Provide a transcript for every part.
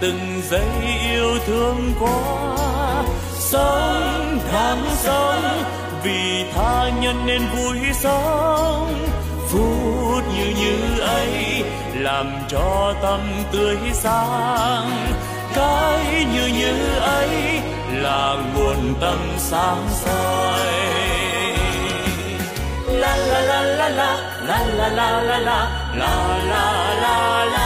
từng giây yêu thương quá sống đáng sống vì tha nhân nên vui sống. Phút như như ấy làm cho tâm tươi sáng. Cái như như ấy là nguồn tâm sáng soi. La la la la la la la la la la la la la la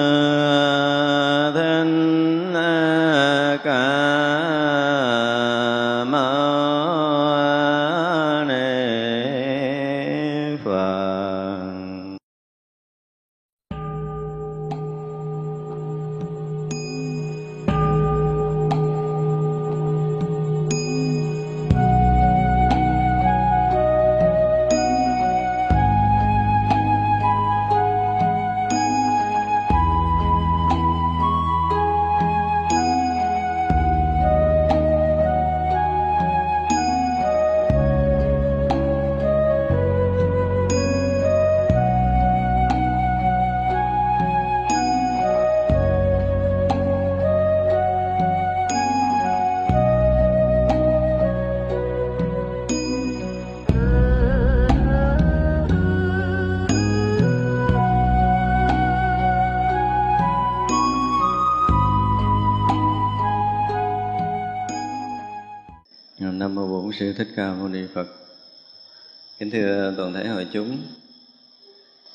thưa toàn thể hội chúng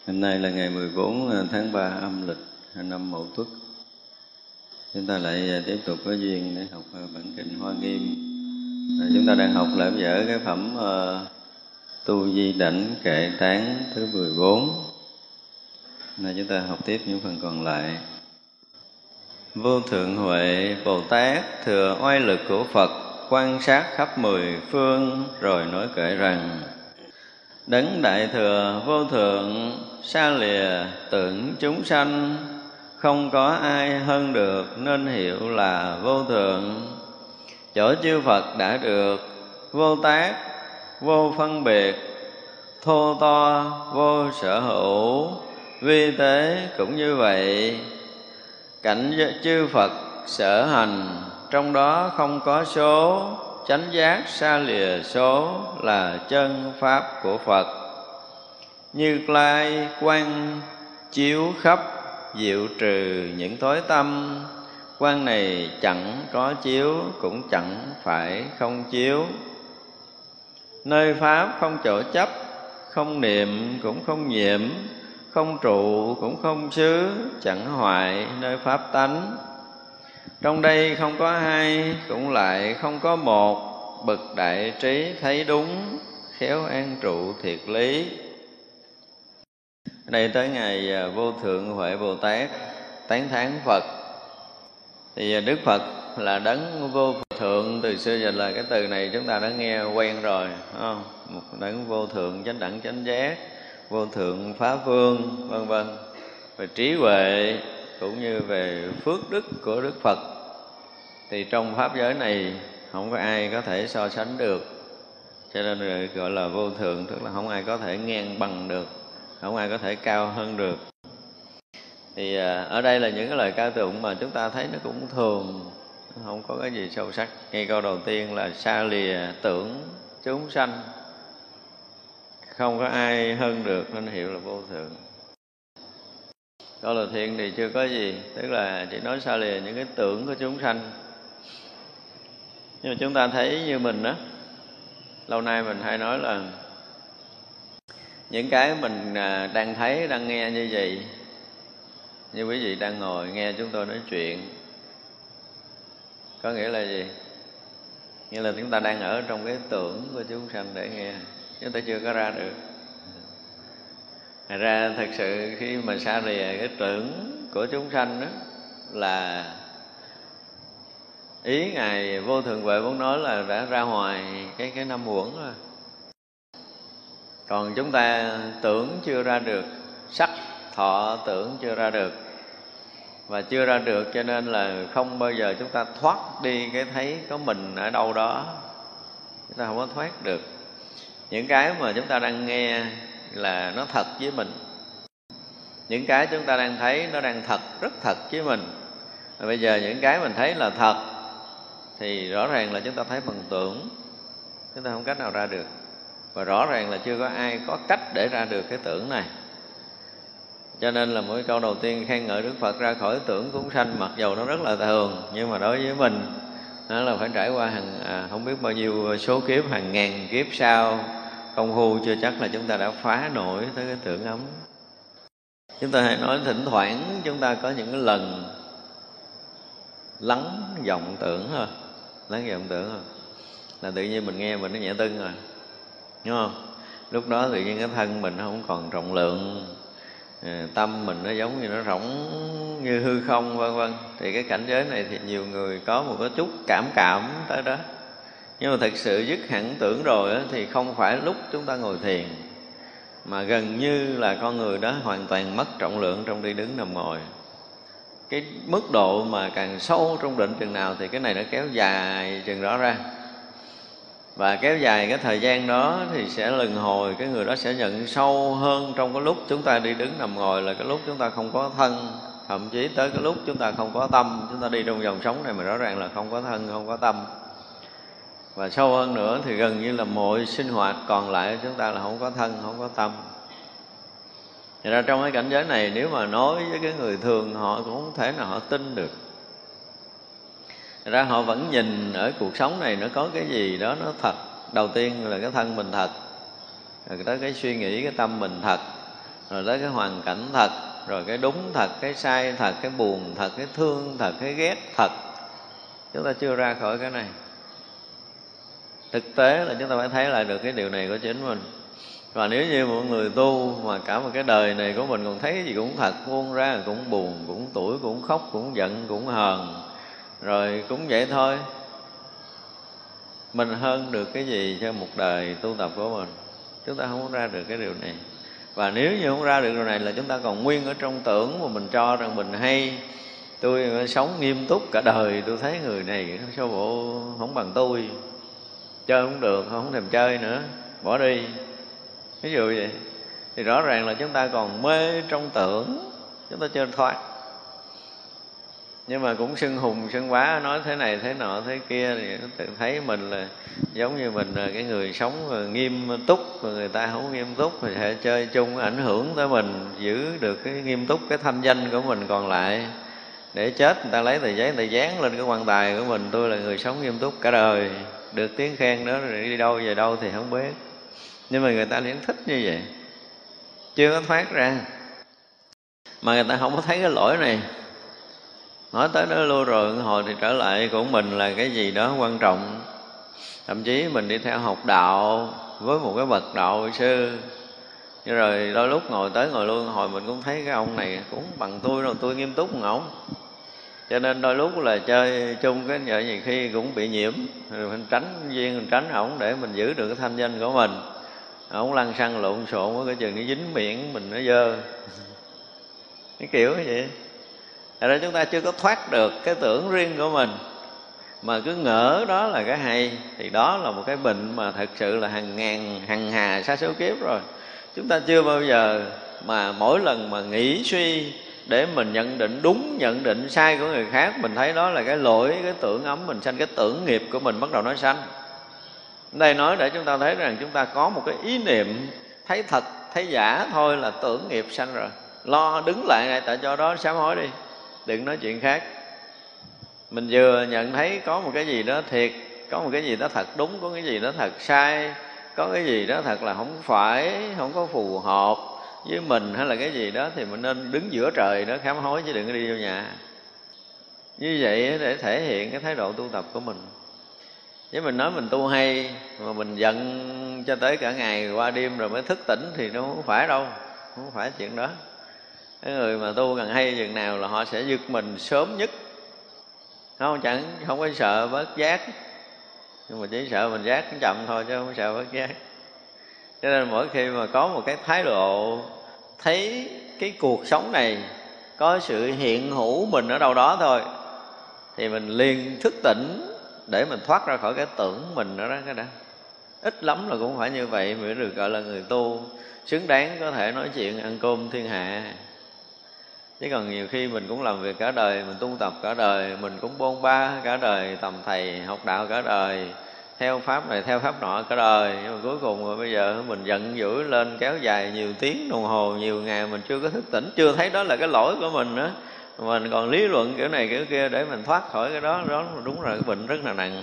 hôm nay là ngày 14 à, tháng 3 âm lịch à, năm Mậu Tuất. Chúng ta lại à, tiếp tục có duyên để học bản kinh Hoa Nghiêm. Chúng ta đang học lại dở cái phẩm uh, Tu Di Đảnh Kệ Tán thứ 14. Nay chúng ta học tiếp những phần còn lại. Vô Thượng Huệ Bồ Tát thừa oai lực của Phật quan sát khắp mười phương rồi nói kể rằng Đấng Đại Thừa Vô Thượng xa lìa tưởng chúng sanh, không có ai hơn được nên hiệu là vô thượng. Chỗ chư phật đã được vô tác, vô phân biệt, thô to, vô sở hữu, vi tế cũng như vậy. Cảnh chư phật sở hành, trong đó không có số chánh giác xa lìa số là chân pháp của phật. Như lai quan chiếu khắp, diệu trừ những tối tâm. Quan này chẳng có chiếu, cũng chẳng phải không chiếu. Nơi pháp không chỗ chấp, không niệm cũng không nhiễm không trụ cũng không xứ, chẳng hoại nơi pháp tánh trong đây không có hai, cũng lại không có một. Bậc đại trí thấy đúng, khéo an trụ thiệt lý. Đây tới ngày à, vô thượng huệ bồ tát, tán thán phật. Thì à, đức phật là đấng vô thượng. Từ xưa giờ là cái từ này chúng ta đã nghe quen rồi không? một đấng vô thượng chánh đẳng chánh giác, vô thượng phá vương vân vân. Về trí huệ cũng như về phước đức của đức phật thì trong pháp giới này, không có ai có thể so sánh được. Cho nên gọi là vô thượng, tức là không ai có thể ngang bằng được, không ai có thể cao hơn được. Thì à, ở đây là những cái lời ca tụng mà chúng ta thấy nó cũng thường, không có cái gì sâu sắc. Ngay câu đầu tiên là xa lìa tưởng chúng sanh không có ai hơn được nên hiểu là vô thượng. Câu đầu tiên thì chưa có gì, tức là chỉ nói xa lìa những cái tưởng của chúng sanh nhưng mà chúng ta thấy như mình đó lâu nay mình hay nói là những cái mình à, đang thấy, đang nghe như vậy, như quý vị đang ngồi nghe chúng tôi nói chuyện, có nghĩa là gì? Nghĩa là chúng ta đang ở trong cái tưởng của chúng sanh để nghe, chúng ta chưa có ra được. Thật ra thật sự khi mà xa rìa cái tưởng của chúng sanh đó là ý ngài vô thượng huệ muốn nói là đã ra ngoài cái cái năm uẩn rồi. Còn chúng ta tưởng chưa ra được, sắc thọ tưởng chưa ra được. Và chưa ra được cho nên là không bao giờ chúng ta thoát đi cái thấy có mình ở đâu đó. Chúng ta không có thoát được. Những cái mà chúng ta đang nghe là nó thật với mình. Những cái chúng ta đang thấy nó đang thật, rất thật với mình. Và bây giờ những cái mình thấy là thật thì rõ ràng là chúng ta thấy bằng tưởng. Chúng ta không cách nào ra được. Và rõ ràng là chưa có ai có cách để ra được cái tưởng này. Cho nên là mỗi câu đầu tiên khen ngợi đức phật ra khỏi tưởng cũng sanh mặc dầu nó rất là thường nhưng mà đối với mình nó là phải trải qua hàng à, không biết bao nhiêu số kiếp hàng ngàn kiếp sau công phu chưa chắc là chúng ta đã phá nổi tới cái tưởng ấm. Chúng ta hãy nói thỉnh thoảng chúng ta có những cái lần lắng vọng tưởng thôi lắng vọng tưởng thôi là tự nhiên mình nghe mình nó nhẹ tưng rồi. Đúng không? Lúc đó tự nhiên cái thân mình nó không còn trọng lượng. Ờ, tâm mình nó giống như nó rỗng như hư không vân vân. Thì cái cảnh giới này thì nhiều người có một cái chút cảm cảm tới đó. Nhưng mà thật sự dứt hẳn tưởng rồi đó, thì không phải lúc chúng ta ngồi thiền mà gần như là con người đó hoàn toàn mất trọng lượng trong đi đứng nằm ngồi cái mức độ mà càng sâu trong định chừng nào thì cái này nó kéo dài chừng đó ra. Và kéo dài cái thời gian đó thì sẽ lần hồi, cái người đó sẽ nhận sâu hơn trong cái lúc chúng ta đi đứng nằm ngồi là cái lúc chúng ta không có thân. Thậm chí tới cái lúc chúng ta không có tâm, chúng ta đi trong dòng sống này mà rõ ràng là không có thân, không có tâm. Và sâu hơn nữa thì gần như là mọi sinh hoạt còn lại chúng ta là không có thân, không có tâm. Thì ra trong cái cảnh giới này nếu mà nói với cái người thường họ cũng không thể nào họ tin được. Thật ra họ vẫn nhìn ở cuộc sống này nó có cái gì đó nó thật. Đầu tiên là cái thân mình thật Rồi tới cái suy nghĩ cái tâm mình thật Rồi tới cái hoàn cảnh thật Rồi cái đúng thật, cái sai thật, cái buồn thật, cái thương thật, cái ghét thật. Chúng ta chưa ra khỏi cái này. Thực tế là chúng ta phải thấy lại được cái điều này của chính mình và nếu như một người tu mà cả một cái đời này của mình còn thấy cái gì cũng thật, buông ra cũng buồn, cũng tuổi cũng khóc, cũng giận, cũng hờn, rồi cũng vậy thôi, mình hơn được cái gì cho một đời tu tập của mình? Chúng ta không ra được cái điều này. Và nếu như không ra được điều này là chúng ta còn nguyên ở trong tưởng mà mình cho rằng mình hay. Tôi sống nghiêm túc cả đời, tôi thấy người này sao bộ không bằng tôi. Chơi không được, không thèm chơi nữa, bỏ đi ví dụ vậy, thì rõ ràng là chúng ta còn mê trong tưởng, chúng ta chưa thoát. Nhưng mà cũng sưng hùng, sưng bá nói thế này thế nọ thế kia, thì nó tự thấy mình là giống như mình là cái người sống nghiêm túc, mà người ta không nghiêm túc, thì sẽ chơi chung, ảnh hưởng tới mình, giữ được cái nghiêm túc, cái thanh danh của mình còn lại. Để chết, người ta lấy tờ giấy, người ta dán lên cái quan tài của mình, tôi là người sống nghiêm túc cả đời, được tiếng khen đó, rồi đi đâu về đâu thì không biết nhưng mà người ta vẫn thích như vậy. Chưa có thoát ra. Mà người ta không có thấy cái lỗi này. Nói tới đó lưu rồi hồi thì trở lại của mình là cái gì đó quan trọng. Thậm chí mình đi theo học đạo với một cái bậc đạo sư. Rồi đôi lúc ngồi tới ngồi luôn hồi mình cũng thấy cái ông này cũng bằng tôi rồi, tôi nghiêm túc một cho nên đôi lúc là chơi chung cái vợ nhiều khi cũng bị nhiễm, rồi mình tránh duyên, mình tránh ổng để mình giữ được cái thanh danh của mình không lăn xăng lộn xộn quá, cái chừng nó dính miệng, mình nó dơ. Cái kiểu như vậy. Thật ra chúng ta chưa có thoát được cái tưởng riêng của mình. Mà cứ ngỡ đó là cái hay, thì đó là một cái bệnh mà thật sự là hàng ngàn, hàng hà sa số kiếp rồi. Chúng ta chưa bao giờ mà mỗi lần mà nghĩ suy để mình nhận định đúng, nhận định sai của người khác, mình thấy đó là cái lỗi, cái tưởng ấm, mình sanh cái tưởng nghiệp của mình bắt đầu nó sanh đây nói để chúng ta thấy rằng chúng ta có một cái ý niệm thấy thật, thấy giả thôi là tưởng nghiệp sanh rồi. Lo đứng lại ngay tại chỗ đó, sám hối đi. Đừng nói chuyện khác. Mình vừa nhận thấy có một cái gì đó thiệt, có một cái gì đó thật đúng, có cái gì đó thật sai, có cái gì đó thật là không phải, không có phù hợp với mình hay là cái gì đó thì mình nên đứng giữa trời đó khám hối chứ đừng có đi vô nhà. Như vậy để thể hiện cái thái độ tu tập của mình nếu mình nói mình tu hay, mà mình giận cho tới cả ngày qua đêm rồi mới thức tỉnh thì nó không phải đâu, không phải chuyện đó. Cái người mà tu càng hay chừng nào là họ sẽ giật mình sớm nhất. Không, chẳng, không có sợ bớt giác. Nhưng mà chỉ sợ mình giác chậm thôi chứ không sợ bớt giác. Cho nên mỗi khi mà có một cái thái độ thấy cái cuộc sống này có sự hiện hữu mình ở đâu đó thôi, thì mình liền thức tỉnh để mình thoát ra khỏi cái tưởng mình đó đó, cái đó. Ít lắm là cũng phải như vậy mới được gọi là người tu. Xứng đáng có thể nói chuyện, ăn cơm thiên hạ. Chứ còn nhiều khi mình cũng làm việc cả đời, mình tu tập cả đời, mình cũng bôn ba cả đời, tầm thầy học đạo cả đời, theo pháp này, theo pháp nọ cả đời. Nhưng mà cuối cùng rồi bây giờ mình giận dữ lên, kéo dài nhiều tiếng đồng hồ, nhiều ngày mình chưa có thức tỉnh, chưa thấy đó là cái lỗi của mình nữa mình còn lý luận kiểu này, kiểu kia để mình thoát khỏi cái đó đó đúng là cái bệnh rất là nặng.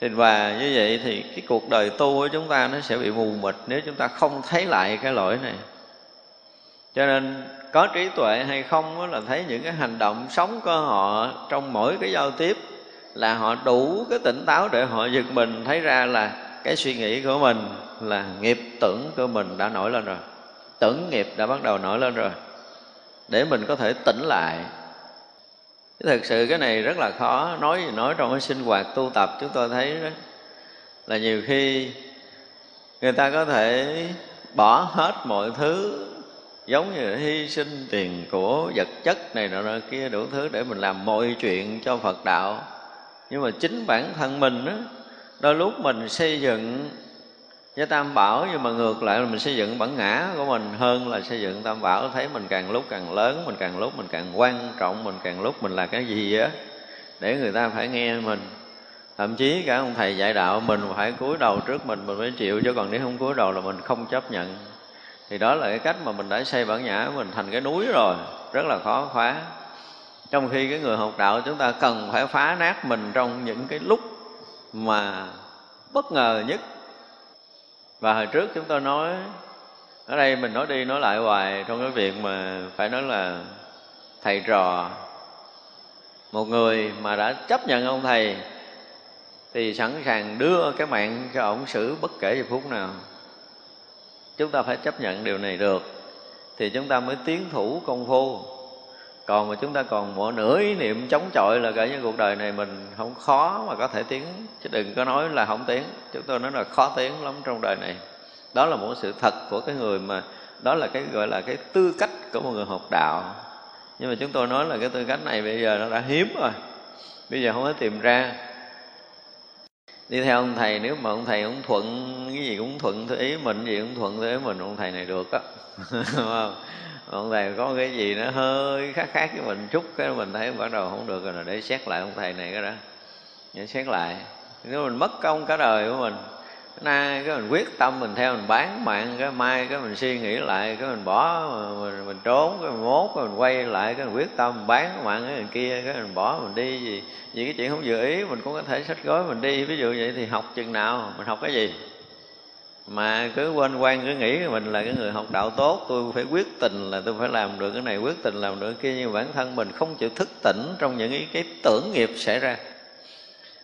Thì và như vậy thì cái cuộc đời tu của chúng ta nó sẽ bị mù mịt nếu chúng ta không thấy lại cái lỗi này. Cho nên có trí tuệ hay không là thấy những cái hành động sống của họ trong mỗi cái giao tiếp là họ đủ cái tỉnh táo để họ giật mình, thấy ra là cái suy nghĩ của mình là nghiệp tưởng của mình đã nổi lên rồi. Tưởng nghiệp đã bắt đầu nổi lên rồi để mình có thể tỉnh lại. Thực sự cái này rất là khó. Nói gì nói trong cái sinh hoạt tu tập chúng tôi thấy đó, là nhiều khi người ta có thể bỏ hết mọi thứ, giống như hy sinh tiền của vật chất này nọ kia, đủ thứ để mình làm mọi chuyện cho phật đạo. Nhưng mà chính bản thân mình đó đôi lúc mình xây dựng với tam bảo nhưng mà ngược lại là mình xây dựng bản ngã của mình hơn là xây dựng tam bảo. Thấy mình càng lúc càng lớn, mình càng lúc mình càng quan trọng, mình càng lúc mình là cái gì á, để người ta phải nghe mình. Thậm chí cả ông thầy dạy đạo mình phải cúi đầu trước mình mình mới chịu, chứ còn nếu không cúi đầu là mình không chấp nhận. Thì đó là cái cách mà mình đã xây bản ngã mình thành cái núi rồi, rất là khó phá. Trong khi cái người học đạo chúng ta cần phải phá nát mình trong những cái lúc mà bất ngờ nhất và hồi trước chúng tôi nói, ở đây mình nói đi nói lại hoài trong cái việc mà phải nói là thầy trò. Một người mà đã chấp nhận ông thầy thì sẵn sàng đưa cái mạng cho ổng xử bất kể giây phút nào. Chúng ta phải chấp nhận điều này được thì chúng ta mới tiến thủ công phu còn mà chúng ta còn một nửa ý niệm chống chọi là cả những cuộc đời này mình không khó mà có thể tiến. Chứ đừng có nói là không tiến. Chúng tôi nói là khó tiến lắm trong đời này. Đó là một sự thật của cái người mà, đó là cái gọi là cái tư cách của một người học đạo. Nhưng mà chúng tôi nói là cái tư cách này bây giờ nó đã hiếm rồi. Bây giờ không có tìm ra. Đi theo ông thầy, nếu mà ông thầy ông thuận, cái gì cũng thuận theo ý mình gì cũng thuận theo ý mình, ông thầy này được á. Không? Ông thầy có cái gì nó hơi khác khác với mình chút cái mình thấy bắt đầu không được rồi để xét lại ông thầy này cái đó để xét lại. Nếu mình mất công cả đời của mình nay cái mình quyết tâm mình theo mình bán mạng cái mai cái mình suy nghĩ lại cái mình bỏ mình, mình trốn cái mình mốt cái mình quay lại cái mình quyết tâm mình bán mạng cái người kia cái mình bỏ mình đi gì vì cái chuyện không vừa ý mình cũng có thể sách gói mình đi. Ví dụ vậy thì học chừng nào mình học cái gì? Mà cứ quên quan cứ nghĩ mình là cái người học đạo tốt tôi phải quyết tình là tôi phải làm được cái này quyết tình làm được cái kia. Nhưng bản thân mình không chịu thức tỉnh trong những cái, cái tưởng nghiệp xảy ra.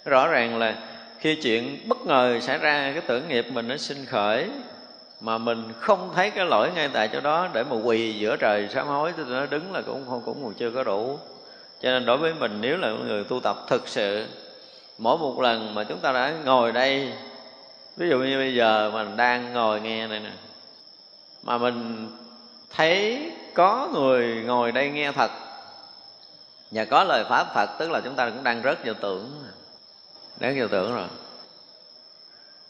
Rõ ràng là khi chuyện bất ngờ xảy ra cái tưởng nghiệp mình nó sinh khởi mà mình không thấy cái lỗi ngay tại chỗ đó để mà quỳ giữa trời sám hối thì nó đứng là cũng không cũng còn chưa có đủ. Cho nên đối với mình nếu là người tu tập thực sự mỗi một lần mà chúng ta đã ngồi đây ví dụ như bây giờ mình đang ngồi nghe này nè. Mà mình thấy có người ngồi đây nghe thật. Và có lời pháp phật tức là chúng ta cũng đang rớt vào tưởng. Rớt vào tưởng rồi.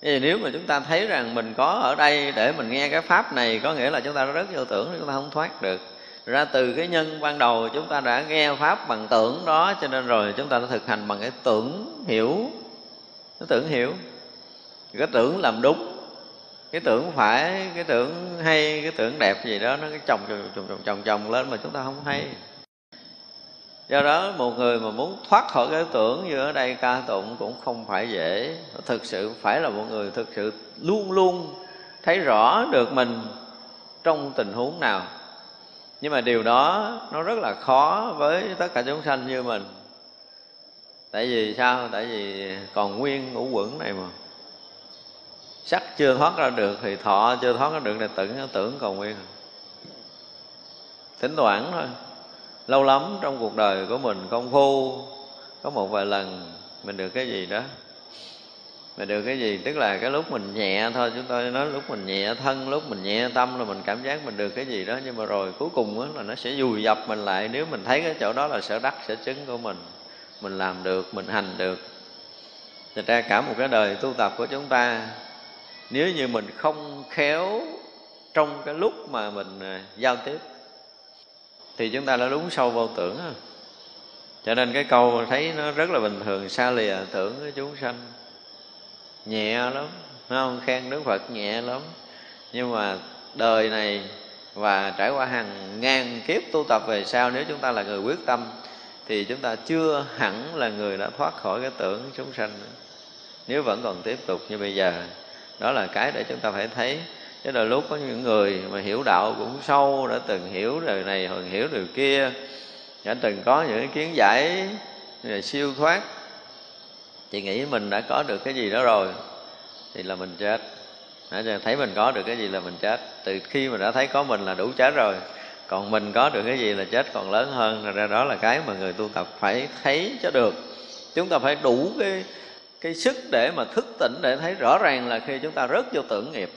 Thì nếu mà chúng ta thấy rằng mình có ở đây để mình nghe cái pháp này, có nghĩa là chúng ta rất vô tưởng, chúng ta không thoát được. Ra từ cái nhân ban đầu, chúng ta đã nghe pháp bằng tưởng đó, cho nên rồi chúng ta đã thực hành bằng cái tưởng hiểu. Cái tưởng hiểu cái tưởng làm đúng. Cái tưởng phải, cái tưởng hay, cái tưởng đẹp gì đó, nó cái chồng chồng chồng chồng chồng lên mà chúng ta không hay. Do đó, một người mà muốn thoát khỏi cái tưởng như ở đây ca tụng cũng không phải dễ. Thực sự phải là một người thực sự luôn luôn thấy rõ được mình trong tình huống nào. Nhưng mà điều đó, nó rất là khó với tất cả chúng sanh như mình. Tại vì sao? Tại vì còn nguyên ngũ quẩn này mà sắc chưa thoát ra được thì thọ chưa thoát ra được thì tưởng tưởng còn nguyên thỉnh thoảng thôi. Lâu lắm trong cuộc đời của mình, công phu, có một vài lần mình được cái gì đó. Mình được cái gì, tức là cái lúc mình nhẹ thôi, chúng tôi nói lúc mình nhẹ thân, lúc mình nhẹ tâm là mình cảm giác mình được cái gì đó. Nhưng mà rồi cuối cùng đó là nó sẽ dùi dập mình lại. Nếu mình thấy cái chỗ đó là sở đắc, sở chứng của mình mình làm được, mình hành được. Thật ra cả một cái đời tu tập của chúng ta nếu như mình không khéo trong cái lúc mà mình à, giao tiếp, Thì chúng ta đã lún sâu vô tưởng Cho nên cái câu thấy nó rất là bình thường Xa lìa à, tưởng với chúng sanh. Nhẹ lắm không? Khen Đức Phật nhẹ lắm. Nhưng mà đời này và trải qua hàng ngàn kiếp tu tập về sau, Nếu chúng ta là người quyết tâm, Thì chúng ta chưa hẳn là người đã thoát khỏi cái tưởng chúng sanh nữa. Nếu vẫn còn tiếp tục như bây giờ đó là cái để chúng ta phải thấy. Chứ là lúc có những người mà hiểu đạo cũng sâu, đã từng hiểu đời này hoặc hiểu điều kia, đã từng có những kiến giải siêu thoát, thì nghĩ mình đã có được cái gì đó rồi, thì là mình chết. Thấy mình có được cái gì là mình chết. Từ khi mà đã thấy có mình là đủ chết rồi. Còn mình có được cái gì là chết còn lớn hơn. Ra đó là cái mà người tu tập phải thấy cho được. Chúng ta phải đủ cái cái sức để mà thức tỉnh để thấy rõ ràng là khi chúng ta rớt vô tưởng nghiệp.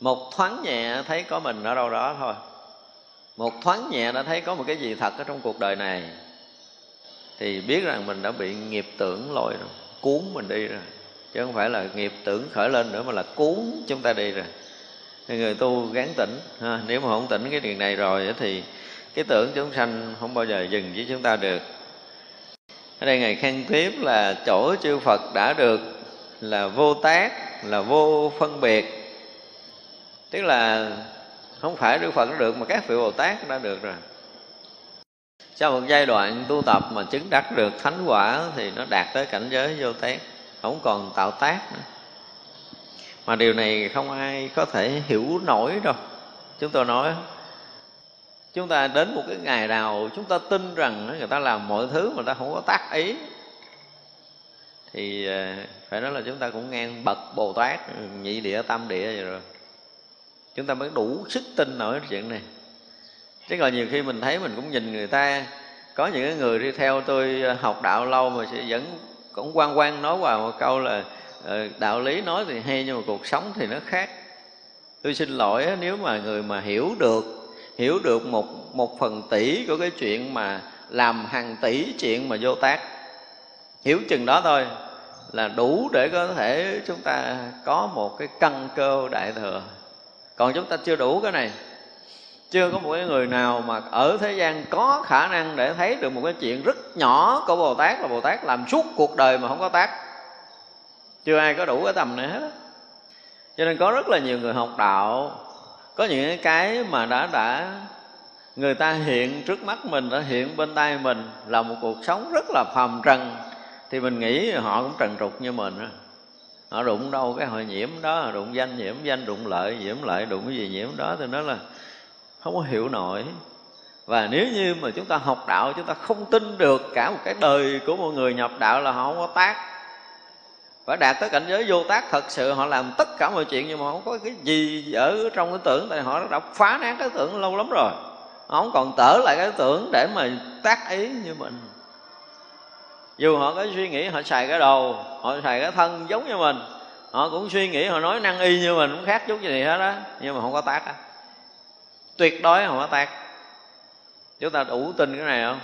Một thoáng nhẹ thấy có mình ở đâu đó thôi. Một thoáng nhẹ đã thấy có một cái gì thật ở trong cuộc đời này, thì biết rằng mình đã bị nghiệp tưởng lôi rồi, cuốn mình đi rồi. Chứ không phải là nghiệp tưởng khởi lên nữa mà là cuốn chúng ta đi rồi. Thì người tu gán tỉnh, ha. nếu mà không tỉnh cái điều này rồi thì cái tưởng chúng sanh không bao giờ dừng với chúng ta được ở đây ngài khen tiếp là chỗ chư phật đã được là vô tác, là vô phân biệt. Tức là không phải đức phật đã được mà các vị bồ tát đã được rồi. Sau một giai đoạn tu tập mà chứng đắc được thánh quả thì nó đạt tới cảnh giới vô tác, không còn tạo tác nữa. Mà điều này không ai có thể hiểu nổi đâu. Chúng tôi nói chúng ta đến một cái ngày nào chúng ta tin rằng người ta làm mọi thứ mà ta không có tác ý. Thì à, phải nói là chúng ta cũng ngang bậc bồ tát ừ, nhị địa, tam địa vậy rồi. Chúng ta mới đủ sức tin nổi chuyện này. Chứ còn nhiều khi mình thấy mình cũng nhìn người ta, có những cái người đi theo tôi à, học đạo lâu mà sẽ vẫn cũng quan quan nói vào một câu là ờ, đạo lý nói thì hay nhưng mà cuộc sống thì nó khác. Tôi xin lỗi nếu mà người mà hiểu được hiểu được một một phần tỷ của cái chuyện mà làm hàng tỷ chuyện mà vô tác. Hiểu chừng đó thôi là đủ để có thể chúng ta có một cái căn cơ đại thừa. Còn chúng ta chưa đủ cái này. Chưa có một cái người nào mà ở thế gian có khả năng để thấy được một cái chuyện rất nhỏ của bồ tát là bồ tát làm suốt cuộc đời mà không có tác. Chưa ai có đủ cái tầm này hết. Cho nên có rất là nhiều người học đạo có những cái mà đã đã người ta hiện trước mắt mình, đã hiện bên tay mình là một cuộc sống rất là phàm trần. Thì mình nghĩ họ cũng trần trục như mình họ đụng đâu cái họ nhiễm đó, đụng danh nhiễm, danh đụng lợi, nhiễm lợi đụng cái gì nhiễm đó. Thì nó là không có hiểu nổi. Và nếu như mà chúng ta học đạo, chúng ta không tin được cả một cái đời của một người nhập đạo là họ không có tác phải đạt tới cảnh giới vô tác thật sự, họ làm tất cả mọi chuyện nhưng mà không có cái gì ở trong cái tưởng, tại họ đã phá nát cái tưởng lâu lắm rồi. Họ không còn tở lại cái tưởng để mà tác ý như mình. Dù họ có suy nghĩ, họ xài cái đầu, họ xài cái thân giống như mình. Họ cũng suy nghĩ, họ nói năng y như mình cũng khác chút gì hết đó nhưng mà không có tác á. Tuyệt đối không có tác. Chúng ta đủ tin cái này không?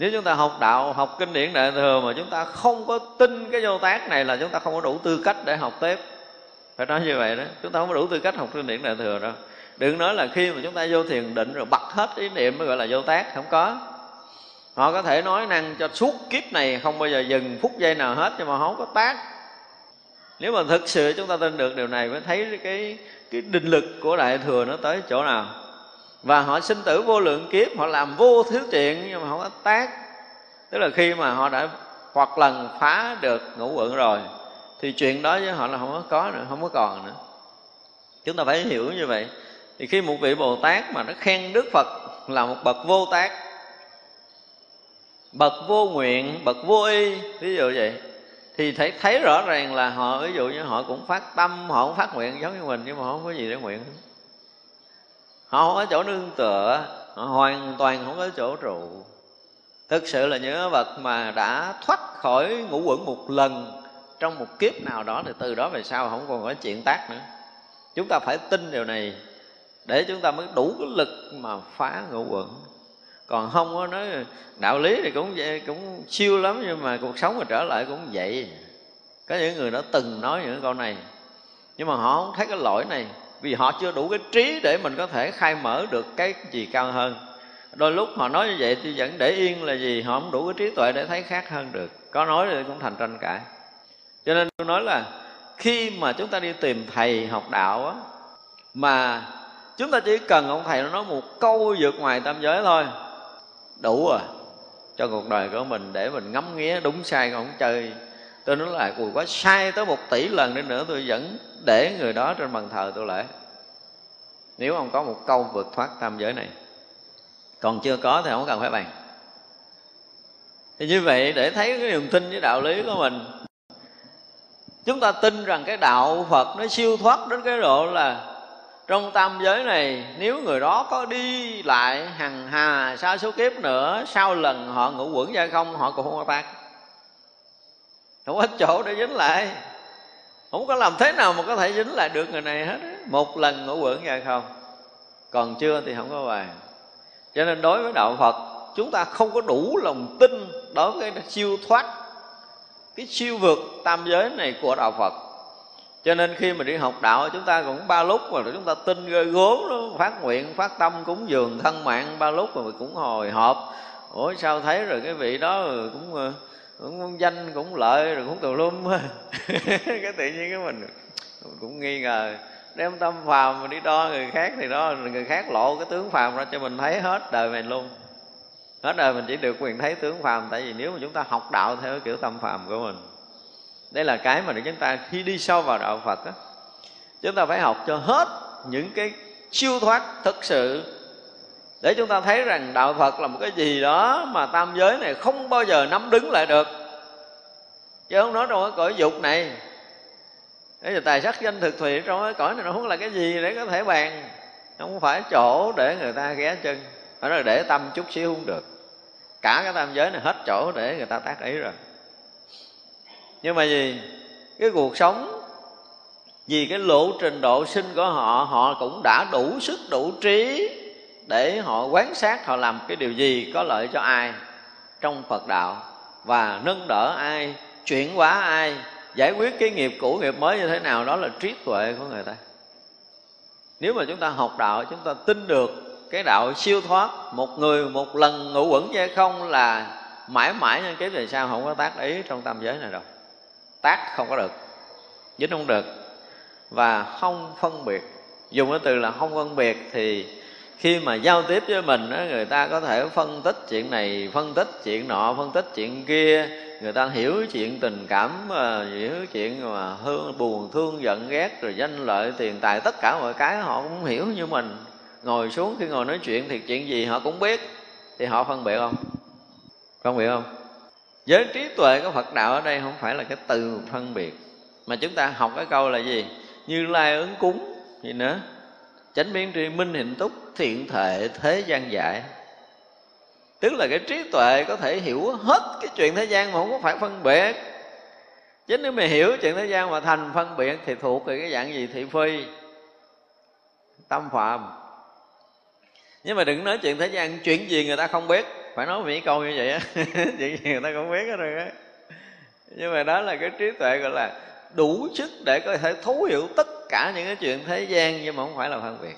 Nếu chúng ta học đạo, học kinh điển đại thừa mà chúng ta không có tin cái vô tác này là chúng ta không có đủ tư cách để học tiếp. Phải nói như vậy đó. Chúng ta không có đủ tư cách học kinh điển đại thừa đâu. Đừng nói là khi mà chúng ta vô thiền định rồi bật hết ý niệm mới gọi là vô tác không có. Họ có thể nói năng cho suốt kiếp này, không bao giờ dừng phút giây nào hết, nhưng mà không có tác. Nếu mà thực sự chúng ta tin được điều này, mới thấy cái cái định lực của đại thừa nó tới chỗ nào và họ sinh tử vô lượng kiếp, họ làm vô thứ chuyện, nhưng mà không có tác. Tức là khi mà họ đã hoặc lần phá được ngũ quận rồi, thì chuyện đó với họ là không có có nữa, không có còn nữa. Chúng ta phải hiểu như vậy. Thì khi một vị bồ tát mà nó khen đức phật là một bậc vô tác, bậc vô nguyện, bậc vô y, ví dụ vậy, thì thấy thấy rõ ràng là họ, ví dụ như họ cũng phát tâm, họ cũng phát nguyện giống như mình, nhưng mà không có gì để nguyện họ không có chỗ nương tựa, họ hoàn toàn không có chỗ trụ. Thực sự là những vật mà đã thoát khỏi ngũ quẩn một lần trong một kiếp nào đó, thì từ đó về sau không còn có chuyện tác nữa. Chúng ta phải tin điều này để chúng ta mới đủ cái lực mà phá ngũ quẩn. Còn không có nói đạo lý thì cũng vậy, cũng siêu lắm, nhưng mà cuộc sống mà trở lại cũng vậy. Có những người đã từng nói những câu này, nhưng mà họ không thấy cái lỗi này vì họ chưa đủ cái trí để mình có thể khai mở được cái gì cao hơn. Đôi lúc họ nói như vậy thì vẫn để yên là gì họ không đủ cái trí tuệ để thấy khác hơn được. Có nói thì cũng thành tranh cãi. Cho nên tôi nói là khi mà chúng ta đi tìm thầy học đạo á, mà chúng ta chỉ cần ông thầy nó nói một câu vượt ngoài tam giới thôi, đủ rồi cho cuộc đời của mình để mình ngắm nghía đúng sai không chơi tôi nói là cùi quá sai tới một tỷ lần đi nữa, tôi vẫn để người đó trên bàn thờ tôi lễ nếu ông có một câu vượt thoát tam giới này, còn chưa có thì không cần phải bàn. Thì như vậy để thấy cái niềm tin với đạo lý của mình, chúng ta tin rằng cái đạo phật nó siêu thoát đến cái độ là trong tam giới này, nếu người đó có đi lại hằng hà, xa số kiếp nữa, sau lần họ ngủ quẩn ra không, họ cũng không có tác không có chỗ để dính lại. Không có làm thế nào mà có thể dính lại được người này hết một lần ngủ quẩn ra không. Còn chưa thì không có bài cho nên đối với đạo phật chúng ta không có đủ lòng tin đối với cái siêu thoát cái siêu vượt tam giới này của đạo phật. Cho nên khi mà đi học đạo chúng ta cũng ba lúc mà chúng ta tin ghê gốm đó, phát nguyện phát tâm cúng dường thân mạng ba lúc mà cũng hồi hộp. Ủa sao thấy rồi cái vị đó cũng ờ, cũng cũng danh cũng lợi rồi cũng tù lum cái tự nhiên cái mình cũng nghi ngờ. Đem tâm phàm mà đi đo người khác thì đó, người khác lộ cái tướng phàm ra cho mình thấy hết đời mình luôn. Hết đời mình chỉ được quyền thấy tướng phàm, tại vì nếu mà chúng ta học đạo theo cái kiểu tâm phàm của mình, đây là cái mà để chúng ta khi đi sâu vào đạo phật á, chúng ta phải học cho hết những cái siêu thoát thực sự để chúng ta thấy rằng đạo phật là một cái gì đó mà tam giới này không bao giờ nắm đứng lại được. Chứ không nói trong cái cõi dục này. Thế giờ tài sắc danh thực thùy trong cái cõi này nó không là cái gì để có thể bàn. Không phải chỗ để người ta ghé chân. Phải nói để tâm chút xíu không được. Cả cái tam giới này hết chỗ để người ta tác ý rồi. Nhưng mà gì? Cái cuộc sống, Vì cái lộ trình độ sinh của họ Họ cũng đã đủ sức, đủ trí để họ quán sát, Họ làm cái điều gì có lợi cho ai Trong Phật đạo Và nâng đỡ ai, Chuyển hóa ai, giải quyết cái nghiệp cũ, nghiệp mới như thế nào, đó là trí tuệ của người ta. Nếu mà chúng ta học đạo, chúng ta tin được cái đạo siêu thoát, một người một lần ngủ quẩn hay không là mãi mãi nhân kiếp về sau không có tác ý trong tam giới này đâu. Tác không có được, dính không được và không phân biệt. Dùng cái từ là không phân biệt thì khi mà giao tiếp với mình người ta có thể phân tích chuyện này, phân tích chuyện nọ, phân tích chuyện kia. Người ta hiểu chuyện tình cảm à, hiểu chuyện mà hương buồn, thương, giận, ghét, rồi danh lợi, tiền tài, tất cả mọi cái họ cũng hiểu như mình. Ngồi xuống khi ngồi nói chuyện thì chuyện gì họ cũng biết. Thì họ phân biệt không? Phân biệt không? Giới trí tuệ của phật đạo ở đây không phải là cái từ phân biệt, mà chúng ta học cái câu là gì? Như lai ứng cúng gì nữa? Chánh biến tri minh hình túc, thiện thệ thế gian giải. Tức là cái trí tuệ có thể hiểu hết cái chuyện thế gian mà không có phải phân biệt. Chứ nếu mà hiểu chuyện thế gian mà thành phân biệt thì thuộc về cái dạng gì thị phi? Tâm phạm. Nhưng mà đừng nói chuyện thế gian, chuyện gì người ta không biết. Phải nói mỹ câu như vậy á. Chuyện gì người ta không biết hết rồi á. Nhưng mà đó là cái trí tuệ gọi là đủ sức để có thể thấu hiểu tất cả những cái chuyện thế gian nhưng mà không phải là phân biệt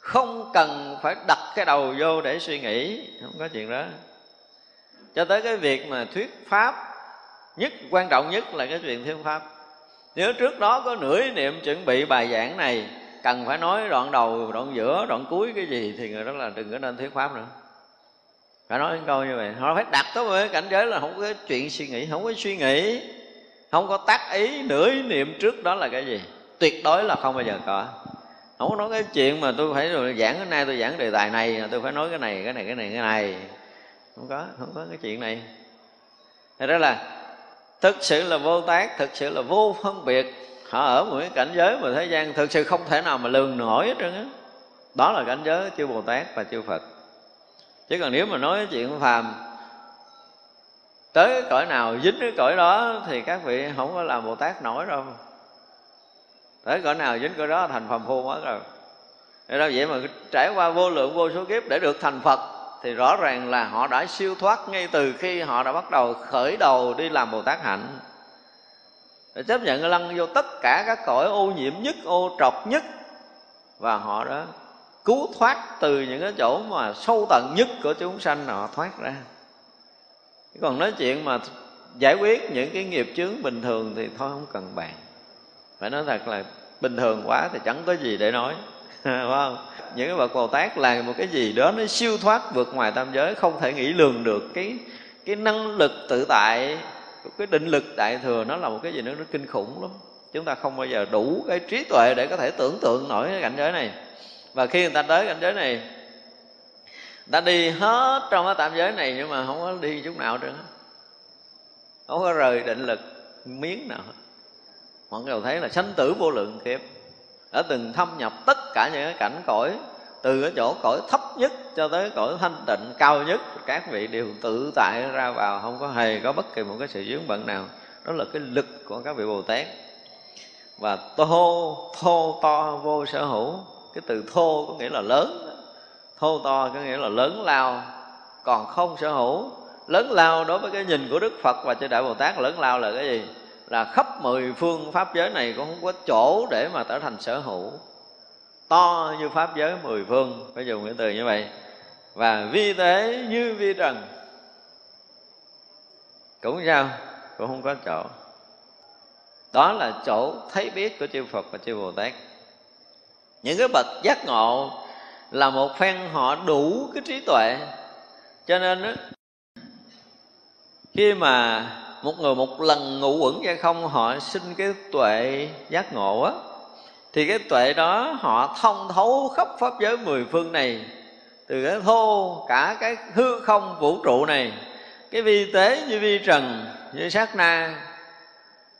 không cần phải đặt cái đầu vô để suy nghĩ, không có chuyện đó. Cho tới cái việc mà thuyết pháp, nhất quan trọng nhất là cái chuyện thuyết pháp. Nếu trước đó có nửa niệm chuẩn bị bài giảng này, cần phải nói đoạn đầu, đoạn giữa, đoạn cuối cái gì thì người đó là đừng có nên thuyết pháp nữa. Phải nói những câu như vậy. Họ phải đặt tới với cảnh giới là không có chuyện suy nghĩ, không có suy nghĩ, không có tác ý, nửa niệm trước đó là cái gì? Tuyệt đối là không bao giờ có. Không có nói cái chuyện mà tôi phải rồi giảng cái nay, tôi giảng đề tài này, tôi phải nói cái này cái này cái này cái này. Không có không có cái chuyện này. Thật đó là thực sự là vô tác, thực sự là vô phân biệt. Họ ở một cái cảnh giới mà thế gian thực sự không thể nào mà lường nổi hết trơn á. Đó là cảnh giới chư bồ tát và chư phật. Chứ còn nếu mà nói chuyện phàm, tới cõi nào dính cái cõi đó thì các vị không có làm bồ tát nổi đâu tới cỡ nào dính cỡ đó thành phàm phu mất rồi. Thế đó vậy mà trải qua vô lượng vô số kiếp để được thành Phật, thì rõ ràng là họ đã siêu thoát ngay từ khi họ đã bắt đầu khởi đầu đi làm Bồ Tát hạnh. Để chấp nhận lăn vô tất cả các cõi ô nhiễm nhất, ô trọc nhất, và họ đã cứu thoát từ những cái chỗ mà sâu tận nhất của chúng sanh họ thoát ra. Còn nói chuyện mà giải quyết những cái nghiệp chướng bình thường thì thôi không cần bàn phải nói thật là bình thường quá thì chẳng có gì để nói, phải không? Những cái bậc bồ tát là một cái gì đó nó siêu thoát vượt ngoài tam giới, không thể nghĩ lường được cái cái năng lực tự tại, cái định lực đại thừa nó là một cái gì đó nó kinh khủng lắm. Chúng ta không bao giờ đủ cái trí tuệ để có thể tưởng tượng nổi cái cảnh giới này. Và khi người ta tới cảnh giới này, người ta đi hết trong cái tạm giới này nhưng mà không có đi chút nào nữa. Không có rời định lực miếng nào hết mọi người thấy là sanh tử vô lượng kiếp. Đã từng thâm nhập tất cả những cái cảnh cõi, từ cái chỗ cõi thấp nhất cho tới cõi thanh tịnh cao nhất, các vị đều tự tại ra vào, không có hề có bất kỳ một cái sự dướng bận nào. Đó là cái lực của các vị bồ tát. Và thô thô to vô sở hữu, cái từ thô có nghĩa là lớn. Thô to có nghĩa là lớn lao, còn không sở hữu. Lớn lao đối với cái nhìn của đức phật và chư đại bồ tát, lớn lao là cái gì? Là khắp mười phương pháp giới này cũng không có chỗ để mà trở thành sở hữu. To như pháp giới mười phương phải dùng cái từ như vậy. Và vi tế như vi trần. Cũng sao? Cũng không có chỗ. Đó là chỗ thấy biết của chư Phật và chư Bồ Tát. Những cái bậc giác ngộ là một phen họ đủ cái trí tuệ. Cho nên đó, khi mà một người một lần ngủ quẩn ra không, họ sinh cái tuệ giác ngộ á. Thì cái tuệ đó họ thông thấu khắp pháp giới mười phương này, từ cái thô, cả cái hư không vũ trụ này, cái vi tế như vi trần, như sát na.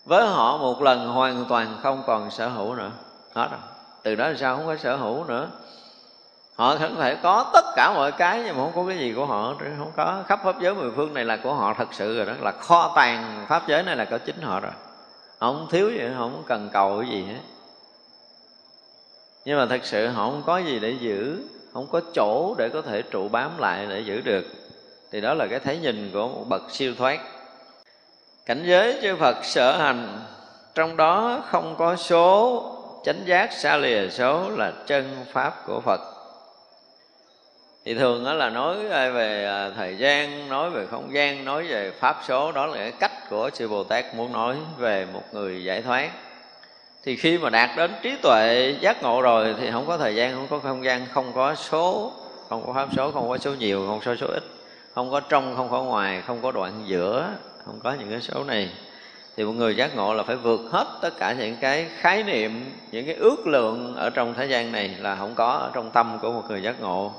Với họ một lần hoàn toàn không còn sở hữu nữa. Hết rồi. Từ đó sao? Không có sở hữu nữa họ có thể có tất cả mọi cái, nhưng mà không có cái gì của họ, không có. Khắp pháp giới mười phương này là của họ thật sự rồi đó, là kho tàng pháp giới này là có chính họ rồi. Họ không thiếu gì họ không cần cầu cái gì hết. Nhưng mà thật sự họ không có gì để giữ, không có chỗ để có thể trụ bám lại để giữ được. Thì đó là cái thấy nhìn của một bậc siêu thoát. Cảnh giới chư phật sở hành, trong đó không có số, chánh giác xa lìa số là chân pháp của phật thì thường đó là nói à, về à, thời gian, nói về không gian, nói về pháp số, đó là cái cách của sư bồ tát muốn nói về một người giải thoát. Thì khi mà đạt đến trí tuệ giác ngộ rồi thì không có thời gian, không có không gian, không có số, không có pháp số, không có số nhiều, không có số ít. Không có trong, không có ngoài, không có đoạn giữa, không có những cái số này. Thì một người giác ngộ là phải vượt hết tất cả những cái khái niệm, những cái ước lượng ở trong thế gian này là không có, ở trong tâm của một người giác ngộ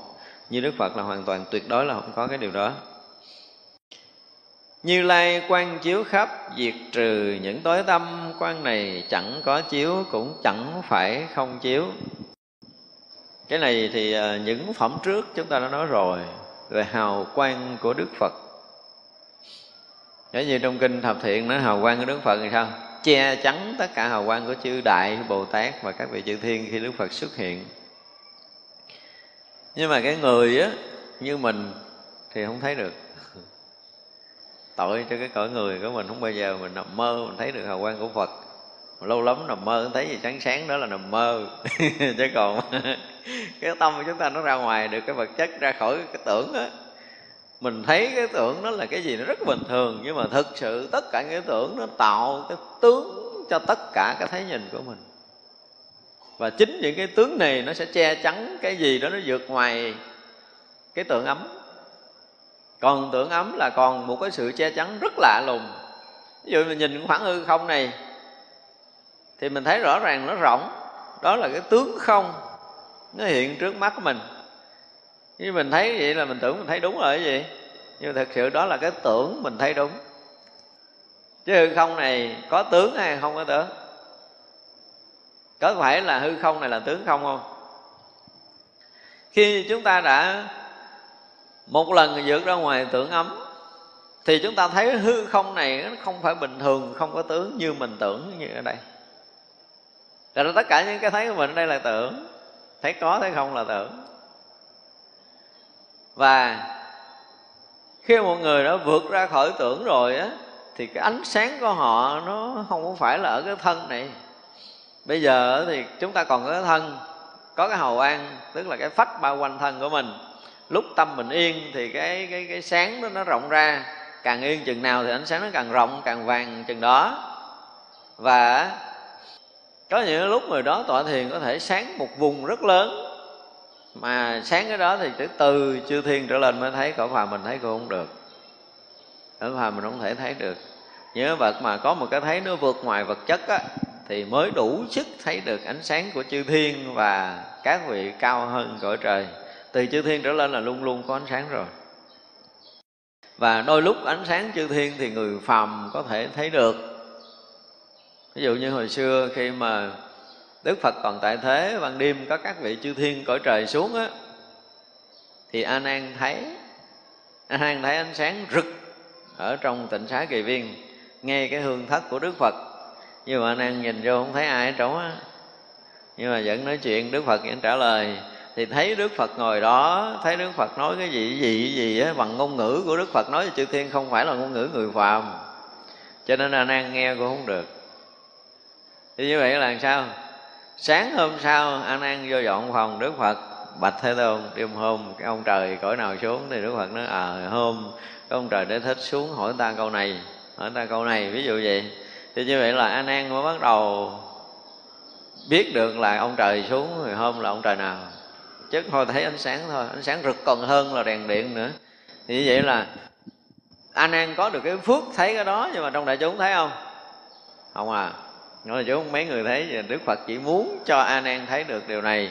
như đức phật là hoàn toàn tuyệt đối là không có cái điều đó. Như lai quan chiếu khắp diệt trừ những tối tâm, quan này chẳng có chiếu, cũng chẳng phải không chiếu. Cái này thì à, những phẩm trước chúng ta đã nói rồi, về hào quang của đức phật. Giống như trong kinh thập thiện nói hào quang của Đức Phật thì sao? Che chắn tất cả hào quang của chư Đại, Bồ Tát và các vị chư Thiên khi Đức Phật xuất hiện. Nhưng mà cái người á, như mình thì không thấy được. Tội cho cái cõi người của mình, không bao giờ mình nằm mơ, mình thấy được hào quang của Phật. Lâu lắm nằm mơ, thấy gì sáng sáng đó là nằm mơ. Chứ còn cái tâm của chúng ta nó ra ngoài được, cái vật chất ra khỏi cái tưởng á. Mình thấy cái tưởng nó là cái gì nó rất bình thường, nhưng mà thực sự tất cả cái tưởng nó tạo cái tướng cho tất cả cái thấy nhìn của mình và chính những cái tướng này nó sẽ che chắn cái gì đó, nó vượt ngoài cái tượng ấm. Còn tượng ấm là còn một cái sự che chắn rất lạ lùng. Ví dụ mình nhìn khoảng hư không này, thì mình thấy rõ ràng nó rộng đó là cái tướng không, nó hiện trước mắt của mình. Khi mình thấy vậy là mình tưởng mình thấy đúng rồi cái gì? Nhưng thật sự đó là cái tưởng mình thấy đúng. Chứ hư không này có tướng hay không có tướng có phải là hư không này là tướng không không? Khi chúng ta đã một lần vượt ra ngoài tưởng ấm, thì chúng ta thấy hư không này nó không phải bình thường, không có tướng như mình tưởng như ở đây. Rồi tất cả những cái thấy của mình ở đây là tưởng. Thấy có, thấy không là tưởng. Và khi một người đã vượt ra khỏi tưởng rồi á, thì cái ánh sáng của họ nó không phải là ở cái thân này bây giờ thì chúng ta còn có cái thân, có cái hầu an, tức là cái phách bao quanh thân của mình. Lúc tâm mình yên thì cái cái cái sáng đó nó rộng ra. Càng yên chừng nào thì ánh sáng nó càng rộng, càng vàng chừng đó. Và có những lúc người đó tọa thiền có thể sáng một vùng rất lớn. Mà sáng cái đó thì từ từ chư thiên trở lên mới thấy, cõi phàm mình thấy cũng không được. Cõi phàm mình không thể thấy được. Nhớ vật mà có một cái thấy nó vượt ngoài vật chất á thì mới đủ sức thấy được ánh sáng của chư thiên và các vị cao hơn cõi trời. Từ chư thiên trở lên là luôn luôn có ánh sáng rồi. Và đôi lúc ánh sáng chư thiên thì người phàm có thể thấy được. Ví dụ như hồi xưa khi mà đức phật còn tại thế, ban đêm có các vị chư thiên cõi trời xuống á, thì a nan thấy, a nan thấy ánh sáng rực ở trong tịnh xá kỳ viên, nghe cái hương thất của đức phật nhưng mà anh ăn nhìn vô không thấy ai ở trống á. Nhưng mà vẫn nói chuyện, đức phật vẫn trả lời. Thì thấy đức phật ngồi đó, thấy đức phật nói cái gì gì gì á, bằng ngôn ngữ của đức phật nói cho chư thiên không phải là ngôn ngữ người phàm. Cho nên anh ăn nghe cũng không được. Thì như vậy là sao? Sáng hôm sau, anh ăn vô dọn phòng, đức phật, bạch thế tôn, đêm hôm, cái ông trời cõi nào xuống thì đức phật nói à hôm, cái ông trời để thích xuống hỏi ta câu này, hỏi ta câu này, ví dụ vậy thì như vậy là a nan mới bắt đầu biết được là ông trời xuống ngày hôm là ông trời nào. Chứ thôi thấy ánh sáng thôi, ánh sáng rực còn hơn là đèn điện nữa. Thì như vậy là a nan có được cái phước thấy cái đó, nhưng mà trong đại chúng thấy không? Không à. Nói là chúng mấy người thấy đức phật chỉ muốn cho a nan thấy được điều này.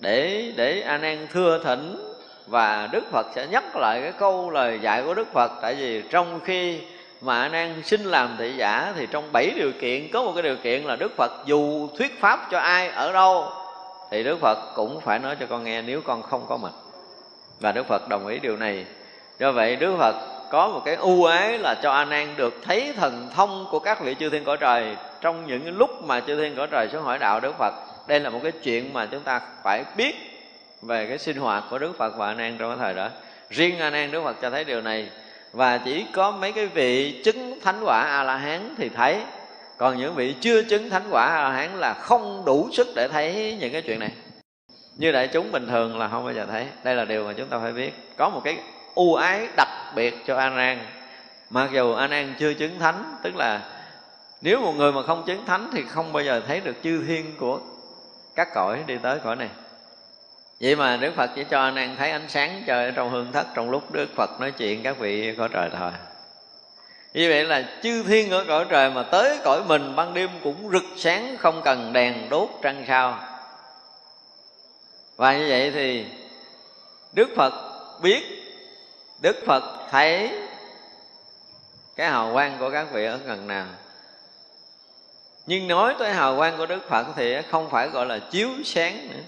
Để để a nan thưa thỉnh và đức phật sẽ nhắc lại cái câu lời dạy của đức phật. Tại vì trong khi mà a nan xin làm thị giả thì trong bảy điều kiện, có một cái điều kiện là đức phật dù thuyết pháp cho ai ở đâu, thì đức phật cũng phải nói cho con nghe nếu con không có mặt và đức phật đồng ý điều này. Do vậy, đức phật có một cái ưu ái là cho a nan được thấy thần thông của các vị chư thiên cõi trời. Trong những lúc mà chư thiên cõi trời xuống hỏi đạo đức phật, đây là một cái chuyện mà chúng ta phải biết về cái sinh hoạt của đức phật và a nan trong cái thời đó. Riêng a nan đức phật cho thấy điều này và chỉ có mấy cái vị chứng thánh quả a la hán thì thấy. Còn những vị chưa chứng thánh quả a la hán là không đủ sức để thấy những cái chuyện này. Như đại chúng bình thường là không bao giờ thấy. Đây là điều mà chúng ta phải biết. Có một cái ưu ái đặc biệt cho a nan mặc dù a nan chưa chứng thánh, tức là nếu một người mà không chứng thánh thì không bao giờ thấy được chư thiên của các cõi đi tới cõi này vậy mà đức phật chỉ cho anh ăn thấy ánh sáng trời trong hương thất trong lúc đức phật nói chuyện các vị cõi trời thôi. Như vậy là chư thiên ở cõi trời mà tới cõi mình, ban đêm cũng rực sáng, không cần đèn đốt trăng sao. Và như vậy thì đức phật biết, đức phật thấy cái hào quang của các vị ở gần nào. Nhưng nói tới hào quang của đức phật thì không phải gọi là chiếu sáng nữa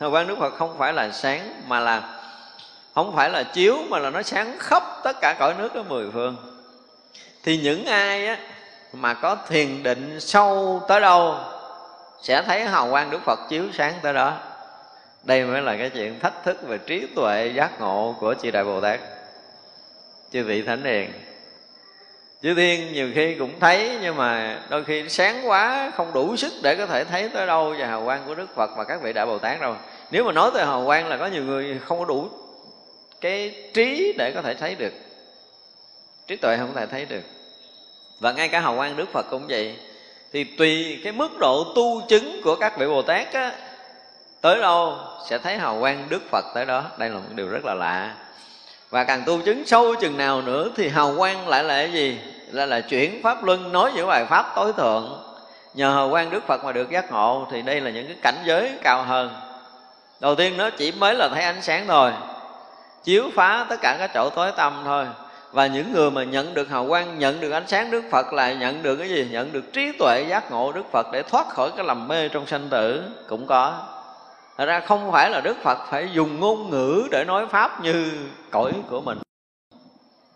hào quang đức phật, không phải là sáng mà là, không phải là chiếu mà là nó sáng khắp tất cả cõi nước ở mười phương. Thì những ai á mà có thiền định sâu tới đâu sẽ thấy hào quang đức phật chiếu sáng tới đó. Đây mới là cái chuyện thách thức về trí tuệ giác ngộ của chư đại bồ tát. Chư vị thánh hiền chư thiên nhiều khi cũng thấy nhưng mà đôi khi sáng quá không đủ sức để có thể thấy tới đâu và hào quang của đức phật và các vị đại bồ tát đâu nếu mà nói tới hào quang là có nhiều người không có đủ cái trí để có thể thấy được. Trí tuệ không thể thấy được. Và ngay cả hào quang đức phật cũng vậy. Thì tùy cái mức độ tu chứng của các vị bồ tát á, tới đâu sẽ thấy hào quang đức phật tới đó. Đây là một điều rất là lạ và càng tu chứng sâu chừng nào nữa thì hào quang lại là cái gì? Là là chuyển pháp luân nói những bài pháp tối thượng. Nhờ hào quang đức phật mà được giác ngộ thì đây là những cái cảnh giới cao hơn. Đầu tiên nó chỉ mới là thấy ánh sáng thôi, chiếu phá tất cả các chỗ tối tăm thôi. Và những người mà nhận được hào quang, nhận được ánh sáng đức phật là nhận được cái gì? Nhận được trí tuệ giác ngộ đức phật để thoát khỏi cái lầm mê trong sanh tử cũng có. Thật ra không phải là Đức Phật phải dùng ngôn ngữ để nói Pháp như cõi của mình.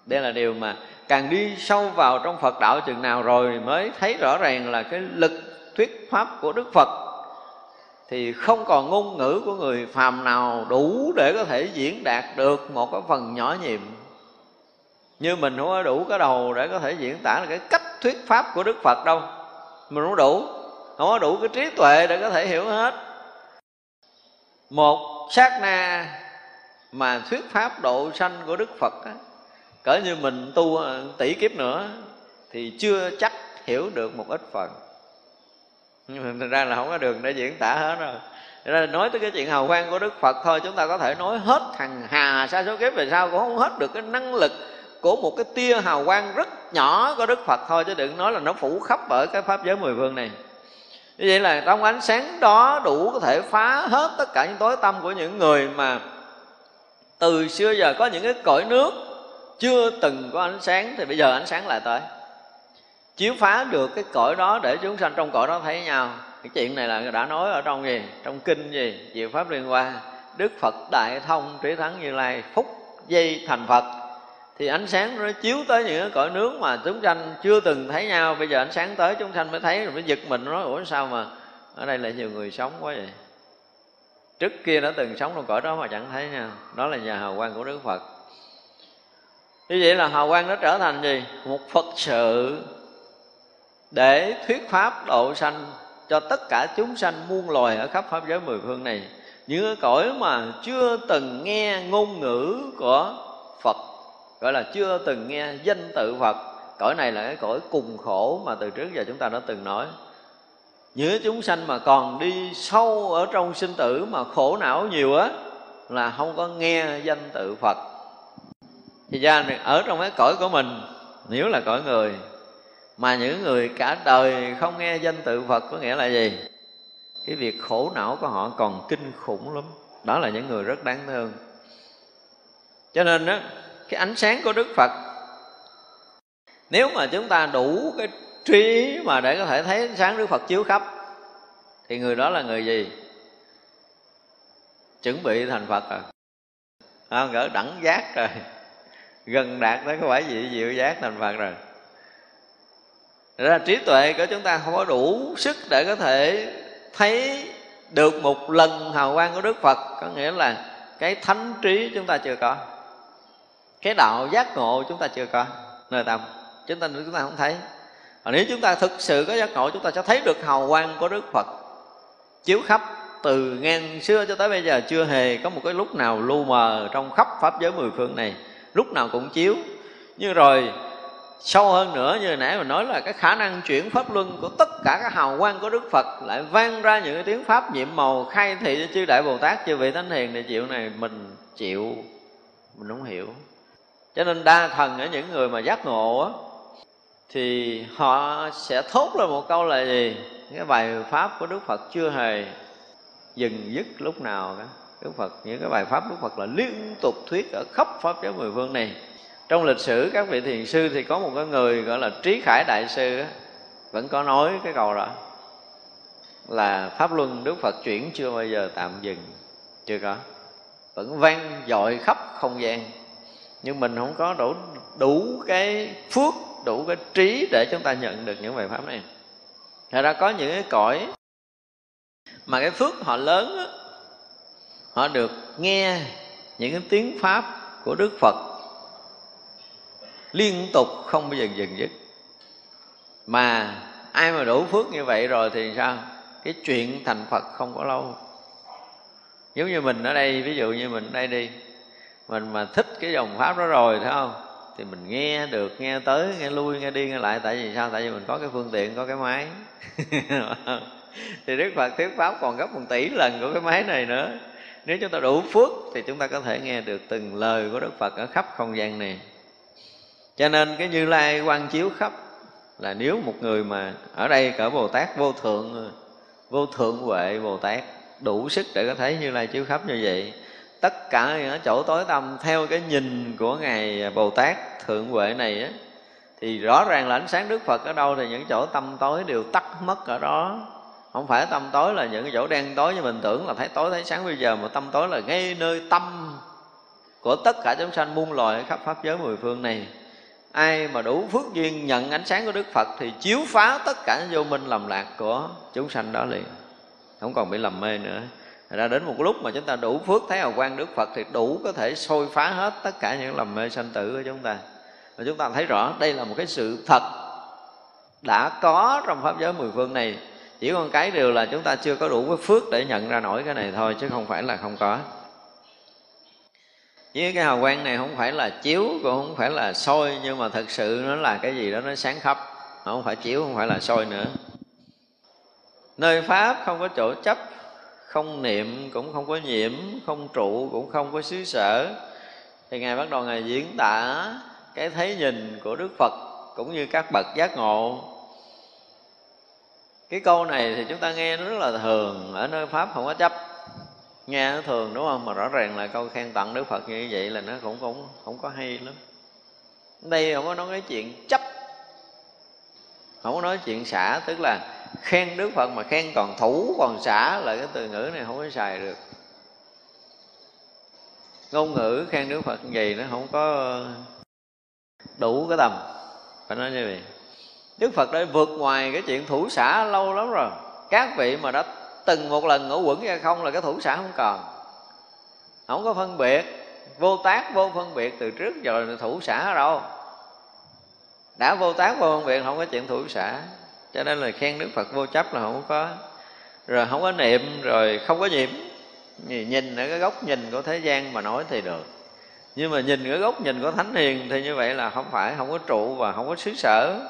Đây là điều mà càng đi sâu vào trong phật đạo chừng nào rồi mới thấy rõ ràng là cái lực thuyết pháp của đức phật. Thì không còn ngôn ngữ của người phàm nào đủ để có thể diễn đạt được một cái phần nhỏ nhiệm. Như mình không có đủ cái đầu để có thể diễn tả là cái cách thuyết pháp của đức phật đâu. Mình không đủ, không có đủ cái trí tuệ để có thể hiểu hết một sát na mà thuyết pháp độ sanh của đức phật á, cỡ như mình tu ờ, tỷ kiếp nữa thì chưa chắc hiểu được một ít phần. Nhưng mà thực ra là không có đường để diễn tả hết rồi ra nói tới cái chuyện hào quang của đức phật thôi chúng ta có thể nói hết thằng hà sa số kiếp về sau cũng không hết được cái năng lực của một cái tia hào quang rất nhỏ của đức phật thôi chứ đừng nói là nó phủ khắp ở cái pháp giới mười phương này như vậy là trong ánh sáng đó đủ có thể phá hết tất cả những tối tâm của những người mà từ xưa giờ có những cái cõi nước chưa từng có ánh sáng, thì bây giờ ánh sáng lại tới. Chiếu phá được cái cõi đó để chúng sanh trong cõi đó thấy nhau. Cái chuyện này là đã nói ở trong gì? Trong kinh gì? Diệu pháp liên hoa. Đức phật đại thông trí thắng như lai phúc dây thành phật thì ánh sáng nó chiếu tới những cái cõi nước mà chúng sanh chưa từng thấy nhau. Bây giờ ánh sáng tới, chúng sanh mới thấy, rồi mới giật mình nói, ủa, sao mà ở đây lại nhiều người sống quá vậy? Trước kia đã từng sống trong cõi đó mà chẳng thấy nhau. Đó là nhà hào quang của đức phật. Như vậy là hào quang nó trở thành gì? Một phật sự để thuyết pháp độ sanh cho tất cả chúng sanh muôn loài ở khắp pháp giới mười phương này. Những cái cõi mà chưa từng nghe ngôn ngữ của Phật gọi là chưa từng nghe danh tự Phật. Cõi này là cái cõi cùng khổ mà từ trước giờ chúng ta đã từng nói. Những chúng sanh mà còn đi sâu ở trong sinh tử mà khổ não nhiều á, là không có nghe danh tự Phật. Thì ra ở trong cái cõi của mình, nếu là cõi người, mà những người cả đời không nghe danh tự phật có nghĩa là gì? Cái việc khổ não của họ còn kinh khủng lắm. Đó là những người rất đáng thương. Cho nên đó cái ánh sáng của đức phật. Nếu mà chúng ta đủ cái trí mà để có thể thấy ánh sáng đức phật chiếu khắp thì người đó là người gì? Chuẩn bị thành phật rồi à, gỡ đẳng giác rồi. Gần đạt tới cái quả vị diệu giác thành phật rồi. Ra trí tuệ của chúng ta không có đủ sức để có thể thấy được một lần hào quang của đức phật. Có nghĩa là cái thánh trí chúng ta chưa có cái đạo giác ngộ chúng ta chưa có. Nơi tâm. Chúng ta chúng ta không thấy. Và nếu chúng ta thực sự có giác ngộ, chúng ta sẽ thấy được hào quang của đức phật chiếu khắp từ ngang xưa cho tới bây giờ. Chưa hề có một cái lúc nào lu mờ trong khắp pháp giới mười phương này. Lúc nào cũng chiếu. Như rồi, sâu hơn nữa, như nãy mình nói là cái khả năng chuyển pháp luân của tất cả các hào quang của đức phật lại vang ra những cái tiếng pháp nhiệm màu khai thị cho chư đại bồ tát, chư vị thánh hiền để chịu này, mình chịu. Mình không hiểu cho nên đa thần ở những người mà giác ngộ á thì họ sẽ thốt lên một câu là gì? Cái bài pháp của đức phật chưa hề dừng dứt lúc nào cả. Đức phật những cái bài pháp đức phật là liên tục thuyết ở khắp pháp giới mười phương này. Trong lịch sử các vị thiền sư thì có một cái người gọi là trí khải đại sư á, vẫn có nói cái câu đó. Là pháp luân đức phật chuyển chưa bao giờ tạm dừng. Chưa có. Vẫn vang dội khắp không gian nhưng mình không có đủ đủ cái phước đủ cái trí để chúng ta nhận được những bài pháp này. Thật ra có những cái cõi mà cái phước họ lớn đó, họ được nghe những cái tiếng pháp của đức phật liên tục không bao giờ dừng dứt. Mà ai mà đủ phước như vậy rồi thì sao? Cái chuyện thành phật không có lâu. Giống như mình ở đây ví dụ như mình ở đây đi mình mà thích cái dòng pháp đó rồi, thấy không? Thì mình nghe được, nghe tới, nghe lui, nghe đi, nghe lại. Tại vì sao? Tại vì mình có cái phương tiện, có cái máy. Thì đức phật thuyết pháp còn gấp một tỷ lần của cái máy này nữa. Nếu chúng ta đủ phước thì chúng ta có thể nghe được từng lời của đức phật ở khắp không gian này. Cho nên cái như lai quan chiếu khắp là nếu một người mà ở đây cỡ bồ tát vô thượng vô thượng huệ bồ tát đủ sức để có thấy như lai chiếu khắp như vậy tất cả ở chỗ tối tâm theo cái nhìn của ngài bồ tát thượng huệ này á, thì rõ ràng là ánh sáng đức phật ở đâu thì những chỗ tâm tối đều tắt mất ở đó. Không phải tâm tối là những chỗ đen tối như mình tưởng là thấy tối, thấy sáng bây giờ, mà tâm tối là ngay nơi tâm của tất cả chúng sanh muôn loài khắp pháp giới mười phương này. Ai mà đủ phước duyên nhận ánh sáng của đức phật thì chiếu phá tất cả vô minh lầm lạc của chúng sanh đó liền. Không còn bị lầm mê nữa ra đến một lúc mà chúng ta đủ phước thấy hào quang đức phật thì đủ có thể sôi phá hết tất cả những lầm mê sanh tử của chúng ta. Và chúng ta thấy rõ, đây là một cái sự thật đã có trong pháp giới mười phương này. Chỉ còn cái điều là chúng ta chưa có đủ cái phước để nhận ra nổi cái này thôi, chứ không phải là không có. Với cái hào quang này không phải là chiếu, cũng không phải là sôi, nhưng mà thật sự nó là cái gì đó, nó sáng khắp. Không phải chiếu, không phải là sôi nữa. Nơi pháp không có chỗ chấp không niệm cũng không có nhiễm, không trụ cũng không có xứ sở. Thì ngài bắt đầu ngài diễn tả cái thấy nhìn của đức phật cũng như các bậc giác ngộ. Cái câu này thì chúng ta nghe nó rất là thường, ở nơi pháp không có chấp. Nghe nó thường đúng không? Mà rõ ràng là câu khen tặng đức phật như vậy là nó cũng cũng không có hay lắm. Đây không có nói cái chuyện chấp, không có nói chuyện xả, tức là khen đức phật mà khen còn thủ, còn xả là cái từ ngữ này không có xài được. Ngôn ngữ khen đức phật gì nó không có đủ cái tầm, phải nói như vậy. Đức phật đã vượt ngoài cái chuyện thủ xả lâu lắm rồi. Các vị mà đã từng một lần ngủ quẩn ra không là cái thủ xả không còn. Không có phân biệt, vô tác vô phân biệt từ trước giờ là thủ xả ở đâu. Đã vô tác vô phân biệt không có chuyện thủ xả cho nên là khen đức phật vô chấp là không có. Rồi không có niệm, rồi không có nhiễm nhìn ở cái góc nhìn của thế gian mà nói thì được. Nhưng mà nhìn cái góc nhìn của thánh hiền thì như vậy là không phải, không có trụ và không có xứ sở.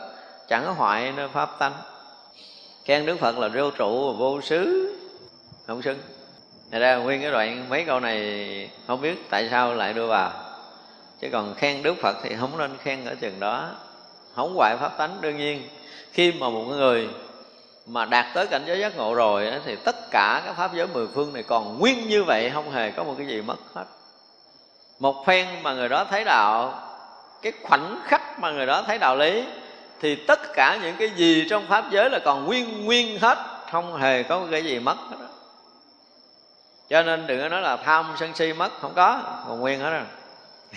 Chẳng có hoại nơi pháp tánh. Khen đức phật là vô trụ và vô xứ. Không xứng. Thật ra nguyên cái đoạn mấy câu này không biết tại sao lại đưa vào. Chứ còn khen đức phật thì không nên khen ở chừng đó. Không hoại pháp tánh đương nhiên khi mà một người mà đạt tới cảnh giới giác ngộ rồi thì tất cả các pháp giới mười phương này còn nguyên như vậy, không hề có một cái gì mất hết. Một phen mà người đó thấy đạo, cái khoảnh khắc mà người đó thấy đạo lý, thì tất cả những cái gì trong pháp giới là còn nguyên nguyên hết, không hề có cái gì mất hết. Cho nên đừng có nói là tham sân si mất, không có, còn nguyên hết rồi.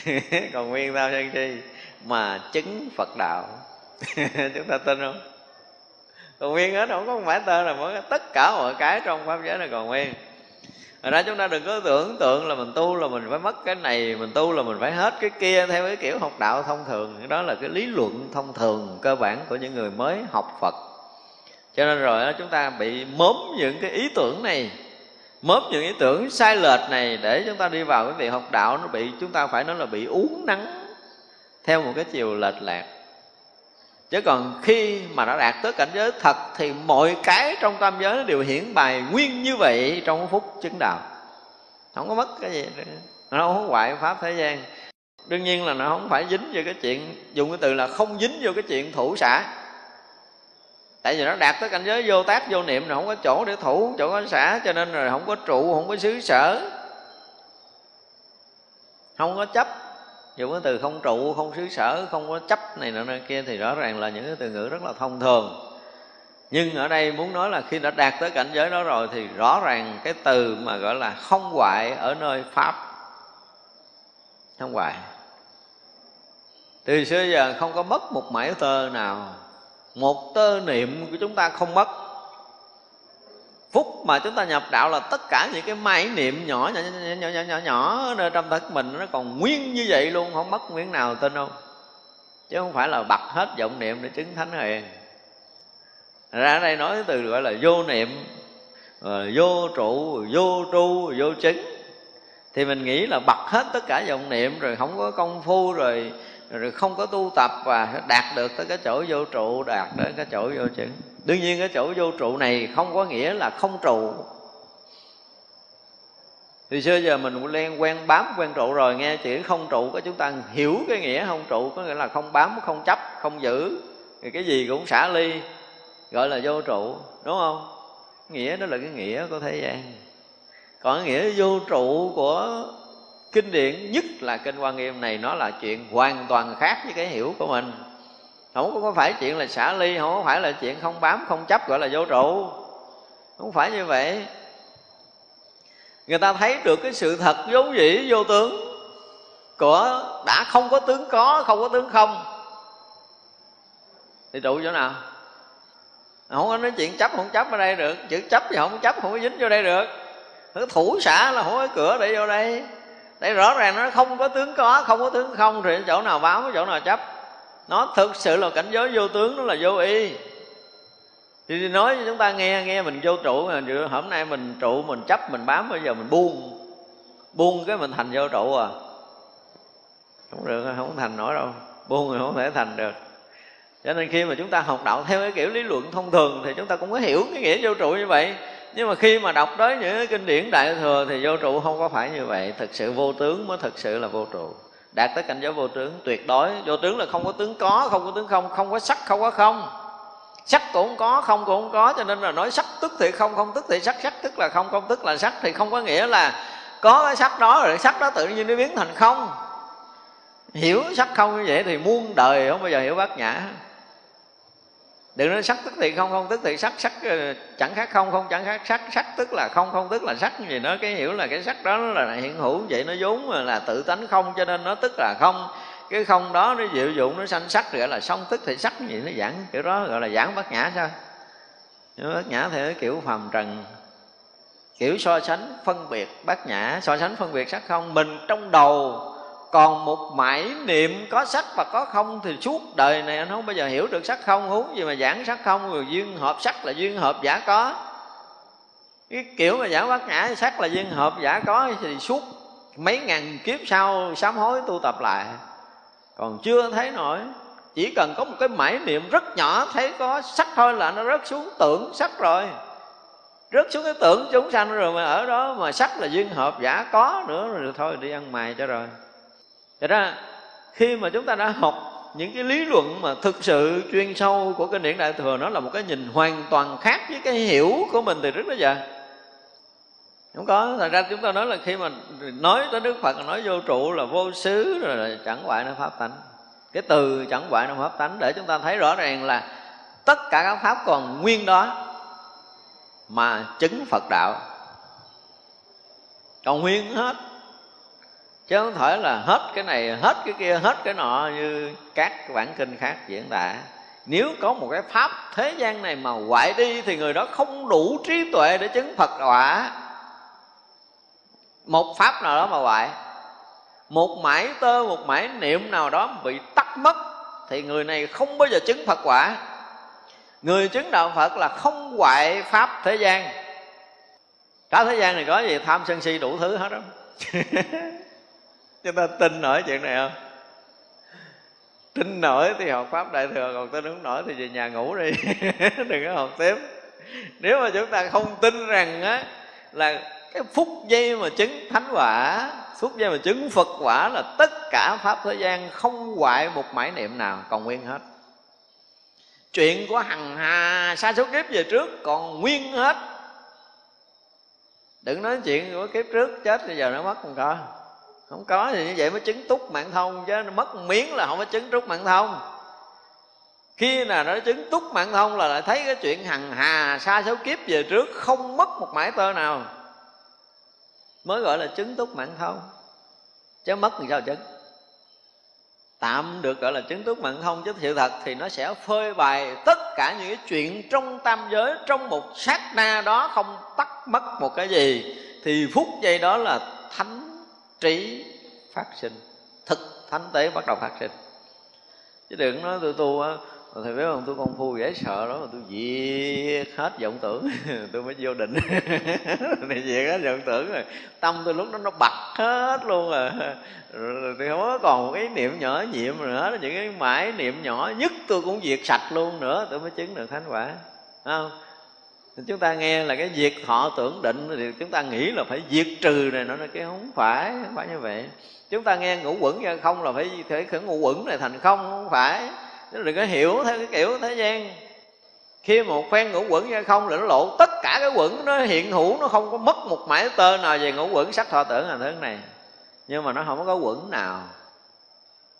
Còn nguyên tham sân si mà chứng phật đạo. chúng ta tin không? Còn nguyên hết, không có phải tên là mỗi tất cả mọi cái trong pháp giới này còn nguyên. Rồi ra chúng ta đừng có tưởng tượng là mình tu là mình phải mất cái này, Mình tu là mình phải hết cái kia, Theo cái kiểu học đạo thông thường. Đó là cái lý luận thông thường, cơ bản của những người mới học Phật. Cho nên rồi chúng ta bị mớm những cái ý tưởng này, Mớm những ý tưởng sai lệch này Để chúng ta đi vào cái việc học đạo, Nó bị, chúng ta phải nói là bị uống nắng Theo một cái chiều lệch lạc chứ còn khi mà đã đạt tới cảnh giới thật thì mọi cái trong tam giới đều hiển bài nguyên như vậy trong phút chứng đạo. Không có mất cái gì. Nó không có hoại pháp thế gian. Đương nhiên là nó không phải dính vô cái chuyện, dùng cái từ là không dính vô cái chuyện thủ xả. Tại vì nó đạt tới cảnh giới vô tác, vô niệm là không có chỗ để thủ, chỗ có xả, cho nên rồi không có trụ, không có xứ sở. Không có chấp dùng cái từ không trụ, không xứ sở, không có chấp này nọ nơi kia thì rõ ràng là những cái từ ngữ rất là thông thường. Nhưng ở đây muốn nói là khi đã đạt tới cảnh giới đó rồi thì rõ ràng cái từ mà gọi là không hoại ở nơi pháp. Không hoại. Từ xưa giờ không có mất một mảy tơ nào. Một tơ niệm của chúng ta không mất phút mà chúng ta nhập đạo là tất cả những cái máy niệm nhỏ nhỏ nhỏ nhỏ nhỏ, nhỏ, nhỏ nơi trong thân mình nó còn nguyên như vậy luôn không mất miếng nào tin không? Chứ không phải là bật hết vọng niệm để chứng thánh hiền. Ra ở đây nói từ gọi là vô niệm ờ, vô trụ vô tru vô chứng. Thì mình nghĩ là bật hết tất cả vọng niệm rồi không có công phu rồi rồi không có tu tập và đạt được tới cái chỗ vô trụ đạt đến cái chỗ vô chứng đương nhiên cái chỗ vô trụ này không có nghĩa là không trụ. Thì xưa giờ mình quen quen bám quen trụ rồi, nghe chữ không trụ có chúng ta hiểu cái nghĩa không trụ, có nghĩa là không bám, không chấp, không giữ. Thì cái gì cũng xả ly, gọi là vô trụ, đúng không? Nghĩa đó là cái nghĩa của thế gian. Còn cái nghĩa vô trụ của kinh điển nhất là kinh quan nghiêm này, nó là chuyện hoàn toàn khác với cái hiểu của mình không có phải chuyện là xả ly, không phải là chuyện không bám, không chấp gọi là vô trụ. Không phải như vậy. Người ta thấy được cái sự thật vốn dĩ vô tướng của đã không có tướng có, không có tướng không. Thì trụ chỗ nào? Không có nói chuyện chấp, không chấp ở đây được. Chữ chấp thì không chấp, không có dính vô đây được. Nó thủ xả là không có cửa để vô đây. Đây rõ ràng nó không có tướng có, không có tướng không. Thì chỗ nào bám, chỗ nào chấp? Nó thực sự là cảnh giới vô tướng, nó là vô y. Thì nói cho chúng ta nghe nghe mình vô trụ, mà hôm nay mình trụ, mình chấp, mình bám, bây giờ mình buông. Buông cái mình thành vô trụ à. Không được, không thành nổi đâu. Buông thì không thể thành được. Cho nên khi mà chúng ta học đạo theo cái kiểu lý luận thông thường thì chúng ta cũng có hiểu cái nghĩa vô trụ như vậy. Nhưng mà khi mà đọc tới những cái kinh điển đại thừa thì vô trụ không có phải như vậy. Thực sự vô tướng mới thực sự là vô trụ đạt tới cảnh giới vô tướng, tuyệt đối. Vô tướng là không có tướng có, không có tướng không không có sắc, không có không. Sắc cũng không có, không cũng không có, cho nên là nói sắc tức thì không không tức thì sắc sắc tức là không không tức là sắc thì không có nghĩa là có cái sắc đó rồi sắc đó tự nhiên nó biến thành không. Hiểu sắc không như vậy thì muôn đời không bao giờ hiểu bát nhã đừng nói sắc tức thì không không tức thì sắc sắc ờ, chẳng khác không không chẳng khác sắc. Sắc tức là không không tức là sắc. Gì nó cái hiểu là cái sắc đó là hiện hữu vậy, nó vốn là tự tánh không, cho nên nó tức là không. Cái không đó nó diệu dụng, nó sanh sắc, gọi là song tức thì sắc gì nó giảng, kiểu đó gọi là giảng bát nhã sao? Bát nhã thì kiểu phàm trần, kiểu so sánh phân biệt bát nhã so sánh phân biệt sắc không, mình trong đầu còn một mãi niệm có sắc và có không thì suốt đời này anh không bao giờ hiểu được sắc không, huống gì mà giảng sắc không, rồi duyên hợp sắc là duyên hợp giả có. Cái kiểu mà giảng bát nhã sắc là duyên hợp giả có thì suốt mấy ngàn kiếp sau sám hối tu tập lại. Còn chưa thấy nổi. Chỉ cần có một cái mãi niệm rất nhỏ, thấy có sắc thôi là nó rớt xuống tưởng sắc rồi. Rớt xuống cái tưởng chúng sanh rồi mà ở đó mà sắc là duyên hợp giả có nữa, rồi thôi đi ăn mày cho rồi. Thật ra, khi mà chúng ta đã học những cái lý luận mà thực sự chuyên sâu của kinh điển đại thừa, nó là một cái nhìn hoàn toàn khác với cái hiểu của mình từ trước đến giờ. Không có, thật ra chúng ta nói là khi mà nói tới đức phật, nói vô trụ là vô xứ, rồi là chẳng hoại nó pháp tánh. Cái từ chẳng hoại nó pháp tánh để chúng ta thấy rõ ràng là tất cả các pháp còn nguyên đó mà chứng phật đạo. Còn nguyên hết chứ không phải là hết cái này, hết cái kia, hết cái nọ như các bản kinh khác diễn tả. Nếu có một cái pháp thế gian này mà hoại đi thì người đó không đủ trí tuệ để chứng phật quả. Một pháp nào đó mà hoại. Một mãi tơ, một mãi niệm nào đó bị tắt mất thì người này không bao giờ chứng phật quả. Người chứng đạo phật là không hoại pháp thế gian. Cả thế gian này có gì tham sân si đủ thứ hết đó chúng ta tin nổi chuyện này không? Tin nổi thì học pháp đại thừa, còn tin không nổi thì về nhà ngủ đi. Đừng có học tiếp. Nếu mà chúng ta không tin rằng á, là cái phút giây mà chứng thánh quả phút giây mà chứng phật quả là tất cả pháp thế gian không hoại một mãi niệm nào, còn nguyên hết. Chuyện của hằng hà sa số kiếp về trước còn nguyên hết. Đừng nói chuyện của kiếp trước, chết bây giờ nó mất còn có không có thì như vậy mới chứng túc mạng thông, chứ nó mất miếng là không có chứng túc mạng thông. Khi nào nó chứng túc mạng thông là lại thấy cái chuyện hằng hà xa số kiếp về trước không mất một mãi tơ nào. Mới gọi là chứng túc mạng thông. Chứ mất thì sao chứng? Tạm được gọi là chứng túc mạng thông, chứ sự thật thì nó sẽ phơi bày tất cả những cái chuyện trong tam giới, trong một sát na đó không tắt mất một cái gì. Thì phút giây đó là thánh trí phát sinh thực thánh tế bắt đầu phát sinh. Chứ đừng nói tôi tu á thầy biết không tôi công phu dễ sợ đó mà tôi diệt hết vọng tưởng tôi mới vô định. Này diệt hết vọng tưởng rồi. Tâm tôi lúc đó nó bật hết luôn à. rồi, rồi tôi không có còn một cái niệm nhỏ nhiệm nữa những cái mãi niệm nhỏ nhất tôi cũng diệt sạch luôn nữa tôi mới chứng được thánh quả. Không? Chúng ta nghe là cái diệt họ tưởng định thì chúng ta nghĩ là phải diệt trừ này nó cái không phải không phải như vậy. Chúng ta nghe ngũ quẩn ra không là phải phải khởi ngũ quẩn này thành không không phải. Đừng có hiểu theo cái kiểu thế gian. Khi một phen ngũ quẩn ra không là nó lộ tất cả cái quẩn, nó hiện hữu, nó không có mất một mãi tơ nào về ngũ quẩn. Sắc thọ tưởng là thứ này. Nhưng mà nó không có quẩn nào.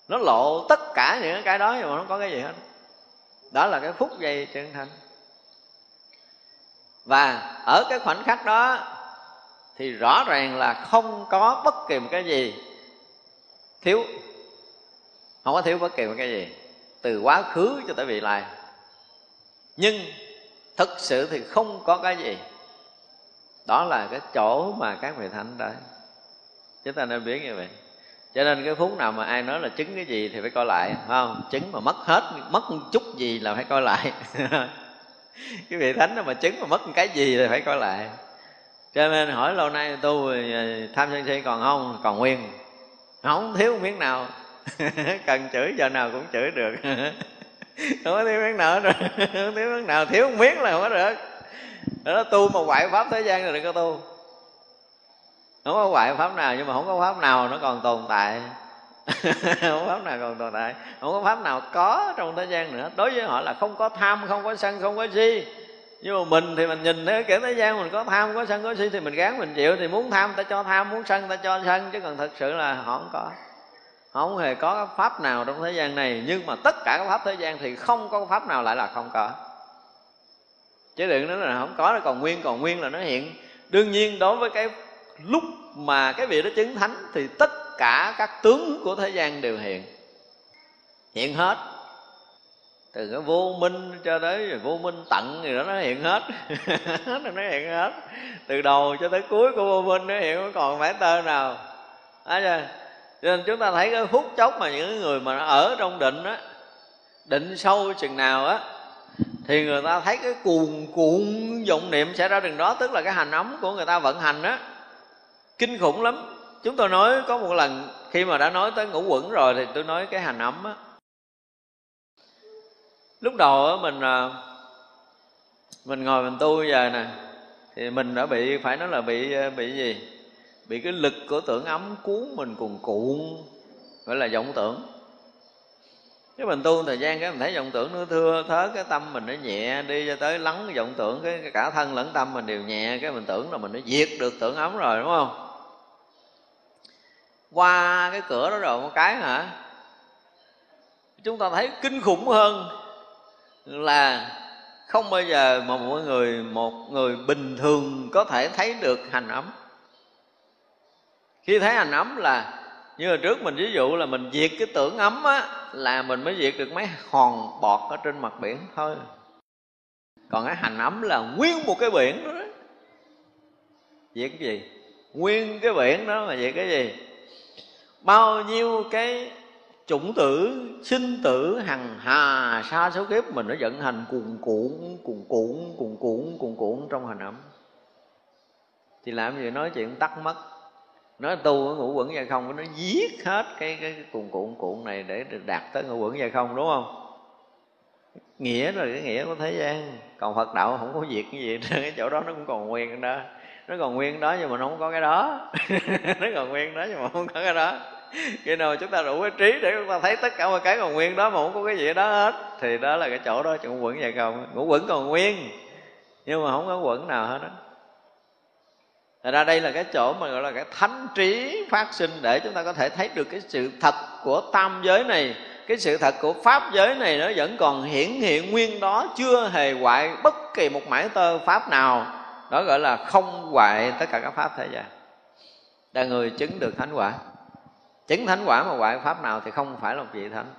Nó lộ tất cả những cái đó nhưng mà nó có cái gì hết. Đó là cái phút giây chân thành và ở cái khoảnh khắc đó thì rõ ràng là không có bất kỳ một cái gì thiếu, không có thiếu bất kỳ một cái gì, từ quá khứ cho tới vị lai. Nhưng thực sự thì không có cái gì. Đó là cái chỗ mà các vị thánh đấy chúng ta nên biết như vậy. Cho nên cái phút nào mà ai nói là chứng cái gì thì phải coi lại, phải không? Chứng mà mất hết, mất một chút gì là phải coi lại. cái vị thánh mà chứng mà mất cái gì thì phải coi lại. Cho nên hỏi lâu nay tu ờ, tham sân si còn không? Còn nguyên. Không thiếu miếng nào. Cần chửi giờ nào cũng chửi được. Không có thiếu miếng nào rồi. Không thiếu miếng nào. Thiếu miếng là không có được. Đó tu mà quại pháp thế gian rồi đừng có tu. Không có quại pháp nào, nhưng mà không có pháp nào nó còn tồn tại không có pháp nào còn tồn tại. Không có pháp nào có trong thế gian nữa. Đối với họ là không có tham, không có sân, không có si. Nhưng mà mình thì mình nhìn thấy kiểu thế gian, mình có tham, có sân, có si thì mình gán mình chịu. Thì muốn tham, ta cho tham, muốn sân, ta cho sân. Chứ còn thật sự là họ không có. Không hề có pháp nào trong thế gian này. Nhưng mà tất cả các pháp thế gian thì không có pháp nào lại là không có. Chứ đừng nói là không có nó còn nguyên còn nguyên là nó hiện. Đương nhiên, đối với cái lúc mà cái vị đó chứng thánh thì tất cả các tướng của thế gian đều hiện. Hiện hết. Từ cái vô minh cho tới vô minh tận thì đó nó hiện hết. Nó hiện hết. Từ đầu cho tới cuối của vô minh nó hiện còn phải tơ nào. À, cho nên chúng ta thấy cái phút chốc mà những người mà ở trong định á định sâu chừng nào á thì người ta thấy cái cuồn cuộn vọng niệm xảy ra đường đó tức là cái hành ấm của người ta vận hành á kinh khủng lắm chúng tôi nói có một lần, khi mà đã nói tới ngũ quẩn rồi thì tôi nói cái hành ấm á. Lúc đầu á, mình à, mình ngồi mình tu giờ nè, thì mình đã bị, phải nói là bị à, bị gì? Bị cái lực của tưởng ấm cuốn mình cuồn cuộn, gọi là vọng tưởng. Cái mình tu thời gian cái mình thấy vọng tưởng nó thưa, thớ, cái tâm mình nó nhẹ đi cho tới lắng vọng tưởng, cái cả thân lẫn tâm mình đều nhẹ, cái mình tưởng là mình nó diệt được tưởng ấm rồi, đúng không? Qua cái cửa đó rồi một cái hả? Chúng ta thấy kinh khủng hơn là không bao giờ mà mọi người một người bình thường có thể thấy được hành ấm. Khi thấy hành ấm là như là trước mình ví dụ là mình diệt cái tưởng ấm á là mình mới diệt được mấy hòn bọt ở trên mặt biển thôi. Còn cái hành ấm là nguyên một cái biển đó, đó. diệt cái gì? Nguyên cái biển đó mà diệt cái gì? Bao nhiêu cái chủng tử sinh tử hằng hà xa số kiếp mình nó vận hành cuồn cuộn cuồn cuộn cuồn cuộn cuồn cuộn trong hành ẩm. Thì làm gì nói chuyện tắt mất nói tu ngũ quẩn gia không nó giết hết cái cái, cuồn cuộn cuộn này để đạt tới ngũ quẩn gia không đúng không? Nghĩa là cái nghĩa của thế gian. Còn phật đạo không có việc cái gì cái chỗ đó nó cũng còn nguyên đó. Nó còn nguyên đó nhưng mà nó không có cái đó. Nó còn nguyên đó nhưng mà không có cái đó khi nào chúng ta đủ cái trí để chúng ta thấy tất cả mọi cái còn nguyên đó mà không có cái gì đó hết, thì đó là cái chỗ đó ngũ quẩn vậy không. Ngũ quẩn còn nguyên, nhưng mà không có quẩn nào hết đó Thật ra đây là cái chỗ mà gọi là cái thánh trí phát sinh để chúng ta có thể thấy được cái sự thật của tam giới này, cái sự thật của pháp giới này nó vẫn còn hiển hiện nguyên đó, chưa hề hoại bất kỳ một mãi tơ pháp nào. Đó gọi là không hoại tất cả các pháp thế gian. Là người chứng được thánh quả chứng thánh quả mà hoại pháp nào thì không phải là một vị thánh.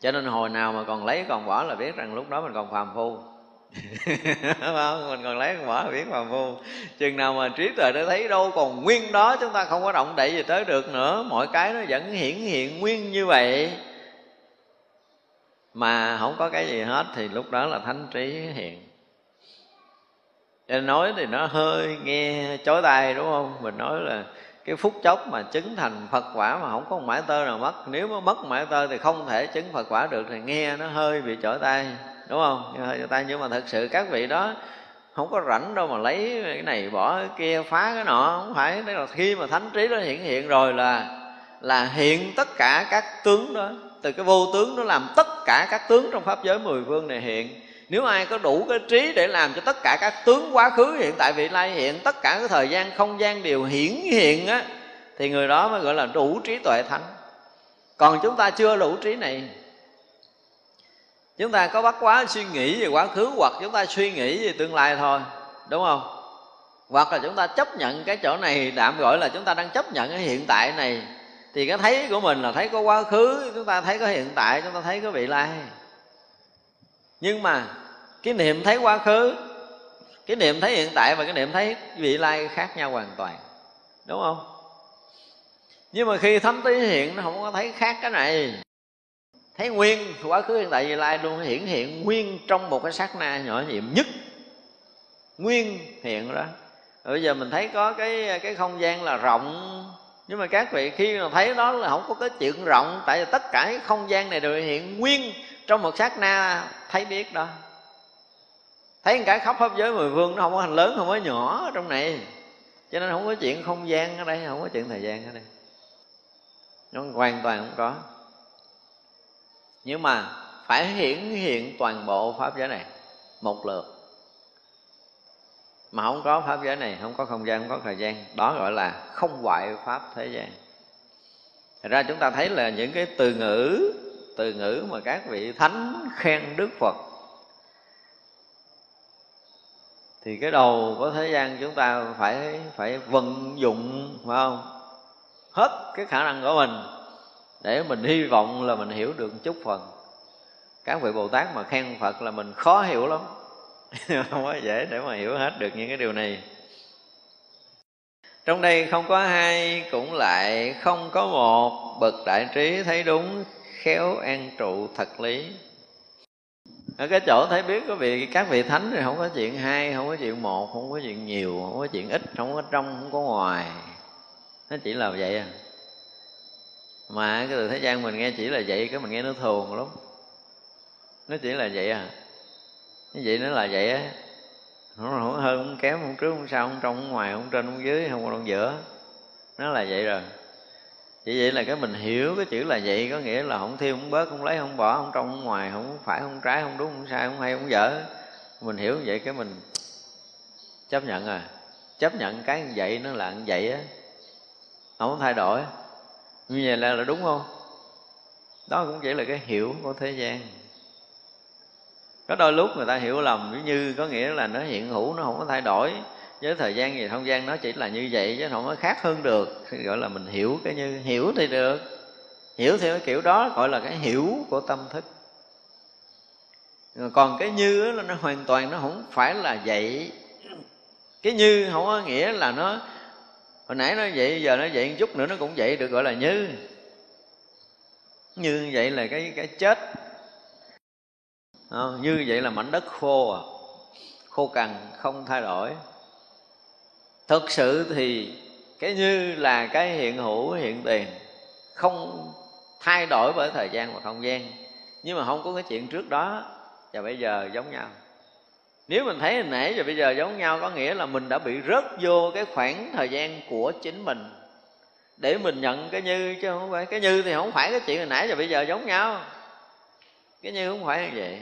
Cho nên hồi nào mà còn lấy còn bỏ là biết rằng lúc đó mình còn phàm phu. Không? mình còn lấy còn bỏ biết phàm phu. Chừng nào mà trí tuệ đã thấy đâu còn nguyên đó, chúng ta không có động đậy gì tới được nữa. Mọi cái nó vẫn hiển hiện nguyên như vậy. Mà không có cái gì hết thì lúc đó là thánh trí hiện. Nên nói thì nó hơi nghe chói tai, đúng không? Mình nói là cái phút chốc mà chứng thành Phật quả mà không có mãi tơ nào mất. Nếu mà mất mãi tơ thì không thể chứng Phật quả được Thì nghe nó hơi bị trở tay, đúng không? Hơi trở tay. Nhưng mà thật sự các vị đó không có rảnh đâu mà lấy cái này bỏ cái kia, phá cái nọ. Không phải. Đấy là khi mà thánh trí nó hiện hiện rồi là là hiện tất cả các tướng đó. Từ cái vô tướng nó làm tất cả các tướng trong pháp giới mười phương này hiện nếu ai có đủ cái trí để làm cho tất cả các tướng quá khứ hiện tại, vị lai hiện, tất cả cái thời gian, không gian đều hiển hiện á, thì người đó mới gọi là đủ trí tuệ thánh. Còn chúng ta chưa đủ trí này. Chúng ta có bắt quá suy nghĩ về quá khứ, hoặc chúng ta suy nghĩ về tương lai thôi, đúng không? Hoặc là chúng ta chấp nhận cái chỗ này đạm gọi là chúng ta đang chấp nhận cái hiện tại này, thì cái thấy của mình là thấy có quá khứ, chúng ta thấy có hiện tại, chúng ta thấy có vị lai. Nhưng mà cái niệm thấy quá khứ, cái niệm thấy hiện tại và cái niệm thấy vị lai khác nhau hoàn toàn. Đúng không? Nhưng mà khi thấm tí hiện, nó không có thấy khác cái này. Thấy nguyên, quá khứ, hiện tại, vị lai luôn hiển hiện nguyên trong một cái sát na nhỏ nhiệm nhất. Nguyên hiện đó bây giờ mình thấy có cái cái không gian là rộng. Nhưng mà các vị khi mà thấy đó là không có cái chuyện rộng, tại vì tất cả cái không gian này đều hiện nguyên trong một sát na, thấy biết đó thấy cái khắp pháp giới mười phương nó không có thành lớn, không có nhỏ ở trong này. Cho nên không có chuyện không gian ở đây, không có chuyện thời gian ở đây. Nó hoàn toàn không có. Nhưng mà phải hiển hiện toàn bộ pháp giới này một lượt. Mà không có pháp giới này, không có không gian, không có thời gian. Đó gọi là không hoại pháp thế gian. Thật ra chúng ta thấy là những cái từ ngữ từ ngữ mà các vị thánh khen đức phật thì cái đầu của thế gian chúng ta phải phải vận dụng, phải không? Hết cái khả năng của mình để mình hy vọng là mình hiểu được một chút phần. Các vị bồ tát mà khen phật là mình khó hiểu lắm. Không có dễ để mà hiểu hết được những cái điều này. Trong đây không có hai, cũng lại không có một bậc đại trí thấy đúng, khéo an trụ thật lý ở cái chỗ thấy biết có vị các vị thánh thì không có chuyện hai không có chuyện một không có chuyện nhiều không có chuyện ít không có trong không có ngoài. Nó chỉ là vậy à. Mà cái từ thế gian mình nghe chỉ là vậy cái mình nghe nó thường lắm. Nó chỉ là vậy à. Như vậy nó là vậy á. Không, không hơn không kém không trước không sau không trong không ngoài không trên không dưới không còn giữa. Nó là vậy rồi chỉ vậy là cái mình hiểu cái chữ là vậy có nghĩa là không thêm không bớt không lấy không bỏ không trong không ngoài không phải không trái không đúng không sai không hay không dở. Mình hiểu vậy cái mình chấp nhận à. Chấp nhận cái như vậy nó là như vậy á. Không thay đổi. Như vậy là, là đúng không? Đó cũng chỉ là cái hiểu của thế gian. Có đôi lúc người ta hiểu lầm như có nghĩa là nó hiện hữu nó không có thay đổi với thời gian gì không gian nó chỉ là như vậy chứ không có khác hơn được. Gọi là mình hiểu cái như, hiểu thì được. Hiểu theo cái kiểu đó gọi là cái hiểu của tâm thức. Còn cái như là nó hoàn toàn nó không phải là vậy. Cái như không có nghĩa là nó, hồi nãy nó vậy, giờ nó vậy một chút nữa nó cũng vậy, được gọi là như. Như vậy là cái cái chết. Không? như vậy là mảnh đất khô à. Khô cằn, không thay đổi thực sự thì cái như là cái hiện hữu, hiện tiền không thay đổi bởi thời gian và không gian. Nhưng mà không có cái chuyện trước đó và bây giờ giống nhau. Nếu mình thấy hồi nãy và bây giờ giống nhau, có nghĩa là mình đã bị rớt vô cái khoảng thời gian của chính mình. Để mình nhận cái như chứ không phải, cái như thì không phải cái chuyện hồi nãy và bây giờ giống nhau. Cái như không phải như vậy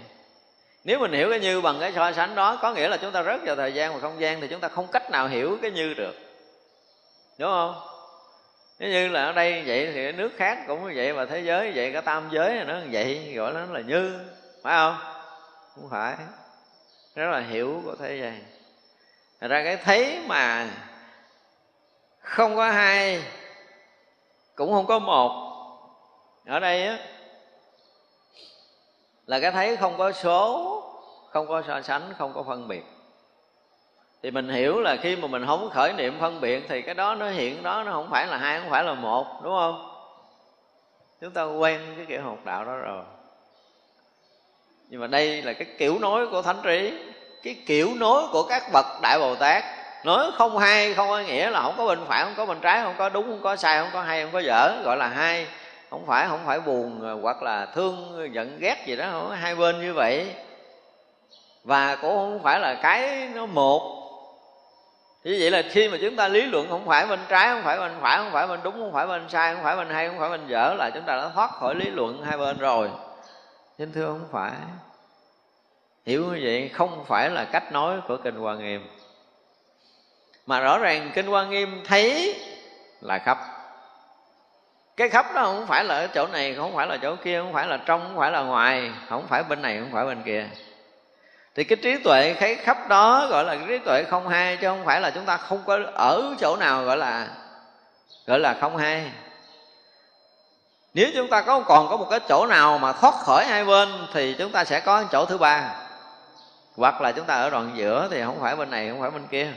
nếu mình hiểu cái như bằng cái so sánh đó, có nghĩa là chúng ta rớt vào thời gian và không gian thì chúng ta không cách nào hiểu cái như được. Đúng không? Nếu như là ở đây vậy thì nước khác cũng như vậy và thế giới vậy cả tam giới nó vậy, gọi nó là như, phải không? Không phải. Rất là hiểu của thế gian. Thật ra cái thấy mà không có hai, cũng không có một. Ở đây á là cái thấy không có số không có so sánh không có phân biệt thì mình hiểu là khi mà mình không khởi niệm phân biệt thì cái đó nó hiện đó nó không phải là hai không phải là một đúng không chúng ta quen cái kiểu học đạo đó rồi nhưng mà đây là cái kiểu nói của thánh trí cái kiểu nói của các bậc đại bồ tát nói không hai không có nghĩa là không có bên phải không có bên trái không có đúng không có sai không có hay không có dở gọi là hai không phải không phải buồn, hoặc là thương, giận, ghét gì đó, không hai bên như vậy. Và cũng không phải là cái nó một. Như vậy là khi mà chúng ta lý luận, không phải bên trái, không phải bên phải, không phải bên đúng, không phải bên sai, không phải bên hay, không phải bên dở, là chúng ta đã thoát khỏi lý luận hai bên rồi. Xin thưa không phải. Hiểu như vậy không phải là cách nói của kinh hoa nghiêm. Mà rõ ràng kinh hoa nghiêm thấy là khắp cái khắp đó không phải là ở chỗ này không phải là chỗ kia không phải là trong không phải là ngoài không phải bên này không phải bên kia thì cái trí tuệ cái khắp đó gọi là trí tuệ không hai chứ không phải là chúng ta không có ở chỗ nào gọi là gọi là không hai nếu chúng ta có còn có một cái chỗ nào mà thoát khỏi hai bên thì chúng ta sẽ có chỗ thứ ba hoặc là chúng ta ở đoạn giữa thì không phải bên này không phải bên kia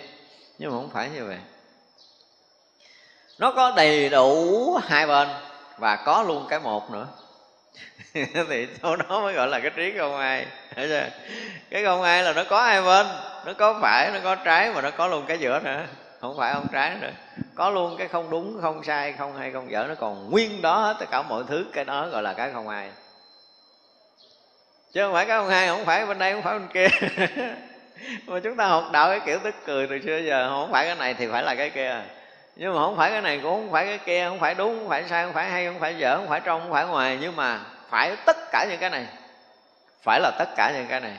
nhưng mà không phải như vậy nó có đầy đủ hai bên và có luôn cái một nữa. Thì chỗ đó mới gọi là cái trí không ai. Cái không ai là nó có hai bên. Nó có phải, nó có trái mà nó có luôn cái giữa nữa. Không phải không trái nữa. Có luôn cái không đúng, không sai, không hay, không dở. Nó còn nguyên đó hết tất cả mọi thứ. Cái đó gọi là cái không ai. Chứ không phải cái không ai, không phải bên đây, không phải bên kia. Mà chúng ta học đạo cái kiểu tức cười từ xưa giờ. Không phải cái này thì phải là cái kia nhưng mà không phải cái này cũng không phải cái kia không phải đúng không phải sai không phải hay không phải dở không phải trong không phải ngoài. Nhưng mà phải tất cả những cái này. Phải là tất cả những cái này.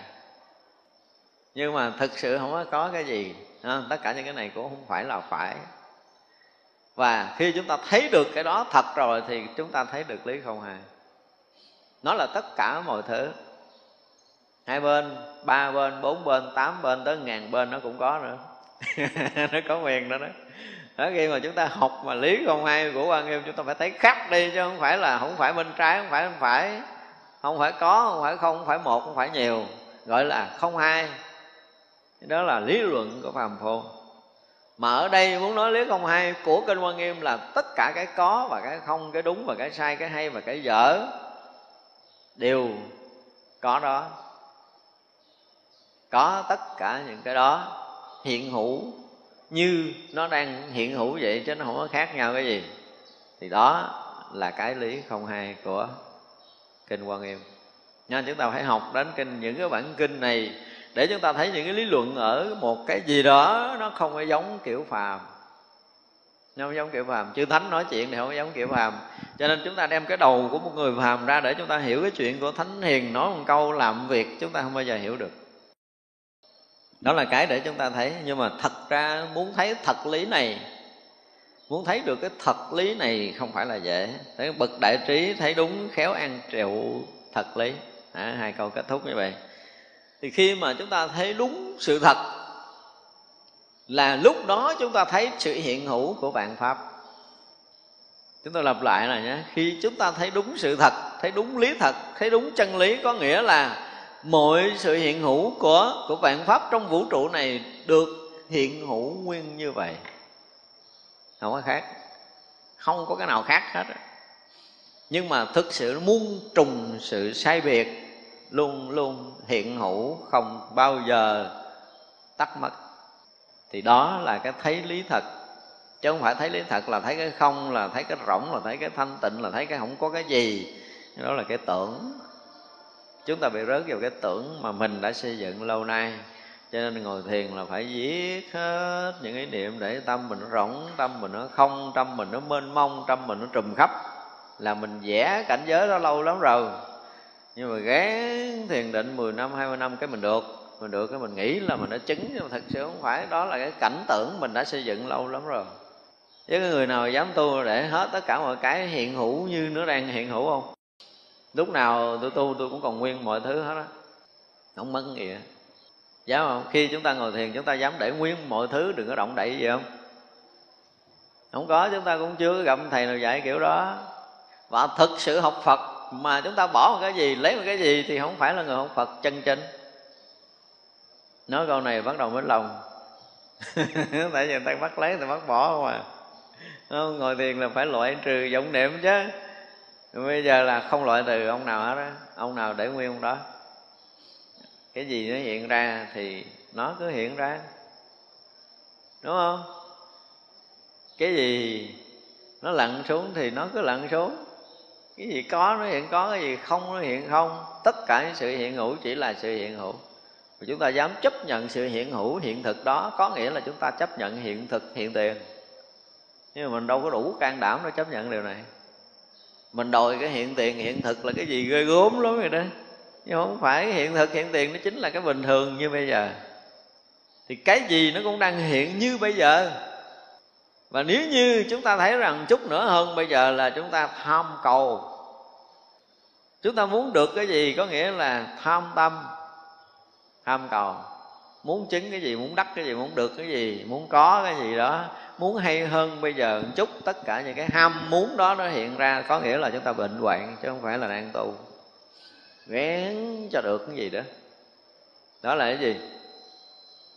Nhưng mà thực sự không có, có cái gì à, tất cả những cái này cũng không phải là phải. Và khi chúng ta thấy được cái đó thật rồi thì chúng ta thấy được lý không hề nó là tất cả mọi thứ. Hai bên ba bên bốn bên tám bên tới ngàn bên nó cũng có nữa. Nó có quyền đó đó đó, khi mà chúng ta học mà lý không hay của quan nghiêm, chúng ta phải thấy khác đi chứ không phải là không phải bên trái, không phải không phải. Không phải có, không phải không không phải một, không phải nhiều. Gọi là không hai. Đó là lý luận của phàm phu. Mà ở đây muốn nói lý không hai của kinh quan nghiêm là tất cả cái có và cái không, cái đúng và cái sai, cái hay và cái dở, đều có đó. Có tất cả những cái đó. Hiện hữu như nó đang hiện hữu vậy chứ nó không có khác nhau cái gì. Thì đó là cái lý không hai của kinh quan nghiêm. Nha chúng ta phải học đến kinh, những cái bản kinh này để chúng ta thấy những cái lý luận ở một cái gì đó nó không có giống kiểu phàm. Nó không giống kiểu phàm. Chư thánh nói chuyện thì không có giống kiểu phàm. Cho nên chúng ta đem cái đầu của một người phàm ra để chúng ta hiểu cái chuyện của thánh hiền nói một câu làm việc chúng ta không bao giờ hiểu được đó là cái để chúng ta thấy. Nhưng mà thật ra muốn thấy thật lý này muốn thấy được cái thật lý này không phải là dễ. Thấy bậc đại trí thấy đúng khéo ăn triệu thật lý. À, hai câu kết thúc như vậy. Thì khi mà chúng ta thấy đúng sự thật là lúc đó chúng ta thấy sự hiện hữu của vạn pháp. Chúng tôi lặp lại này nhé. Khi chúng ta thấy đúng sự thật thấy đúng lý thật thấy đúng chân lý có nghĩa là mọi sự hiện hữu của của vạn pháp trong vũ trụ này được hiện hữu nguyên như vậy. Không có khác. Không có cái nào khác hết nhưng mà thực sự muôn trùng sự sai biệt luôn luôn hiện hữu không bao giờ tắt mất. Thì đó là cái thấy lý thật. Chứ không phải thấy lý thật là thấy cái không, là thấy cái rỗng, là thấy cái thanh tịnh, là thấy cái không có cái gì. Đó là cái tưởng chúng ta bị rớt vào cái tưởng mà mình đã xây dựng lâu nay. Cho nên ngồi thiền là phải viết hết những ý niệm để tâm mình nó rỗng, tâm mình nó không, tâm mình nó mênh mông, tâm mình nó trùm khắp. Là mình vẽ cảnh giới đó lâu lắm rồi. Nhưng mà gán thiền định 10 năm 20 năm cái mình được. Mình được cái mình nghĩ là mình đã chứng, nhưng mà thật sự không phải. Đó là cái cảnh tưởng mình đã xây dựng lâu lắm rồi. Với cái người nào dám tu để hết tất cả mọi cái hiện hữu như nó đang hiện hữu không? Lúc nào tôi tu tôi cũng còn nguyên mọi thứ hết á. Không mất gì hết dám không? Khi chúng ta ngồi thiền chúng ta dám để nguyên mọi thứ đừng có động đậy gì không? Không có chúng ta cũng chưa gặp thầy nào dạy kiểu đó. Và thực sự học phật mà chúng ta bỏ một cái gì lấy một cái gì thì không phải là người học phật chân chính. Nói câu này bắt đầu mới lòng. Tại vì người ta bắt lấy người ta bắt bỏ không à không, ngồi thiền là phải loại trừ vọng niệm chứ bây giờ là không loại trừ ông nào hết á. Ông nào để nguyên ông đó. Cái gì nó hiện ra thì nó cứ hiện ra. Đúng không? Cái gì nó lặn xuống thì nó cứ lặn xuống. Cái gì có nó hiện có, cái gì không nó hiện không. Tất cả những sự hiện hữu chỉ là sự hiện hữu. Và chúng ta dám chấp nhận sự hiện hữu, hiện thực đó, có nghĩa là chúng ta chấp nhận hiện thực, hiện tiền. Nhưng mà mình đâu có đủ can đảm để chấp nhận điều này mình đòi cái hiện tiền, hiện thực là cái gì ghê gốm lắm rồi đó. Nhưng không phải hiện thực, hiện tiền nó chính là cái bình thường như bây giờ. Thì cái gì nó cũng đang hiện như bây giờ. Và nếu như chúng ta thấy rằng chút nữa hơn bây giờ là chúng ta tham cầu. Chúng ta muốn được cái gì có nghĩa là tham tâm, tham cầu muốn chứng cái gì, muốn đắc cái gì, muốn được cái gì, muốn có cái gì đó. Muốn hay hơn bây giờ một chút, tất cả những cái ham muốn đó nó hiện ra, có nghĩa là chúng ta bệnh hoạn chứ không phải là đang tu. Gán cho được cái gì đó. Đó là cái gì?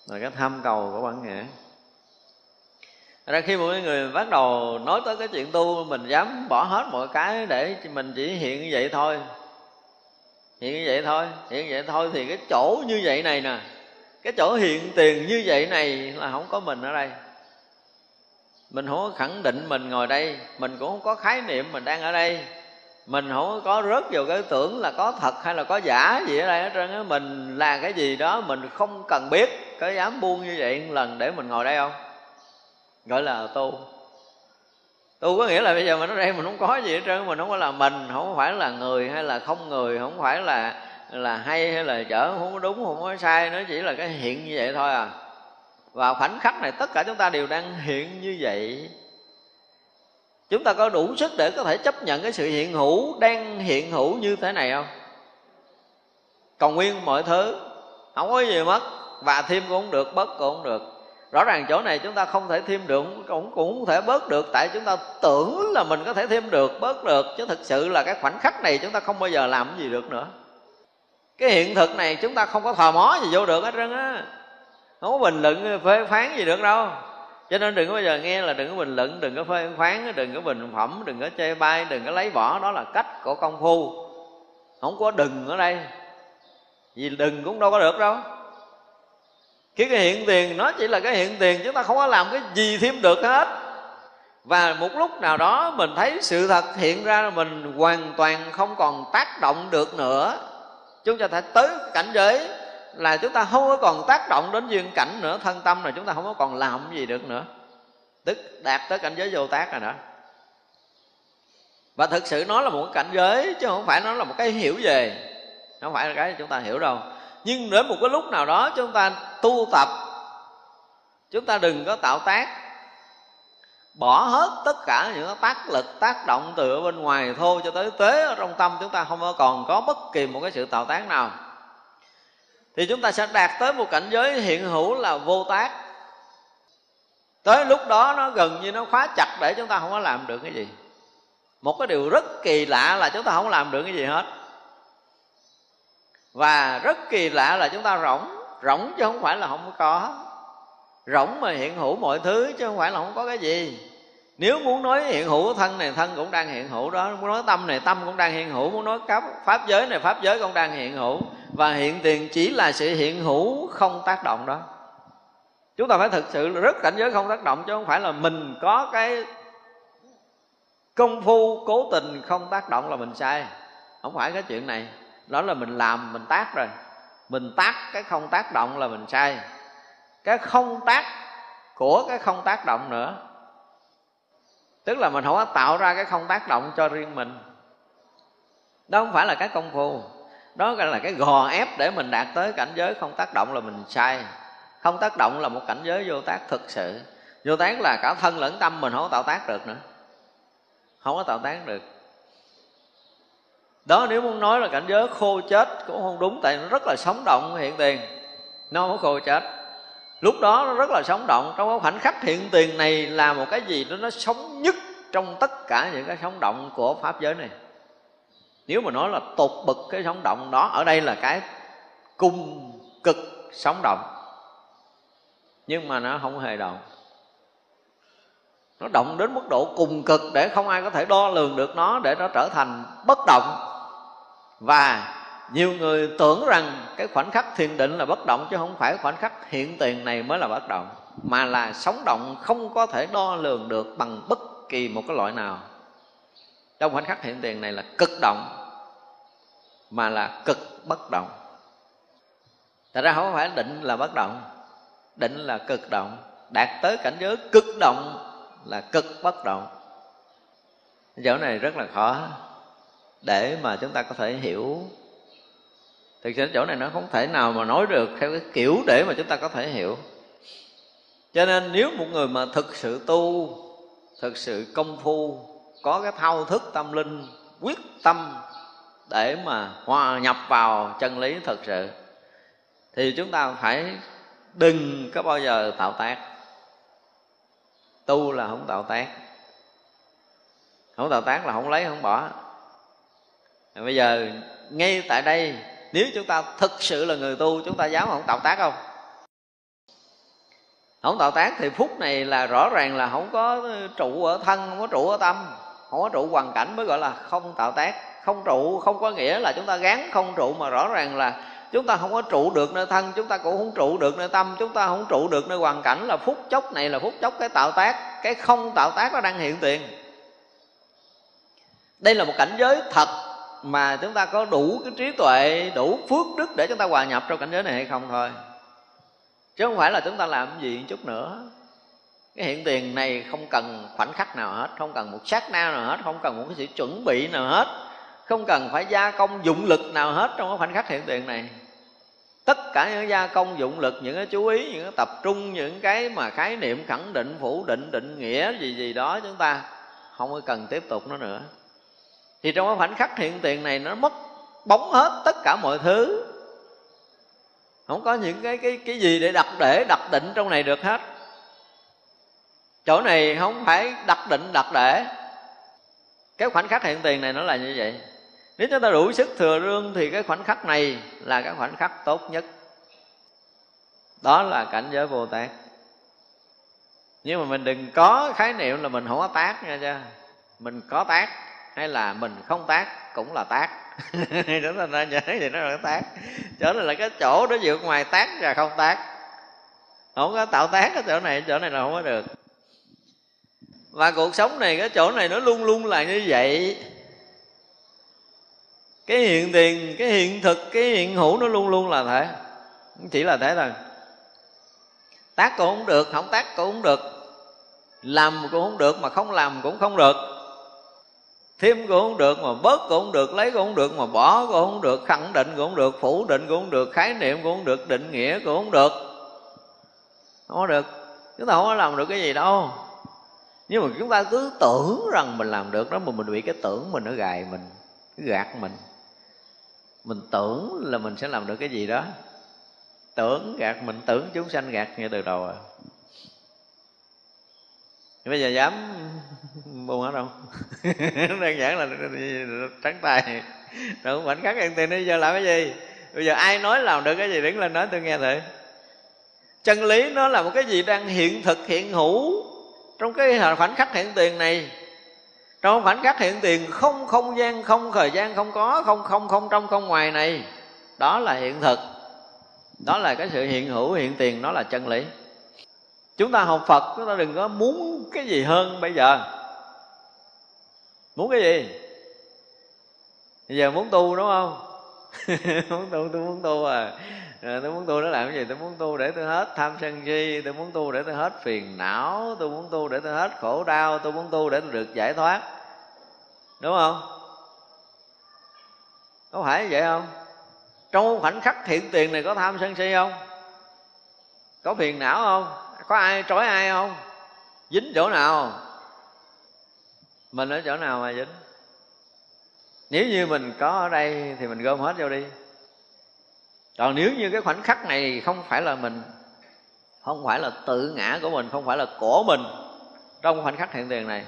Là cái tham cầu của bản ngã. Ra khi mỗi người bắt đầu nói tới cái chuyện tu, mình dám bỏ hết mọi cái để mình chỉ hiện như vậy thôi. Hiện như vậy thôi, hiện như vậy thôi thì cái chỗ như vậy này nè cái chỗ hiện tiền như vậy này là không có mình ở đây. Mình không có khẳng định mình ngồi đây. Mình cũng không có khái niệm mình đang ở đây. Mình không có rớt vào cái tưởng là có thật hay là có giả gì ở đây hết trơn á. Mình là cái gì đó mình không cần biết. Có dám buông như vậy một lần để mình ngồi đây không? Gọi là tu. Tu có nghĩa là bây giờ mình ở đây mình không có gì hết trơn mình không có là mình, không phải là người hay là không người, không phải là là hay hay là dở, không có đúng, không có sai, nó chỉ là cái hiện như vậy thôi à. Và khoảnh khắc này tất cả chúng ta đều đang hiện như vậy. Chúng ta có đủ sức để có thể chấp nhận cái sự hiện hữu, đang hiện hữu như thế này không? Còn nguyên mọi thứ, không có gì mất, và thêm cũng không được, bớt cũng không được. Rõ ràng chỗ này chúng ta không thể thêm được, cũng cũng không thể bớt được, tại chúng ta tưởng là mình có thể thêm được, bớt được, chứ thực sự là cái khoảnh khắc này chúng ta không bao giờ làm gì được nữa cái hiện thực này chúng ta không có thò mó gì vô được hết trơn á. Không có bình luận, phê phán gì được đâu. Cho nên đừng có bao giờ nghe là đừng có bình luận, đừng có phê phán, đừng có bình phẩm, đừng có chê bai, đừng có lấy bỏ đó là cách của công phu. Không có đừng ở đây. Vì đừng cũng đâu có được đâu. Cái cái hiện tiền, nó chỉ là cái hiện tiền, chúng ta không có làm cái gì thêm được hết. Và một lúc nào đó mình thấy sự thật hiện ra là mình hoàn toàn không còn tác động được nữa chúng ta phải tới cảnh giới là chúng ta không có còn tác động đến duyên cảnh nữa, thân tâm là chúng ta không có còn làm gì được nữa. Tức đạt tới cảnh giới vô tác rồi đó. Và thực sự nó là một cảnh giới chứ không phải nó là một cái hiểu về. Không phải là cái chúng ta hiểu đâu. Nhưng đến một cái lúc nào đó chúng ta tu tập, chúng ta đừng có tạo tác bỏ hết tất cả những tác lực, tác động từ ở bên ngoài thô cho tới tế ở trong tâm chúng ta không còn có bất kỳ một cái sự tạo tác nào. Thì chúng ta sẽ đạt tới một cảnh giới hiện hữu là vô tác. Tới lúc đó nó gần như nó khóa chặt để chúng ta không có làm được cái gì. Một cái điều rất kỳ lạ là chúng ta không làm được cái gì hết. Và rất kỳ lạ là chúng ta rỗng rỗng chứ không phải là không có. Rỗng mà hiện hữu mọi thứ chứ không phải là không có cái gì nếu muốn nói hiện hữu thân này, thân cũng đang hiện hữu đó. Muốn nói tâm này, tâm cũng đang hiện hữu. Muốn nói pháp pháp giới này, pháp giới cũng đang hiện hữu. Và hiện tiền chỉ là sự hiện hữu không tác động đó. Chúng ta phải thực sự rất cảnh giới không tác động, chứ không phải là mình có cái công phu, cố tình không tác động là mình sai. Không phải cái chuyện này. Đó là mình làm, mình tác rồi. Mình tác cái không tác động là mình sai. Cái không tác của cái không tác động nữa tức là mình không có tạo ra cái không tác động cho riêng mình. Đó không phải là cái công phu. Đó gọi là cái gò ép để mình đạt tới cảnh giới không tác động là mình sai. Không tác động là một cảnh giới vô tác thực sự. Vô tác là cả thân lẫn tâm mình không có tạo tác được nữa. Không có tạo tác được. Đó nếu muốn nói là cảnh giới khô chết cũng không đúng, tại nó rất là sống động hiện tiền. Nó không có khô chết lúc đó nó rất là sống động. Trong cái khoảnh khắc hiện tiền này là một cái gì đó, nó sống nhất trong tất cả những cái sống động của pháp giới này. Nếu mà nói là tột bực cái sống động đó, ở đây là cái cung cực sống động. Nhưng mà nó không hề động. Nó động đến mức độ cùng cực để không ai có thể đo lường được nó, để nó trở thành bất động. Và nhiều người tưởng rằng cái khoảnh khắc thiền định là bất động chứ không phải khoảnh khắc hiện tiền này mới là bất động, mà là sống động không có thể đo lường được bằng bất kỳ một cái loại nào. Trong khoảnh khắc hiện tiền này là cực động, mà là cực bất động. Thật ra không phải định là bất động, định là cực động. Đạt tới cảnh giới cực động là cực bất động. Chỗ này rất là khó để mà chúng ta có thể hiểu thực sự chỗ này nó không thể nào mà nói được theo cái kiểu để mà chúng ta có thể hiểu. Cho nên nếu một người mà thực sự tu, thực sự công phu, có cái thao thức tâm linh, quyết tâm để mà hòa nhập vào chân lý thật sự, thì chúng ta phải đừng có bao giờ tạo tác. Tu là không tạo tác. Không tạo tác là không lấy, không bỏ. Bây giờ, ngay tại đây nếu chúng ta thực sự là người tu, chúng ta dám không tạo tác không? Không tạo tác thì phút này là rõ ràng là không có trụ ở thân, không có trụ ở tâm. Không có trụ hoàn cảnh mới gọi là không tạo tác. Không trụ, không có nghĩa là chúng ta gán không trụ, mà rõ ràng là chúng ta không có trụ được nơi thân, chúng ta cũng không trụ được nơi tâm, chúng ta không trụ được nơi hoàn cảnh. Là phút chốc này là phút chốc cái tạo tác, cái không tạo tác nó đang hiện tiền. Đây là một cảnh giới thật mà chúng ta có đủ cái trí tuệ, đủ phước đức để chúng ta hòa nhập trong cảnh giới này hay không thôi. Chứ không phải là chúng ta làm gì chút nữa. Cái hiện tiền này không cần khoảnh khắc nào hết, không cần một sát na nào hết, không cần một cái sự chuẩn bị nào hết, không cần phải gia công dụng lực nào hết trong cái khoảnh khắc hiện tiền này. Tất cả những gia công dụng lực, những cái chú ý, những cái tập trung, những cái mà khái niệm khẳng định, phủ định định nghĩa gì gì đó chúng ta không có cần tiếp tục nó nữa thì trong cái khoảnh khắc hiện tiền này nó mất bóng hết tất cả mọi thứ. Không có những cái cái cái gì để đặt để đặt định trong này được hết. Chỗ này không phải đặt định, đặt để. Cái khoảnh khắc hiện tiền này nó là như vậy. Nếu chúng ta đủ sức thừa rương thì cái khoảnh khắc này là cái khoảnh khắc tốt nhất. Đó là cảnh giới vô tác nhưng mà mình đừng có khái niệm là mình không có tác nha cha. Mình có tác hay là mình không tác cũng là tác. Chúng ta nên nhớ thì nó là tác. Chỗ này là cái chỗ đó vượt ngoài tác và không tác. Không có tạo tác ở chỗ này chỗ này là không có được. Và cuộc sống này, cái chỗ này nó luôn luôn là như vậy. Cái hiện tiền, cái hiện thực, cái hiện hữu nó luôn luôn là thế. Chỉ là thế thôi. Tác cũng không được, không tác cũng không được. Làm cũng không được mà không làm cũng không được thêm cũng không được mà bớt cũng không được, lấy cũng không được mà bỏ cũng không được, khẳng định cũng không được, phủ định cũng không được, khái niệm cũng không được, định nghĩa cũng không được. Không có được. Chúng ta không có làm được cái gì đâu. Nhưng mà chúng ta cứ tưởng rằng mình làm được đó, mà mình bị cái tưởng mình nó gài mình nó gạt mình. Mình tưởng là mình sẽ làm được cái gì đó. Tưởng gạt mình, tưởng chúng sanh gạt ngay từ đầu à bây giờ dám buông hết không đơn giản là trắng tay. Rồi khoảnh khắc ăn tiền bây giờ làm cái gì? Bây giờ ai nói làm được cái gì? Đứng lên nói, tôi nghe thử. Chân lý nó là một cái gì đang hiện thực, hiện hữu trong cái khoảnh khắc hiện tiền này. Trong khoảnh khắc hiện tiền không không gian, không thời gian, không có, không không không trong, không ngoài này. Đó là hiện thực. Đó là cái sự hiện hữu, hiện tiền đó là chân lý chúng ta học phật, chúng ta đừng có muốn cái gì hơn bây giờ. Muốn cái gì? Bây giờ muốn tu đúng không? Muốn tu, tôi muốn tu à. Tôi muốn tu để làm cái gì? Tôi muốn tu để tôi hết tham sân si, tôi muốn tu để tôi hết phiền não, tôi muốn tu để tôi hết khổ đau, tôi muốn tu để tôi được giải thoát. Đúng không? Có phải vậy không? Trong khoảnh khắc hiện tiền này có tham sân si không? Có phiền não không? Có ai trói ai không? Dính chỗ nào? Mình ở chỗ nào mà dính? Nếu như mình có ở đây thì mình gom hết vô đi. Còn nếu như cái khoảnh khắc này không phải là mình, không phải là tự ngã của mình, không phải là của mình trong khoảnh khắc hiện tiền này,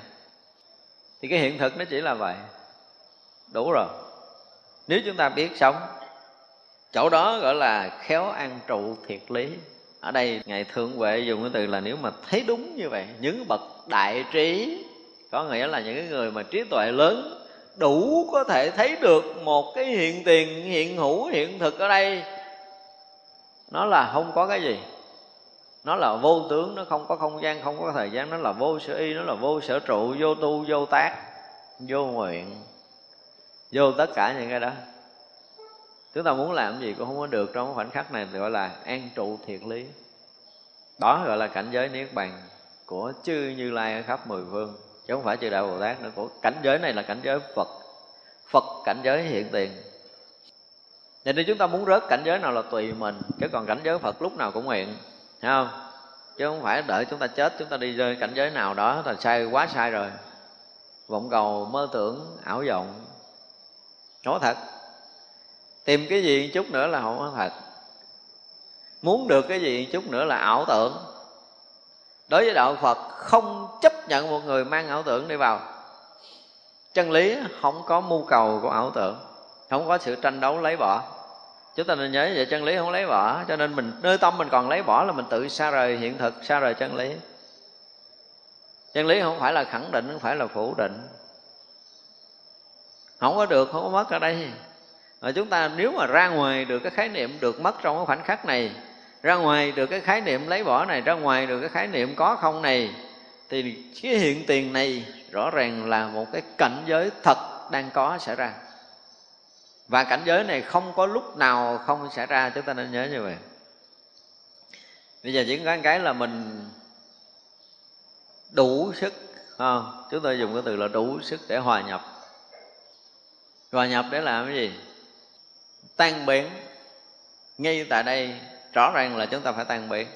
thì cái hiện thực nó chỉ là vậy. Đủ rồi. Nếu chúng ta biết sống, chỗ đó gọi là khéo an trụ thiệt lý ở đây ngài thượng huệ dùng cái từ là nếu mà thấy đúng như vậy, những bậc đại trí, có nghĩa là những cái người mà trí tuệ lớn, đủ có thể thấy được một cái hiện tiền, hiện hữu, hiện thực ở đây. Nó là không có cái gì. Nó là vô tướng, nó không có không gian, không có thời gian, nó là vô sở y, nó là vô sở trụ, vô tu, vô tác, vô nguyện, vô tất cả những cái đó chúng ta muốn làm gì cũng không có được trong khoảnh khắc này gọi là an trụ thiệt lý. Đó gọi là cảnh giới niết bàn của chư như lai ở khắp mười phương, chứ không phải chư đạo bồ tát nữa. Của cảnh giới này là cảnh giới phật phật cảnh giới hiện tiền. Vậy nên chúng ta muốn rớt cảnh giới nào là tùy mình, Chứ còn cảnh giới Phật lúc nào cũng nguyện, Thấy không? Chứ không phải đợi chúng ta chết, Chúng ta đi rơi cảnh giới nào đó, là sai, quá sai rồi. Vọng cầu, mơ tưởng, ảo vọng. Nói thật Tìm cái gì chút nữa là không có thật. Muốn được cái gì chút nữa là ảo tưởng. Đối với đạo phật, không chấp nhận một người mang ảo tưởng đi vào. Chân lý không có mưu cầu của ảo tưởng. Không có sự tranh đấu lấy bỏ. Chúng ta nên nhớ vậy, chân lý không lấy bỏ. Cho nên mình, nơi tâm mình còn lấy bỏ là mình tự xa rời hiện thực, xa rời chân lý. Chân lý không phải là khẳng định, không phải là phủ định. Không có được, không có mất ở đây và chúng ta nếu mà ra ngoài được cái khái niệm được mất trong cái khoảnh khắc này, ra ngoài được cái khái niệm lấy bỏ này, ra ngoài được cái khái niệm có không này, thì cái hiện tiền này rõ ràng là một cái cảnh giới thật đang có xảy ra. Và cảnh giới này không có lúc nào không xảy ra, chúng ta nên nhớ như vậy. Bây giờ chỉ có cái là mình đủ sức không? chúng tôi dùng cái từ là đủ sức để hòa nhập. Hòa nhập để làm cái gì? Tan biến ngay tại đây, rõ ràng là chúng ta phải tan biến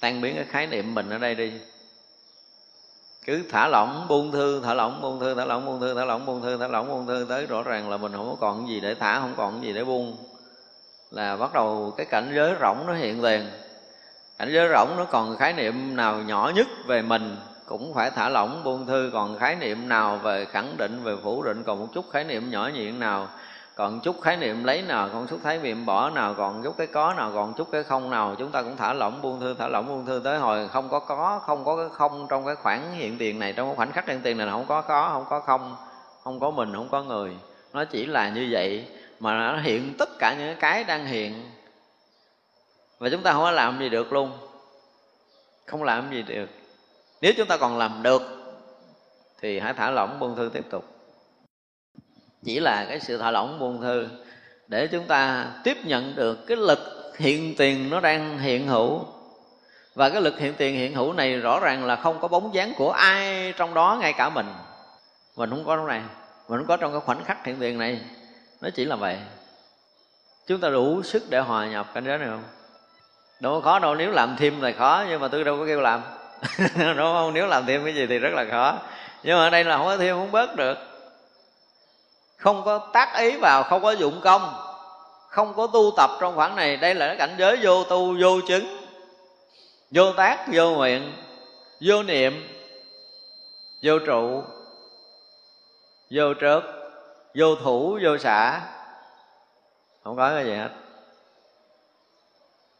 tan biến cái khái niệm mình ở đây đi. Cứ thả lỏng, buông thư, thả lỏng, buông thư, thả lỏng, buông thư, thả lỏng, buông thư, thả lỏng, buông thư, tới rõ ràng là mình không có còn gì để thả, không còn gì để buông. Là bắt đầu cái cảnh giới rỗng nó hiện liền cảnh giới rỗng nó còn khái niệm nào nhỏ nhất về mình cũng phải thả lỏng, buông thư. Còn khái niệm nào về khẳng định, về phủ định, còn một chút khái niệm nhỏ nhịn nào còn chút khái niệm lấy nào, còn chút khái niệm bỏ nào, còn chút cái có nào, còn chút cái không nào, chúng ta cũng thả lỏng buông thư, thả lỏng buông thư tới hồi không có có, không có cái không trong cái khoảng hiện tiền này, trong cái khoảnh khắc hiện tiền này không có có, không có không không có mình, không có người. Nó chỉ là như vậy mà nó hiện tất cả những cái đang hiện. Và chúng ta không có làm gì được luôn. Không làm gì được. Nếu chúng ta còn làm được, thì hãy thả lỏng buông thư tiếp tục chỉ là cái sự thả lỏng buông thư để chúng ta tiếp nhận được cái lực hiện tiền nó đang hiện hữu. Và cái lực hiện tiền hiện hữu này rõ ràng là không có bóng dáng của ai trong đó, ngay cả mình. Mình không có trong này mình không có trong cái khoảnh khắc hiện tiền này. Nó chỉ là vậy. Chúng ta đủ sức để hòa nhập, cảnh giới này không? Đâu có khó đâu, nếu làm thêm thì khó, nhưng mà tôi đâu có kêu làm. Đúng không nếu làm thêm cái gì thì rất là khó. Nhưng mà ở đây là không có thêm, không bớt được không có tác ý vào, không có dụng công. Không có tu tập trong khoảng này. Đây là cái cảnh giới vô tu, vô chứng. Vô tác, vô nguyện, vô niệm, vô trụ, vô trớt vô thủ, vô xả. Không có cái gì hết.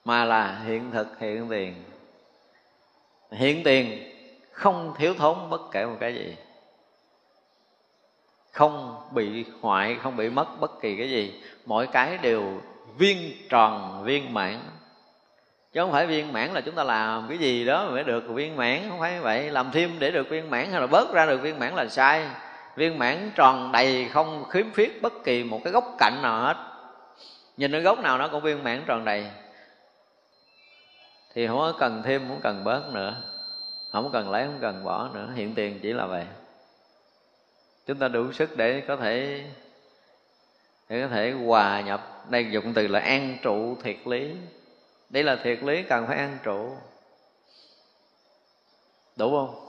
Mà là hiện thực, hiện tiền. Hiện tiền không thiếu thốn bất kể một cái gì không bị hoại, không bị mất bất kỳ cái gì. Mỗi cái đều viên tròn, viên mãn. Chứ không phải viên mãn là chúng ta làm cái gì đó mới được viên mãn, không phải vậy. Làm thêm để được viên mãn hay là bớt ra được viên mãn là sai. Viên mãn tròn đầy không khiếm khuyết bất kỳ một cái góc cạnh nào hết. Nhìn ở góc nào nó cũng viên mãn tròn đầy. Thì không có cần thêm, không cần bớt nữa. Không cần lấy, không cần bỏ nữa. Hiện tiền chỉ là vậy chúng ta đủ sức để có thể, để có thể hòa nhập. Đây dùng từ là an trụ thiệt lý. Đây là thiệt lý cần phải an trụ. Đủ không?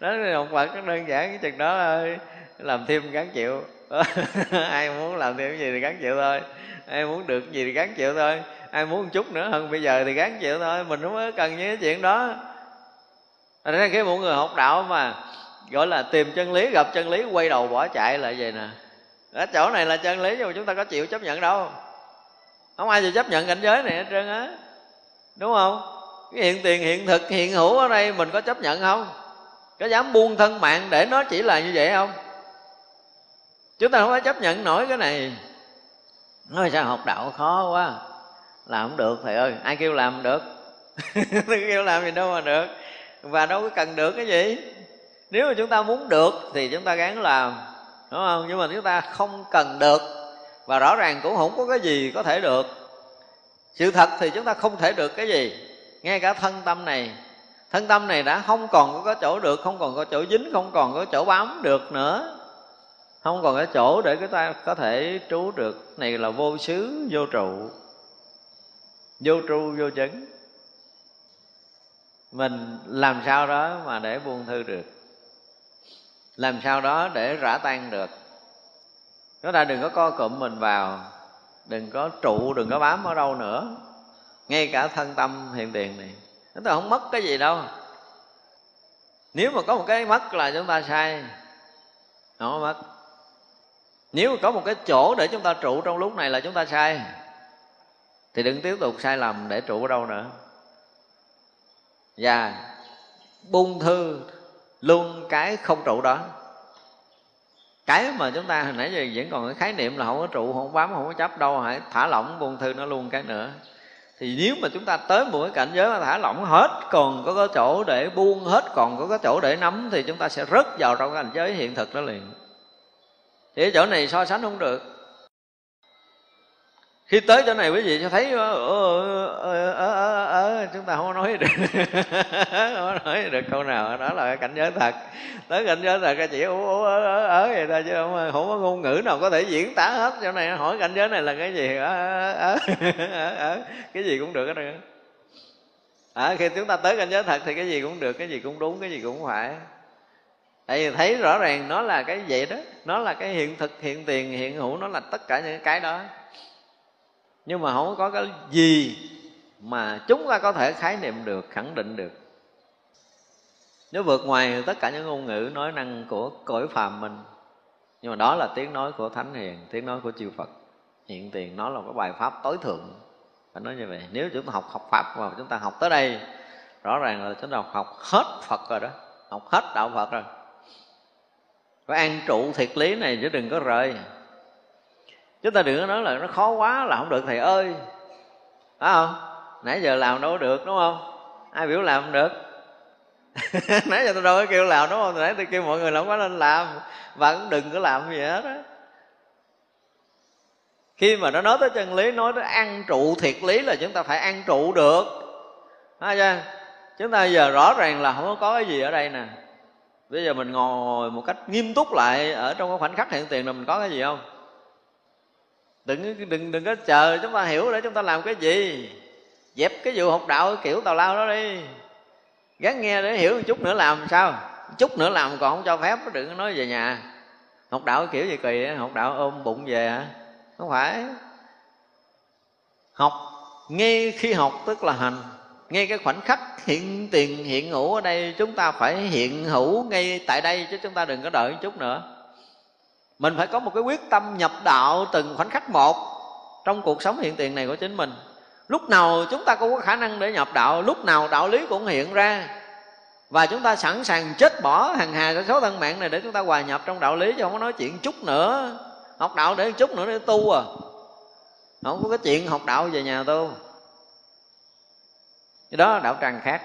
Đó là học phật rất đơn giản cái chừng đó ơi làm thêm gắn chịu. Ai muốn làm thêm cái gì thì gắn chịu thôi. Ai muốn được gì thì gắn chịu thôi. Ai muốn một chút nữa hơn bây giờ thì gắn chịu thôi. Mình không có cần những cái chuyện đó. Thành ra khi một người học đạo mà gọi là tìm chân lý, gặp chân lý, quay đầu bỏ chạy là vậy nè. Ở chỗ này là chân lý nhưng mà chúng ta có chịu chấp nhận đâu. Không ai chịu chấp nhận cảnh giới này hết trơn á. Đúng không? Cái hiện tiền, hiện thực, hiện hữu ở đây mình có chấp nhận không? Có dám buông thân mạng để nó chỉ là như vậy không? Chúng ta không có chấp nhận nổi cái này. Nói sao học đạo khó quá. Làm không được thầy ơi. Ai kêu làm được? Tôi kêu làm gì đâu mà được và đâu có cần được cái gì. Nếu mà chúng ta muốn được thì chúng ta gắng làm, đúng không? Nhưng mà chúng ta không cần được và rõ ràng cũng không có cái gì có thể được. Sự thật thì chúng ta không thể được cái gì. Ngay cả thân tâm này. Thân tâm này đã không còn có chỗ được, không còn có chỗ dính, không còn có chỗ bám được nữa. Không còn cái chỗ để chúng ta có thể trú được. Này là vô xứ, vô trụ. Vô tru, vô chấn mình làm sao đó mà để buông thư được. Làm sao đó để rã tan được. Chúng ta đừng có co cụm mình vào. Đừng có trụ, đừng có bám ở đâu nữa. Ngay cả thân tâm hiện tiền này. Chúng ta không mất cái gì đâu. Nếu mà có một cái mất là chúng ta sai. Không có mất. Nếu mà có một cái chỗ để chúng ta trụ trong lúc này là chúng ta sai, thì đừng tiếp tục sai lầm để trụ ở đâu nữa. Dạ. và buông thư luôn cái không trụ đó. Cái mà chúng ta hồi nãy giờ vẫn còn cái khái niệm là không có trụ, không bám, không có chấp đâu hãy thả lỏng buông thư nó luôn cái nữa. Thì nếu mà chúng ta tới một cái cảnh giới mà thả lỏng hết, còn có cái chỗ để buông hết, còn có cái chỗ để nắm, thì chúng ta sẽ rớt vào trong cái cảnh giới hiện thực đó liền. Thì cái chỗ này so sánh không được khi tới chỗ này quý vị cho thấy ở, ở, ở, ở, chúng ta không nói được không nói được câu nào đó là cảnh giới thật tới cảnh giới thật cái chỉ ở, ở, ở vậy thôi chứ không, không có ngôn ngữ nào có thể diễn tả hết chỗ này hỏi cảnh giới này là cái gì ở, ở, ở, ở, cái gì cũng được hết rồi à, khi chúng ta tới cảnh giới thật thì cái gì cũng được cái gì cũng đúng cái gì cũng phải tại vì thấy rõ ràng nó là cái vậy đó nó là cái hiện thực hiện tiền hiện hữu nó là tất cả những cái đó nhưng mà không có cái gì mà chúng ta có thể khái niệm được, khẳng định được. Nếu vượt ngoài tất cả những ngôn ngữ nói năng của cõi phàm mình. Nhưng mà đó là tiếng nói của thánh hiền, tiếng nói của chư phật. Hiện tiền nó là cái bài pháp tối thượng. Phải nói như vậy. Nếu chúng ta học học pháp mà chúng ta học tới đây, rõ ràng là chúng ta học hết phật rồi đó. Học hết đạo phật rồi. Phải an trụ thiệt lý này chứ đừng có rời chúng ta đừng có nói là nó khó quá là không được, thầy ơi. Phải không? Nãy giờ làm đâu có được, đúng không? Ai biểu làm không được? Nãy giờ tôi đâu có kêu làm, đúng không? Nãy tôi kêu mọi người là không có nên làm. Và cũng đừng có làm gì hết á. Khi mà nó nói tới chân lý, nói tới ăn trụ thiệt lý là chúng ta phải ăn trụ được. Phải chưa? chúng ta giờ rõ ràng là không có cái gì ở đây nè. Bây giờ mình ngồi một cách nghiêm túc lại ở trong cái khoảnh khắc hiện tiền là mình có cái gì không? Đừng đừng đừng có chờ, chúng ta hiểu để chúng ta làm cái gì. Dẹp cái vụ học đạo kiểu tào lao đó đi. Gắn nghe để hiểu một chút nữa làm sao? Chút nữa làm còn không cho phép, đừng có nói về nhà. Học đạo kiểu gì kỳ học đạo ôm bụng về hả không phải. Học, ngay khi học tức là hành. Ngay cái khoảnh khắc hiện tiền hiện hữu ở đây, chúng ta phải hiện hữu ngay tại đây, chứ chúng ta đừng có đợi một chút nữa mình phải có một cái quyết tâm nhập đạo từng khoảnh khắc một trong cuộc sống hiện tiền này của chính mình. Lúc nào chúng ta cũng có khả năng để nhập đạo, lúc nào đạo lý cũng hiện ra. Và chúng ta sẵn sàng chết bỏ hàng hà cái số thân mạng này để chúng ta hòa nhập trong đạo lý, chứ không có nói chuyện chút nữa. Học đạo để chút nữa để tu à. Không có cái chuyện học đạo về nhà tu. Cái đó đạo tràng khác.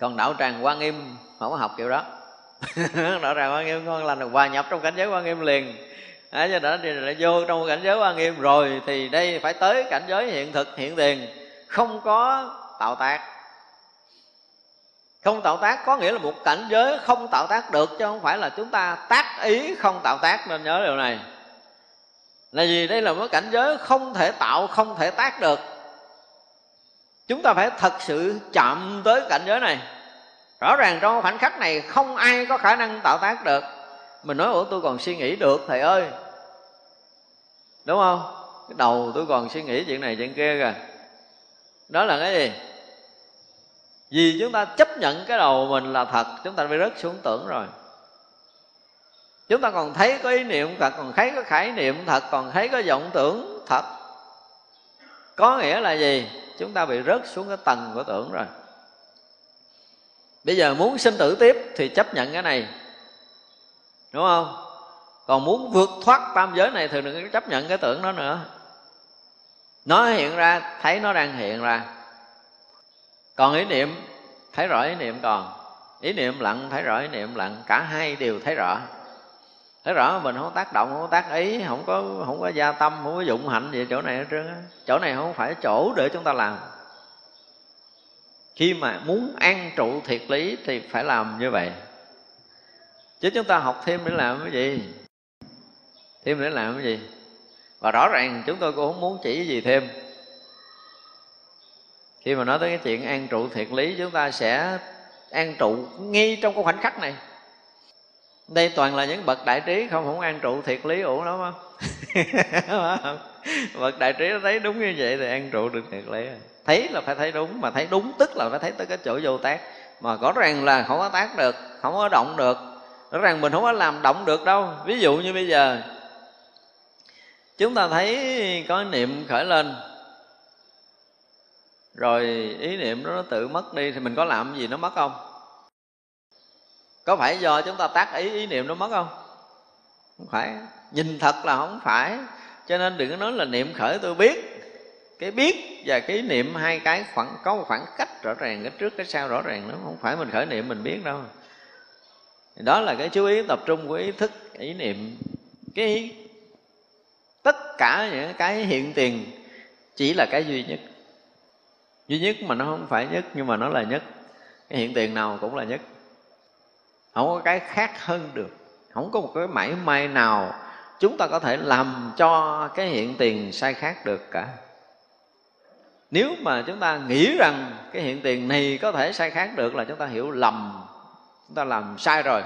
Còn đạo tràng quan im, không có học kiểu đó. rõ ràng quan nghiêm ngon lành hòa nhập trong cảnh giới quan nghiêm liền. À, cho nên thì lại vô trong cảnh giới quan nghiêm rồi thì đây phải tới cảnh giới hiện thực hiện tiền. Không có tạo tác. Không tạo tác có nghĩa là một cảnh giới không tạo tác được chứ không phải là chúng ta tác ý không tạo tác nên nhớ điều này. Là gì đây là một cảnh giới không thể tạo không thể tác được. Chúng ta phải thật sự chạm tới cảnh giới này rõ ràng trong khoảnh khắc này không ai có khả năng tạo tác được. Mình nói, ủa, tôi còn suy nghĩ được, thầy ơi. Đúng không? Cái đầu tôi còn suy nghĩ chuyện này chuyện kia kìa. Đó là cái gì? Vì chúng ta chấp nhận cái đầu mình là thật, chúng ta bị rớt xuống tưởng rồi. Chúng ta còn thấy có ý niệm thật, còn thấy có khải niệm thật, còn thấy có vọng tưởng thật. Có nghĩa là gì? Chúng ta bị rớt xuống cái tầng của tưởng rồi bây giờ muốn sinh tử tiếp thì chấp nhận cái này. Đúng không? Còn muốn vượt thoát tam giới này thì đừng có chấp nhận cái tưởng đó nữa. Nó hiện ra, thấy nó đang hiện ra. Còn ý niệm, thấy rõ ý niệm còn. Ý niệm lặng, thấy rõ ý niệm lặng. Cả hai đều thấy rõ. Thấy rõ mình không tác động, không tác ý, không có không có gia tâm, không có dụng hạnh gì chỗ này hết trơn chỗ này không phải chỗ để chúng ta làm khi mà muốn an trụ thiệt lý thì phải làm như vậy. Chứ chúng ta học thêm để làm cái gì? Thêm để làm cái gì? Và rõ ràng chúng tôi cũng không muốn chỉ gì thêm. Khi mà nói tới cái chuyện an trụ thiệt lý, chúng ta sẽ an trụ ngay trong cái khoảnh khắc này. Đây toàn là những bậc đại trí không không an trụ thiệt lý ủ lắm không bậc đại trí nó thấy đúng như vậy thì an trụ được thiệt lý thấy là phải thấy đúng, mà thấy đúng tức là phải thấy tới cái chỗ vô tác. Mà rõ ràng là không có tác được, không có động được. Rõ ràng mình không có làm động được đâu. Ví dụ như bây giờ, chúng ta thấy có niệm khởi lên, rồi ý niệm đó nó tự mất đi thì mình có làm gì nó mất không? Có phải do chúng ta tác ý ý niệm nó mất không? Không phải. Nhìn thật là không phải. Cho nên đừng có nói là niệm khởi tôi biết cái biết và cái niệm hai cái khoảng có một khoảng cách rõ ràng cái trước cái sau rõ ràng nó không phải mình khởi niệm mình biết đâu. Đó là cái chú ý tập trung của ý thức ý niệm. Cái ý, tất cả những cái hiện tiền chỉ là cái duy nhất. Duy nhất mà nó không phải nhất nhưng mà nó là nhất. Cái hiện tiền nào cũng là nhất. Không có cái khác hơn được. Không có một cái mảy may nào chúng ta có thể làm cho cái hiện tiền sai khác được cả nếu mà chúng ta nghĩ rằng cái hiện tiền này có thể sai khác được là chúng ta hiểu lầm, chúng ta làm sai rồi.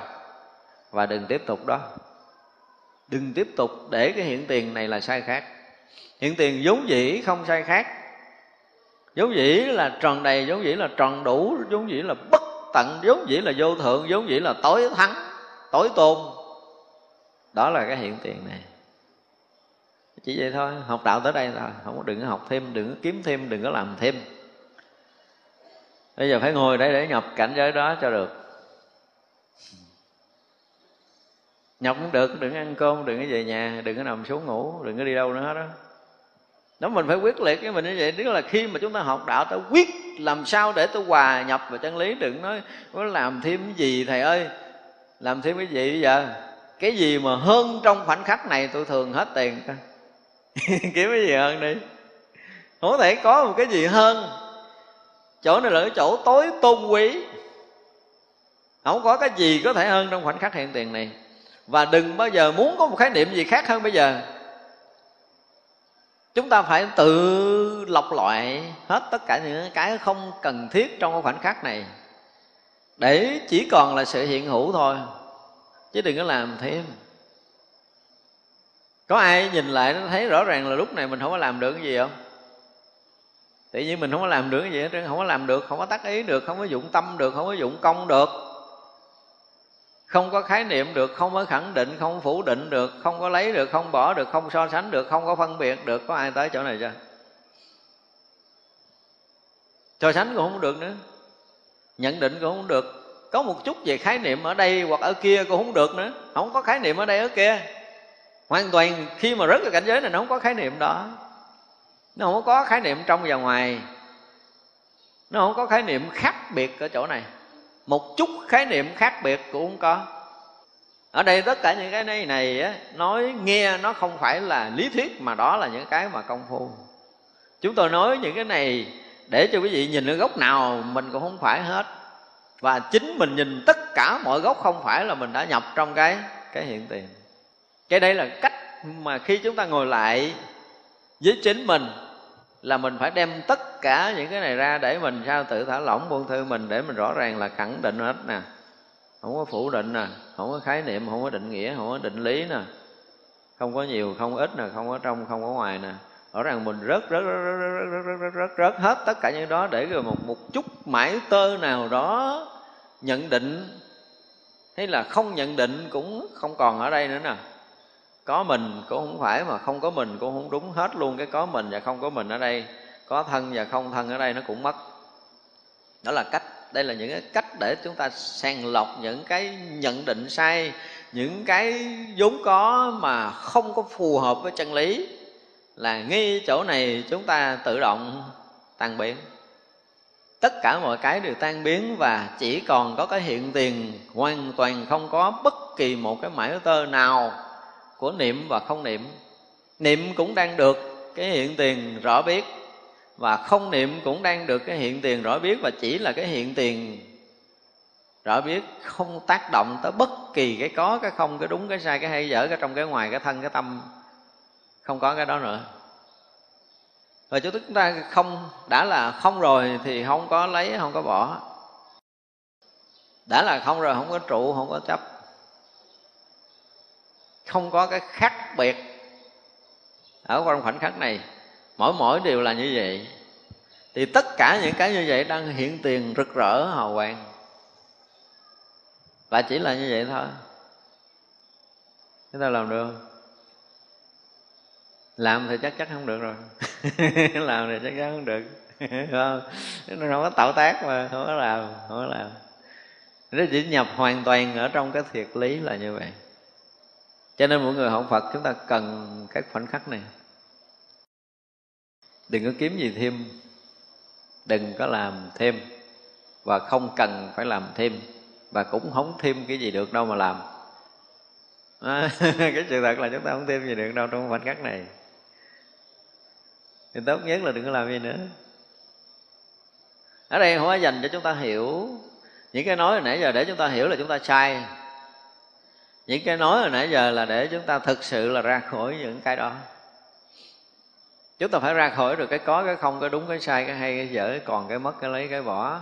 Và đừng tiếp tục đó. Đừng tiếp tục để cái hiện tiền này là sai khác. Hiện tiền vốn dĩ không sai khác. Vốn dĩ là tròn đầy, vốn dĩ là tròn đủ, vốn dĩ là bất tận, vốn dĩ là vô thượng, vốn dĩ là tối thắng, tối tôn đó là cái hiện tiền này chỉ vậy thôi, học đạo tới đây là không có đừng có học thêm, đừng có kiếm thêm, đừng có làm thêm. Bây giờ phải ngồi đây để nhập cảnh giới đó cho được. Nhập cũng được, đừng ăn cơm, đừng có về nhà, đừng có nằm xuống ngủ, đừng có đi đâu nữa hết đó đó, mình phải quyết liệt cái mình như vậy. Tức là khi mà chúng ta học đạo, ta quyết làm sao để tôi hòa nhập vào chân lý. Đừng nói, có làm thêm cái gì, thầy ơi? Làm thêm cái gì bây giờ? Cái gì mà hơn trong khoảnh khắc này, tôi thường hết tiền kiếm cái gì hơn đi. Không thể có một cái gì hơn. Chỗ này là cái chỗ tối tôn quý. Không có cái gì có thể hơn trong khoảnh khắc hiện tiền này. Và đừng bao giờ muốn có một khái niệm gì khác hơn bây giờ. Chúng ta phải tự lọc loại hết tất cả những cái không cần thiết trong khoảnh khắc này. Để chỉ còn là sự hiện hữu thôi. Chứ đừng có làm thêm có ai nhìn lại nó thấy rõ ràng là lúc này mình không có làm được cái gì không tự nhiên mình không có làm được cái gì hết không có làm được không có tác ý được không có dụng tâm được không có dụng công được không có khái niệm được không có khẳng định không phủ định được không có lấy được không bỏ được không so sánh được không có phân biệt được có ai tới chỗ này chưa so sánh cũng không được nữa nhận định cũng không được có một chút về khái niệm ở đây hoặc ở kia cũng không được nữa không có khái niệm ở đây ở kia hoàn toàn khi mà rớt là cảnh giới này nó không có khái niệm đó. Nó không có khái niệm trong và ngoài. Nó không có khái niệm khác biệt ở chỗ này. Một chút khái niệm khác biệt cũng không có. Ở đây tất cả những cái này này á, nói nghe nó không phải là lý thuyết mà đó là những cái mà công phu. Chúng tôi nói những cái này để cho quý vị nhìn ở góc nào mình cũng không phải hết. Và chính mình nhìn tất cả mọi góc không phải là mình đã nhập trong cái cái hiện tiền cái đây là cách mà khi chúng ta ngồi lại với chính mình là mình phải đem tất cả những cái này ra để mình sao tự thả lỏng buông thư mình để mình rõ ràng là khẳng định hết nè. Không có phủ định nè không có khái niệm không có định nghĩa không có định lý nè. Không có nhiều không có ít nè không có trong không có ngoài nè. Rõ ràng mình rớt rớt rớt rớt rớt rớt, rớt, rớt, rớt hết tất cả những đó để rồi một một chút mãi tơ nào đó nhận định. Hay là không nhận định cũng không còn ở đây nữa nè có mình cũng không phải mà không có mình cũng không đúng hết luôn cái có mình và không có mình ở đây. Có thân và không thân ở đây nó cũng mất. Đó là cách, đây là những cái cách để chúng ta sàng lọc những cái nhận định sai, những cái vốn có mà không có phù hợp với chân lý. Là ngay chỗ này chúng ta tự động tan biến. Tất cả mọi cái đều tan biến và chỉ còn có cái hiện tiền hoàn toàn không có bất kỳ một cái mãi tơ nào của niệm và không niệm. Niệm cũng đang được cái hiện tiền rõ biết, và không niệm cũng đang được cái hiện tiền rõ biết, và chỉ là cái hiện tiền rõ biết, không tác động tới bất kỳ cái có, cái không, cái đúng, cái sai, cái hay, dở, cái trong, cái ngoài, cái thân, cái tâm. Không có cái đó nữa. Và chúng ta không, đã là không rồi thì không có lấy, không có bỏ. Đã là không rồi, không có trụ, không có chấp không có cái khác biệt ở trong khoảnh khắc này. Mỗi mỗi đều là như vậy. Thì tất cả những cái như vậy đang hiện tiền rực rỡ, hào quang. Và chỉ là như vậy thôi. Chúng ta làm được không? Làm thì chắc chắn không được rồi. Làm thì chắc chắn không được. Không? Nó không có tạo tác mà, không có làm, không có làm. Nó chỉ nhập hoàn toàn ở trong cái thiệt lý là như vậy cho nên mỗi người học phật chúng ta cần các khoảnh khắc này. Đừng có kiếm gì thêm. Đừng có làm thêm. Và không cần phải làm thêm. Và cũng không thêm cái gì được đâu mà làm. À, cái sự thật là chúng ta không thêm gì được đâu trong khoảnh khắc này. Thì tốt nhất là đừng có làm gì nữa. Ở đây không có dành cho chúng ta hiểu những cái nói hồi nãy giờ để chúng ta hiểu là chúng ta sai những cái nói hồi nãy giờ là để chúng ta thực sự là ra khỏi những cái đó. Chúng ta phải ra khỏi được cái có, cái không, cái đúng, cái sai, cái hay, cái dở còn, cái mất, cái lấy, cái bỏ.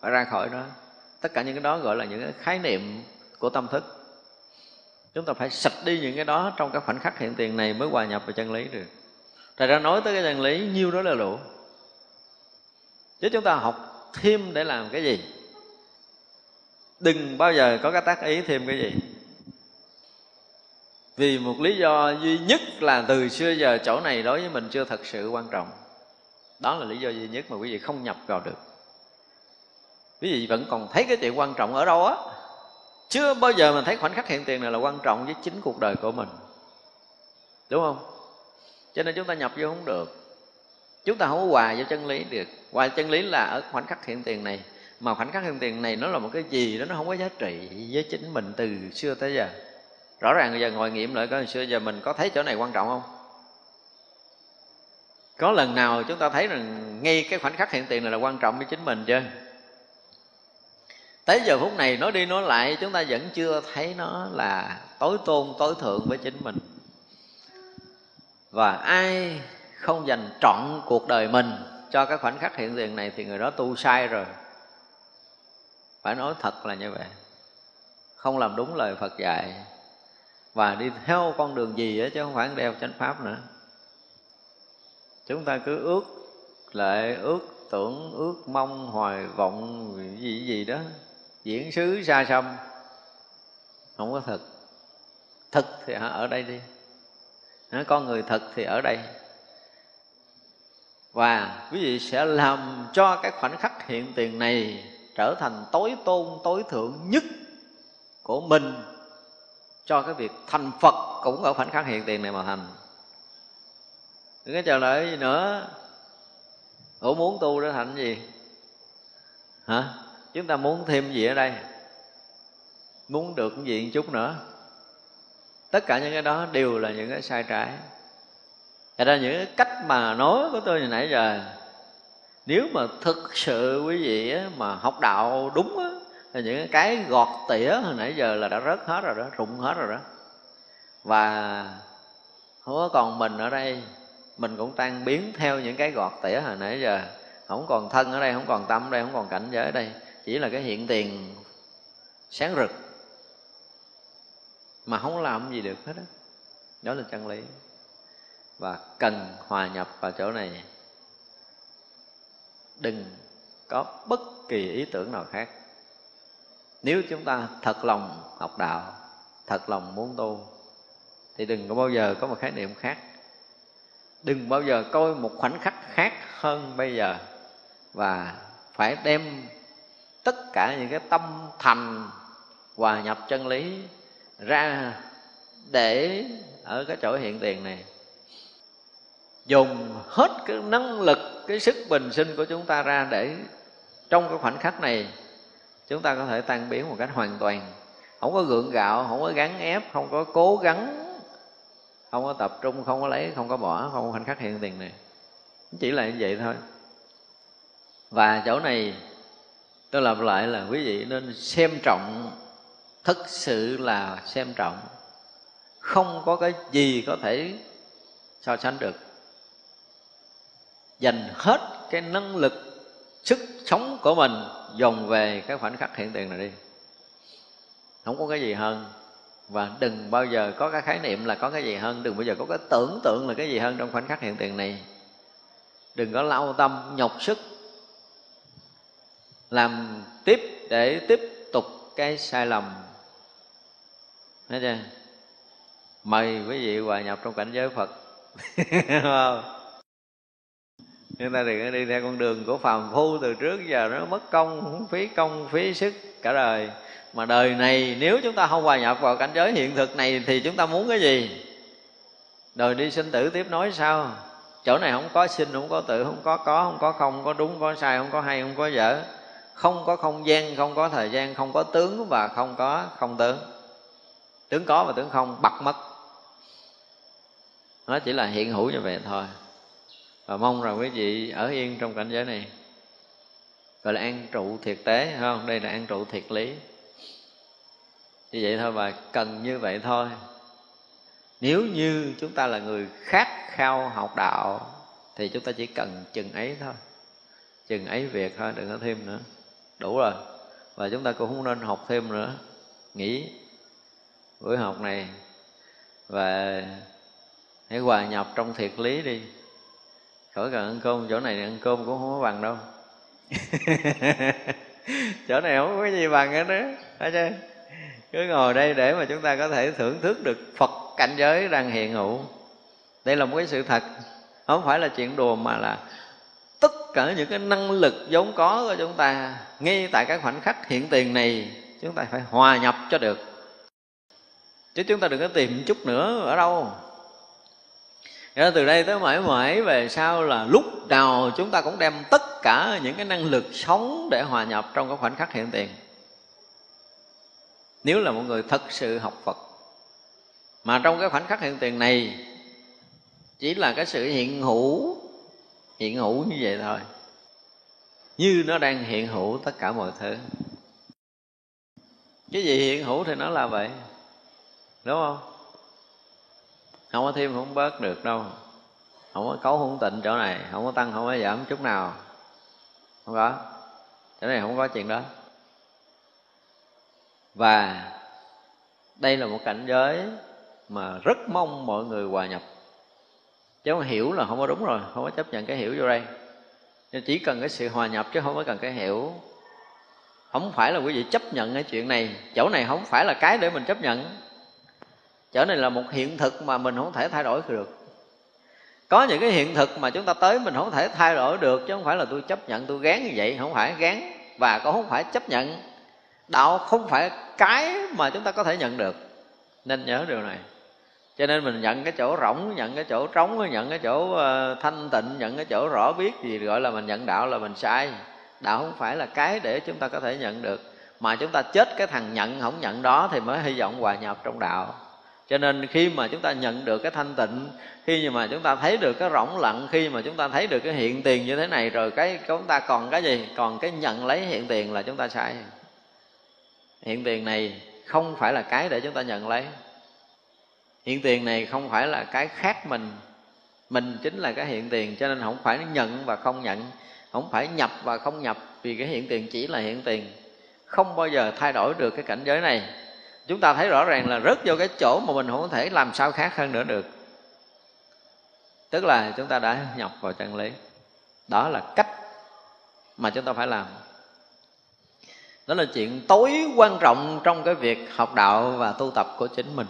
Phải ra khỏi đó. Tất cả những cái đó gọi là những cái khái niệm của tâm thức. Chúng ta phải sạch đi những cái đó trong cái khoảnh khắc hiện tiền này mới hòa nhập vào chân lý được. Thật ra nói tới cái chân lý, nhiêu đó là đủ chứ chúng ta học thêm để làm cái gì? Đừng bao giờ có cái tác ý thêm cái gì. Vì một lý do duy nhất là từ xưa giờ chỗ này đối với mình chưa thật sự quan trọng. Đó là lý do duy nhất mà quý vị không nhập vào được. Quý vị vẫn còn thấy cái chuyện quan trọng ở đâu á. Chưa bao giờ mình thấy khoảnh khắc hiện tiền này là quan trọng với chính cuộc đời của mình. Đúng không? Cho nên chúng ta nhập vô không được. Chúng ta không có hòa với chân lý được. Hòa chân lý là ở khoảnh khắc hiện tiền này mà khoảnh khắc hiện tiền này nó là một cái gì đó, nó không có giá trị với chính mình từ xưa tới giờ. Rõ ràng giờ ngồi nghiệm lại coi xưa giờ mình có thấy chỗ này quan trọng không? Có lần nào chúng ta thấy rằng ngay cái khoảnh khắc hiện tiền này là quan trọng với chính mình chưa? Tới giờ phút này nói đi nói lại, chúng ta vẫn chưa thấy nó là tối tôn, tối thượng với chính mình. Và ai không dành trọn cuộc đời mình cho cái khoảnh khắc hiện tiền này thì người đó tu sai rồi phải nói thật là như vậy. Không làm đúng lời phật dạy. Và đi theo con đường gì ấy chứ không phải đeo chánh pháp nữa. Chúng ta cứ ước lệ, ước tưởng, ước mong, hoài vọng, gì gì đó. Diễn sứ xa xăm. Không có thật. Thật thì ở đây đi. Con người thật thì ở đây. Và quý vị sẽ làm cho cái khoảnh khắc hiện tiền này trở thành tối tôn, tối thượng nhất của mình cho cái việc thành phật cũng ở khoảnh khắc hiện tiền này mà thành đừng có chờ đợi gì nữa. Ủa, muốn tu để thành gì? Hả? Chúng ta muốn thêm gì ở đây? Muốn được cái gì một chút nữa? Tất cả những cái đó đều là những cái sai trái. Thật ra những cái cách mà nói của tôi hồi nãy giờ nếu mà thực sự quý vị mà học đạo đúng á Thì những cái gọt tỉa hồi nãy giờ là đã rớt hết rồi đó, rụng hết rồi đó. Và không có còn mình ở đây Mình cũng tan biến theo những cái gọt tỉa hồi nãy giờ. Không còn thân ở đây, không còn tâm ở đây, không còn cảnh giới ở đây. Chỉ là cái hiện tiền sáng rực. Mà không làm gì được hết đó Đó là chân lý. Và cần hòa nhập vào chỗ này đừng có bất kỳ ý tưởng nào khác. Nếu chúng ta thật lòng học đạo, thật lòng muốn tu, thì đừng có bao giờ có một khái niệm khác. Đừng bao giờ coi một khoảnh khắc khác hơn bây giờ và phải đem tất cả những cái tâm thành hòa nhập chân lý ra để ở cái chỗ hiện tiền này. Dùng hết cái năng lực cái sức bình sinh của chúng ta ra để trong cái khoảnh khắc này, chúng ta có thể tan biến một cách hoàn toàn. Không có gượng gạo, không có gắn ép, không có cố gắng, không có tập trung, không có lấy, không có bỏ, không có khoảnh khắc hiện tiền này. Chỉ là như vậy thôi. Và chỗ này tôi lặp lại là quý vị nên xem trọng, thực sự là xem trọng. Không có cái gì có thể so sánh được dành hết cái năng lực, sức sống của mình dồn về cái khoảnh khắc hiện tiền này đi. Không có cái gì hơn. Và đừng bao giờ có cái khái niệm là có cái gì hơn. Đừng bao giờ có cái tưởng tượng là cái gì hơn trong khoảnh khắc hiện tiền này. Đừng có lao tâm, nhọc sức, làm tiếp để tiếp tục cái sai lầm. Thấy chưa? Mời quý vị hòa nhập trong cảnh giới Phật. Không? Chúng ta đừng có đi theo con đường của phàm phu từ trước giờ nó mất công, phí công, phí sức cả đời. Mà đời này nếu chúng ta không hòa nhập vào cảnh giới hiện thực này Thì chúng ta muốn cái gì? Đời đi sinh tử tiếp nối sao? Chỗ này không có sinh, không có tử không có có, không có không, không có đúng, không có sai, không có hay, không có dở. Không có không gian, không có thời gian, không có tướng và không có không tướng. Tướng có và tướng không bật mất. Nó chỉ là hiện hữu như vậy thôi và mong rằng quý vị ở yên trong cảnh giới này. Gọi là an trụ thiệt tế không? Đây là an trụ thiệt lý. Như vậy thôi và cần như vậy thôi. Nếu như chúng ta là người khát khao học đạo, thì chúng ta chỉ cần chừng ấy thôi. Chừng ấy việc thôi, đừng có thêm nữa. Đủ rồi. Và chúng ta cũng không nên học thêm nữa. Nghỉ buổi học này. Và hãy hòa nhập trong thiệt lý đi khỏi cần ăn cơm chỗ này ăn cơm cũng không có bằng đâu. Chỗ này không có gì bằng hết đó phải chưa? Cứ ngồi đây để mà chúng ta có thể thưởng thức được phật cảnh giới đang hiện hữu. Đây là một cái sự thật. Không phải là chuyện đùa mà là tất cả những cái năng lực vốn có của chúng ta ngay tại cái khoảnh khắc hiện tiền này chúng ta phải hòa nhập cho được. Chứ chúng ta đừng có tìm chút nữa ở đâu nên từ đây tới mãi mãi về sau là lúc nào chúng ta cũng đem tất cả những cái năng lực sống để hòa nhập trong cái khoảnh khắc hiện tiền. Nếu là một người thật sự học Phật, mà trong cái khoảnh khắc hiện tiền này chỉ là cái sự hiện hữu hiện hữu như vậy thôi. Như nó đang hiện hữu tất cả mọi thứ. Cái gì hiện hữu thì nó là vậy, đúng không? Không có thêm không bớt được đâu. Không có cấu không tịnh chỗ này, không có tăng, không có giảm chút nào. Không có. Chỗ này không có chuyện đó. Và đây là một cảnh giới mà rất mong mọi người hòa nhập. Chứ không hiểu là không có đúng rồi, không có chấp nhận cái hiểu vô đây. Nên chỉ cần cái sự hòa nhập chứ không có cần cái hiểu. Không phải là quý vị chấp nhận cái chuyện này. Chỗ này không phải là cái để mình chấp nhận chỗ này là một hiện thực mà mình không thể thay đổi được. Có những cái hiện thực mà chúng ta tới mình không thể thay đổi được, chứ không phải là tôi chấp nhận, tôi gán như vậy. Không phải gán và cũng không phải chấp nhận. Đạo không phải cái mà chúng ta có thể nhận được. Nên nhớ điều này. Cho nên mình nhận cái chỗ rỗng, nhận cái chỗ trống, nhận cái chỗ ờ, thanh tịnh, nhận cái chỗ rõ biết gì gọi là mình nhận đạo là mình sai. Đạo không phải là cái để chúng ta có thể nhận được. Mà chúng ta chết cái thằng nhận không nhận đó thì mới hy vọng hòa nhập trong đạo cho nên khi mà chúng ta nhận được cái thanh tịnh, khi mà chúng ta thấy được cái rỗng lặng, khi mà chúng ta thấy được cái hiện tiền như thế này rồi cái chúng ta còn cái gì? Còn cái nhận lấy hiện tiền là chúng ta sai. Hiện tiền này không phải là cái để chúng ta nhận lấy. Hiện tiền này không phải là cái khác mình. Mình chính là cái hiện tiền, cho nên không phải nhận và không nhận. Không phải nhập và không nhập, vì cái hiện tiền chỉ là hiện tiền. Không bao giờ thay đổi được cái cảnh giới này chúng ta thấy rõ ràng là rớt vô cái chỗ mà mình không thể làm sao khác hơn nữa được. Tức là chúng ta đã nhập vào chân lý. Đó là cách mà chúng ta phải làm. Đó là chuyện tối quan trọng trong cái việc học đạo và tu tập của chính mình.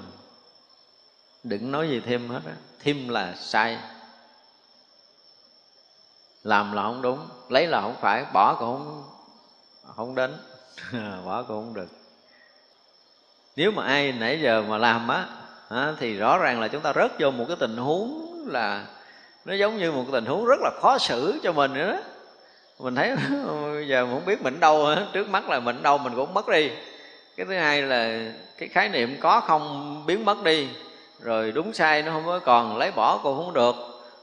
Đừng nói gì thêm hết á. Thêm là sai. Làm là không đúng. Lấy là không phải. Bỏ cũng không không đến. Bỏ cũng không được nếu mà ai nãy giờ mà làm á thì rõ ràng là chúng ta rớt vô một cái tình huống là nó giống như một cái tình huống rất là khó xử cho mình nữa đó. Mình thấy giờ mình không biết mình đâu trước mắt là mình đâu mình cũng mất đi. Cái thứ hai là cái khái niệm có không biến mất đi, rồi đúng sai nó không có còn, lấy bỏ cũng không được,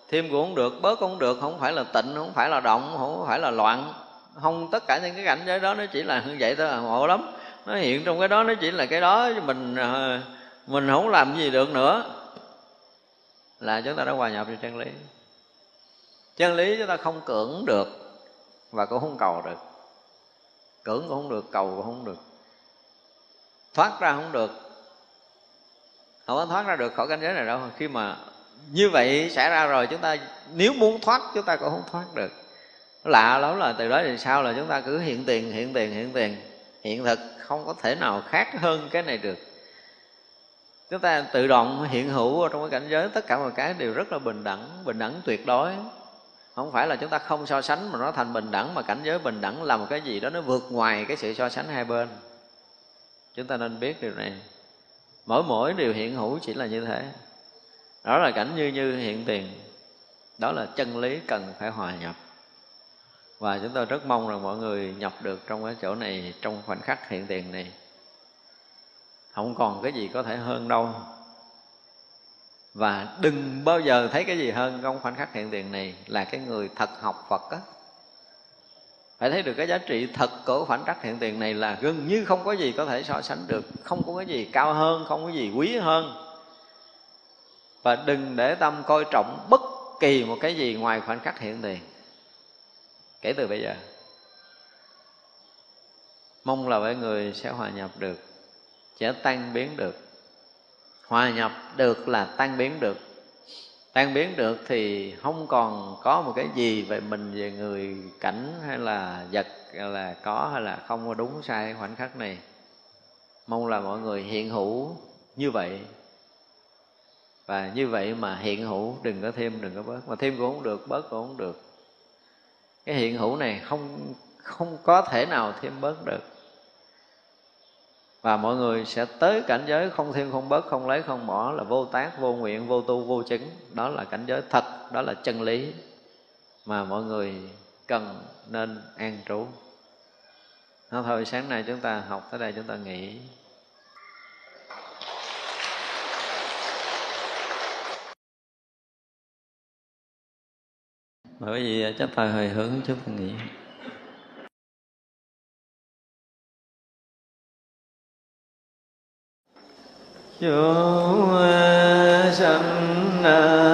thêm cũng không được, bớt cũng không được, không phải là tịnh, không phải là động, không phải là loạn. Không, tất cả những cái cảnh giới đó nó chỉ là như vậy thôi là ngộ lắm nó hiện trong cái đó, nó chỉ là cái đó, chứ mình ờ, mình không làm gì được nữa. Là chúng ta đã hòa nhập vào chân lý. Chân lý chúng ta không cưỡng được và cũng không cầu được. Cưỡng cũng không được, cầu cũng không được. Thoát ra không được. Không có thoát ra được khỏi cảnh giới này đâu. Khi mà như vậy xảy ra rồi, chúng ta, nếu muốn thoát, chúng ta cũng không thoát được. Lạ lắm là từ đó thì sao là chúng ta cứ hiện tiền hiện tiền hiện tiền, hiện thực không có thể nào khác hơn cái này được. Chúng ta tự động hiện hữu trong cái cảnh giới, tất cả mọi cái đều rất là bình đẳng bình đẳng tuyệt đối. Không phải là chúng ta không so sánh mà nó thành bình đẳng, mà cảnh giới bình đẳng là một cái gì đó nó vượt ngoài cái sự so sánh hai bên. Chúng ta nên biết điều này. Mỗi mỗi điều hiện hữu chỉ là như thế. Đó là cảnh như như hiện tiền. Đó là chân lý cần phải hòa nhập và chúng tôi rất mong rằng mọi người nhập được trong cái chỗ này, trong khoảnh khắc hiện tiền này. Không còn cái gì có thể hơn đâu. Và đừng bao giờ thấy cái gì hơn trong khoảnh khắc hiện tiền này là cái người thật học Phật á. Phải thấy được cái giá trị thật của khoảnh khắc hiện tiền này là gần như không có gì có thể so sánh được. Không có cái gì cao hơn, không có gì quý hơn. Và đừng để tâm coi trọng bất kỳ một cái gì ngoài khoảnh khắc hiện tiền kể từ bây giờ. Mong là mọi người sẽ hòa nhập được, sẽ tan biến được. Hòa nhập được là tan biến được. Tan biến được thì không còn có một cái gì về mình, về người, cảnh hay là vật, hay là có hay là không có đúng sai khoảnh khắc này. Mong là mọi người hiện hữu như vậy. Và như vậy mà hiện hữu, đừng có thêm, đừng có bớt. Mà thêm cũng không được, bớt cũng không được cái hiện hữu này không không có thể nào thêm bớt được. Và mọi người sẽ tới cảnh giới không thêm không bớt, không lấy không bỏ là vô tác, vô nguyện, vô tu, vô chứng. Đó là cảnh giới thật, đó là chân lý mà mọi người cần nên an trú. Nó thôi, sáng nay chúng ta học, tới đây chúng ta nghỉ. Bởi vì chấp thời hồi hướng chút ta nghỉ chúa ờ, sanh ờ,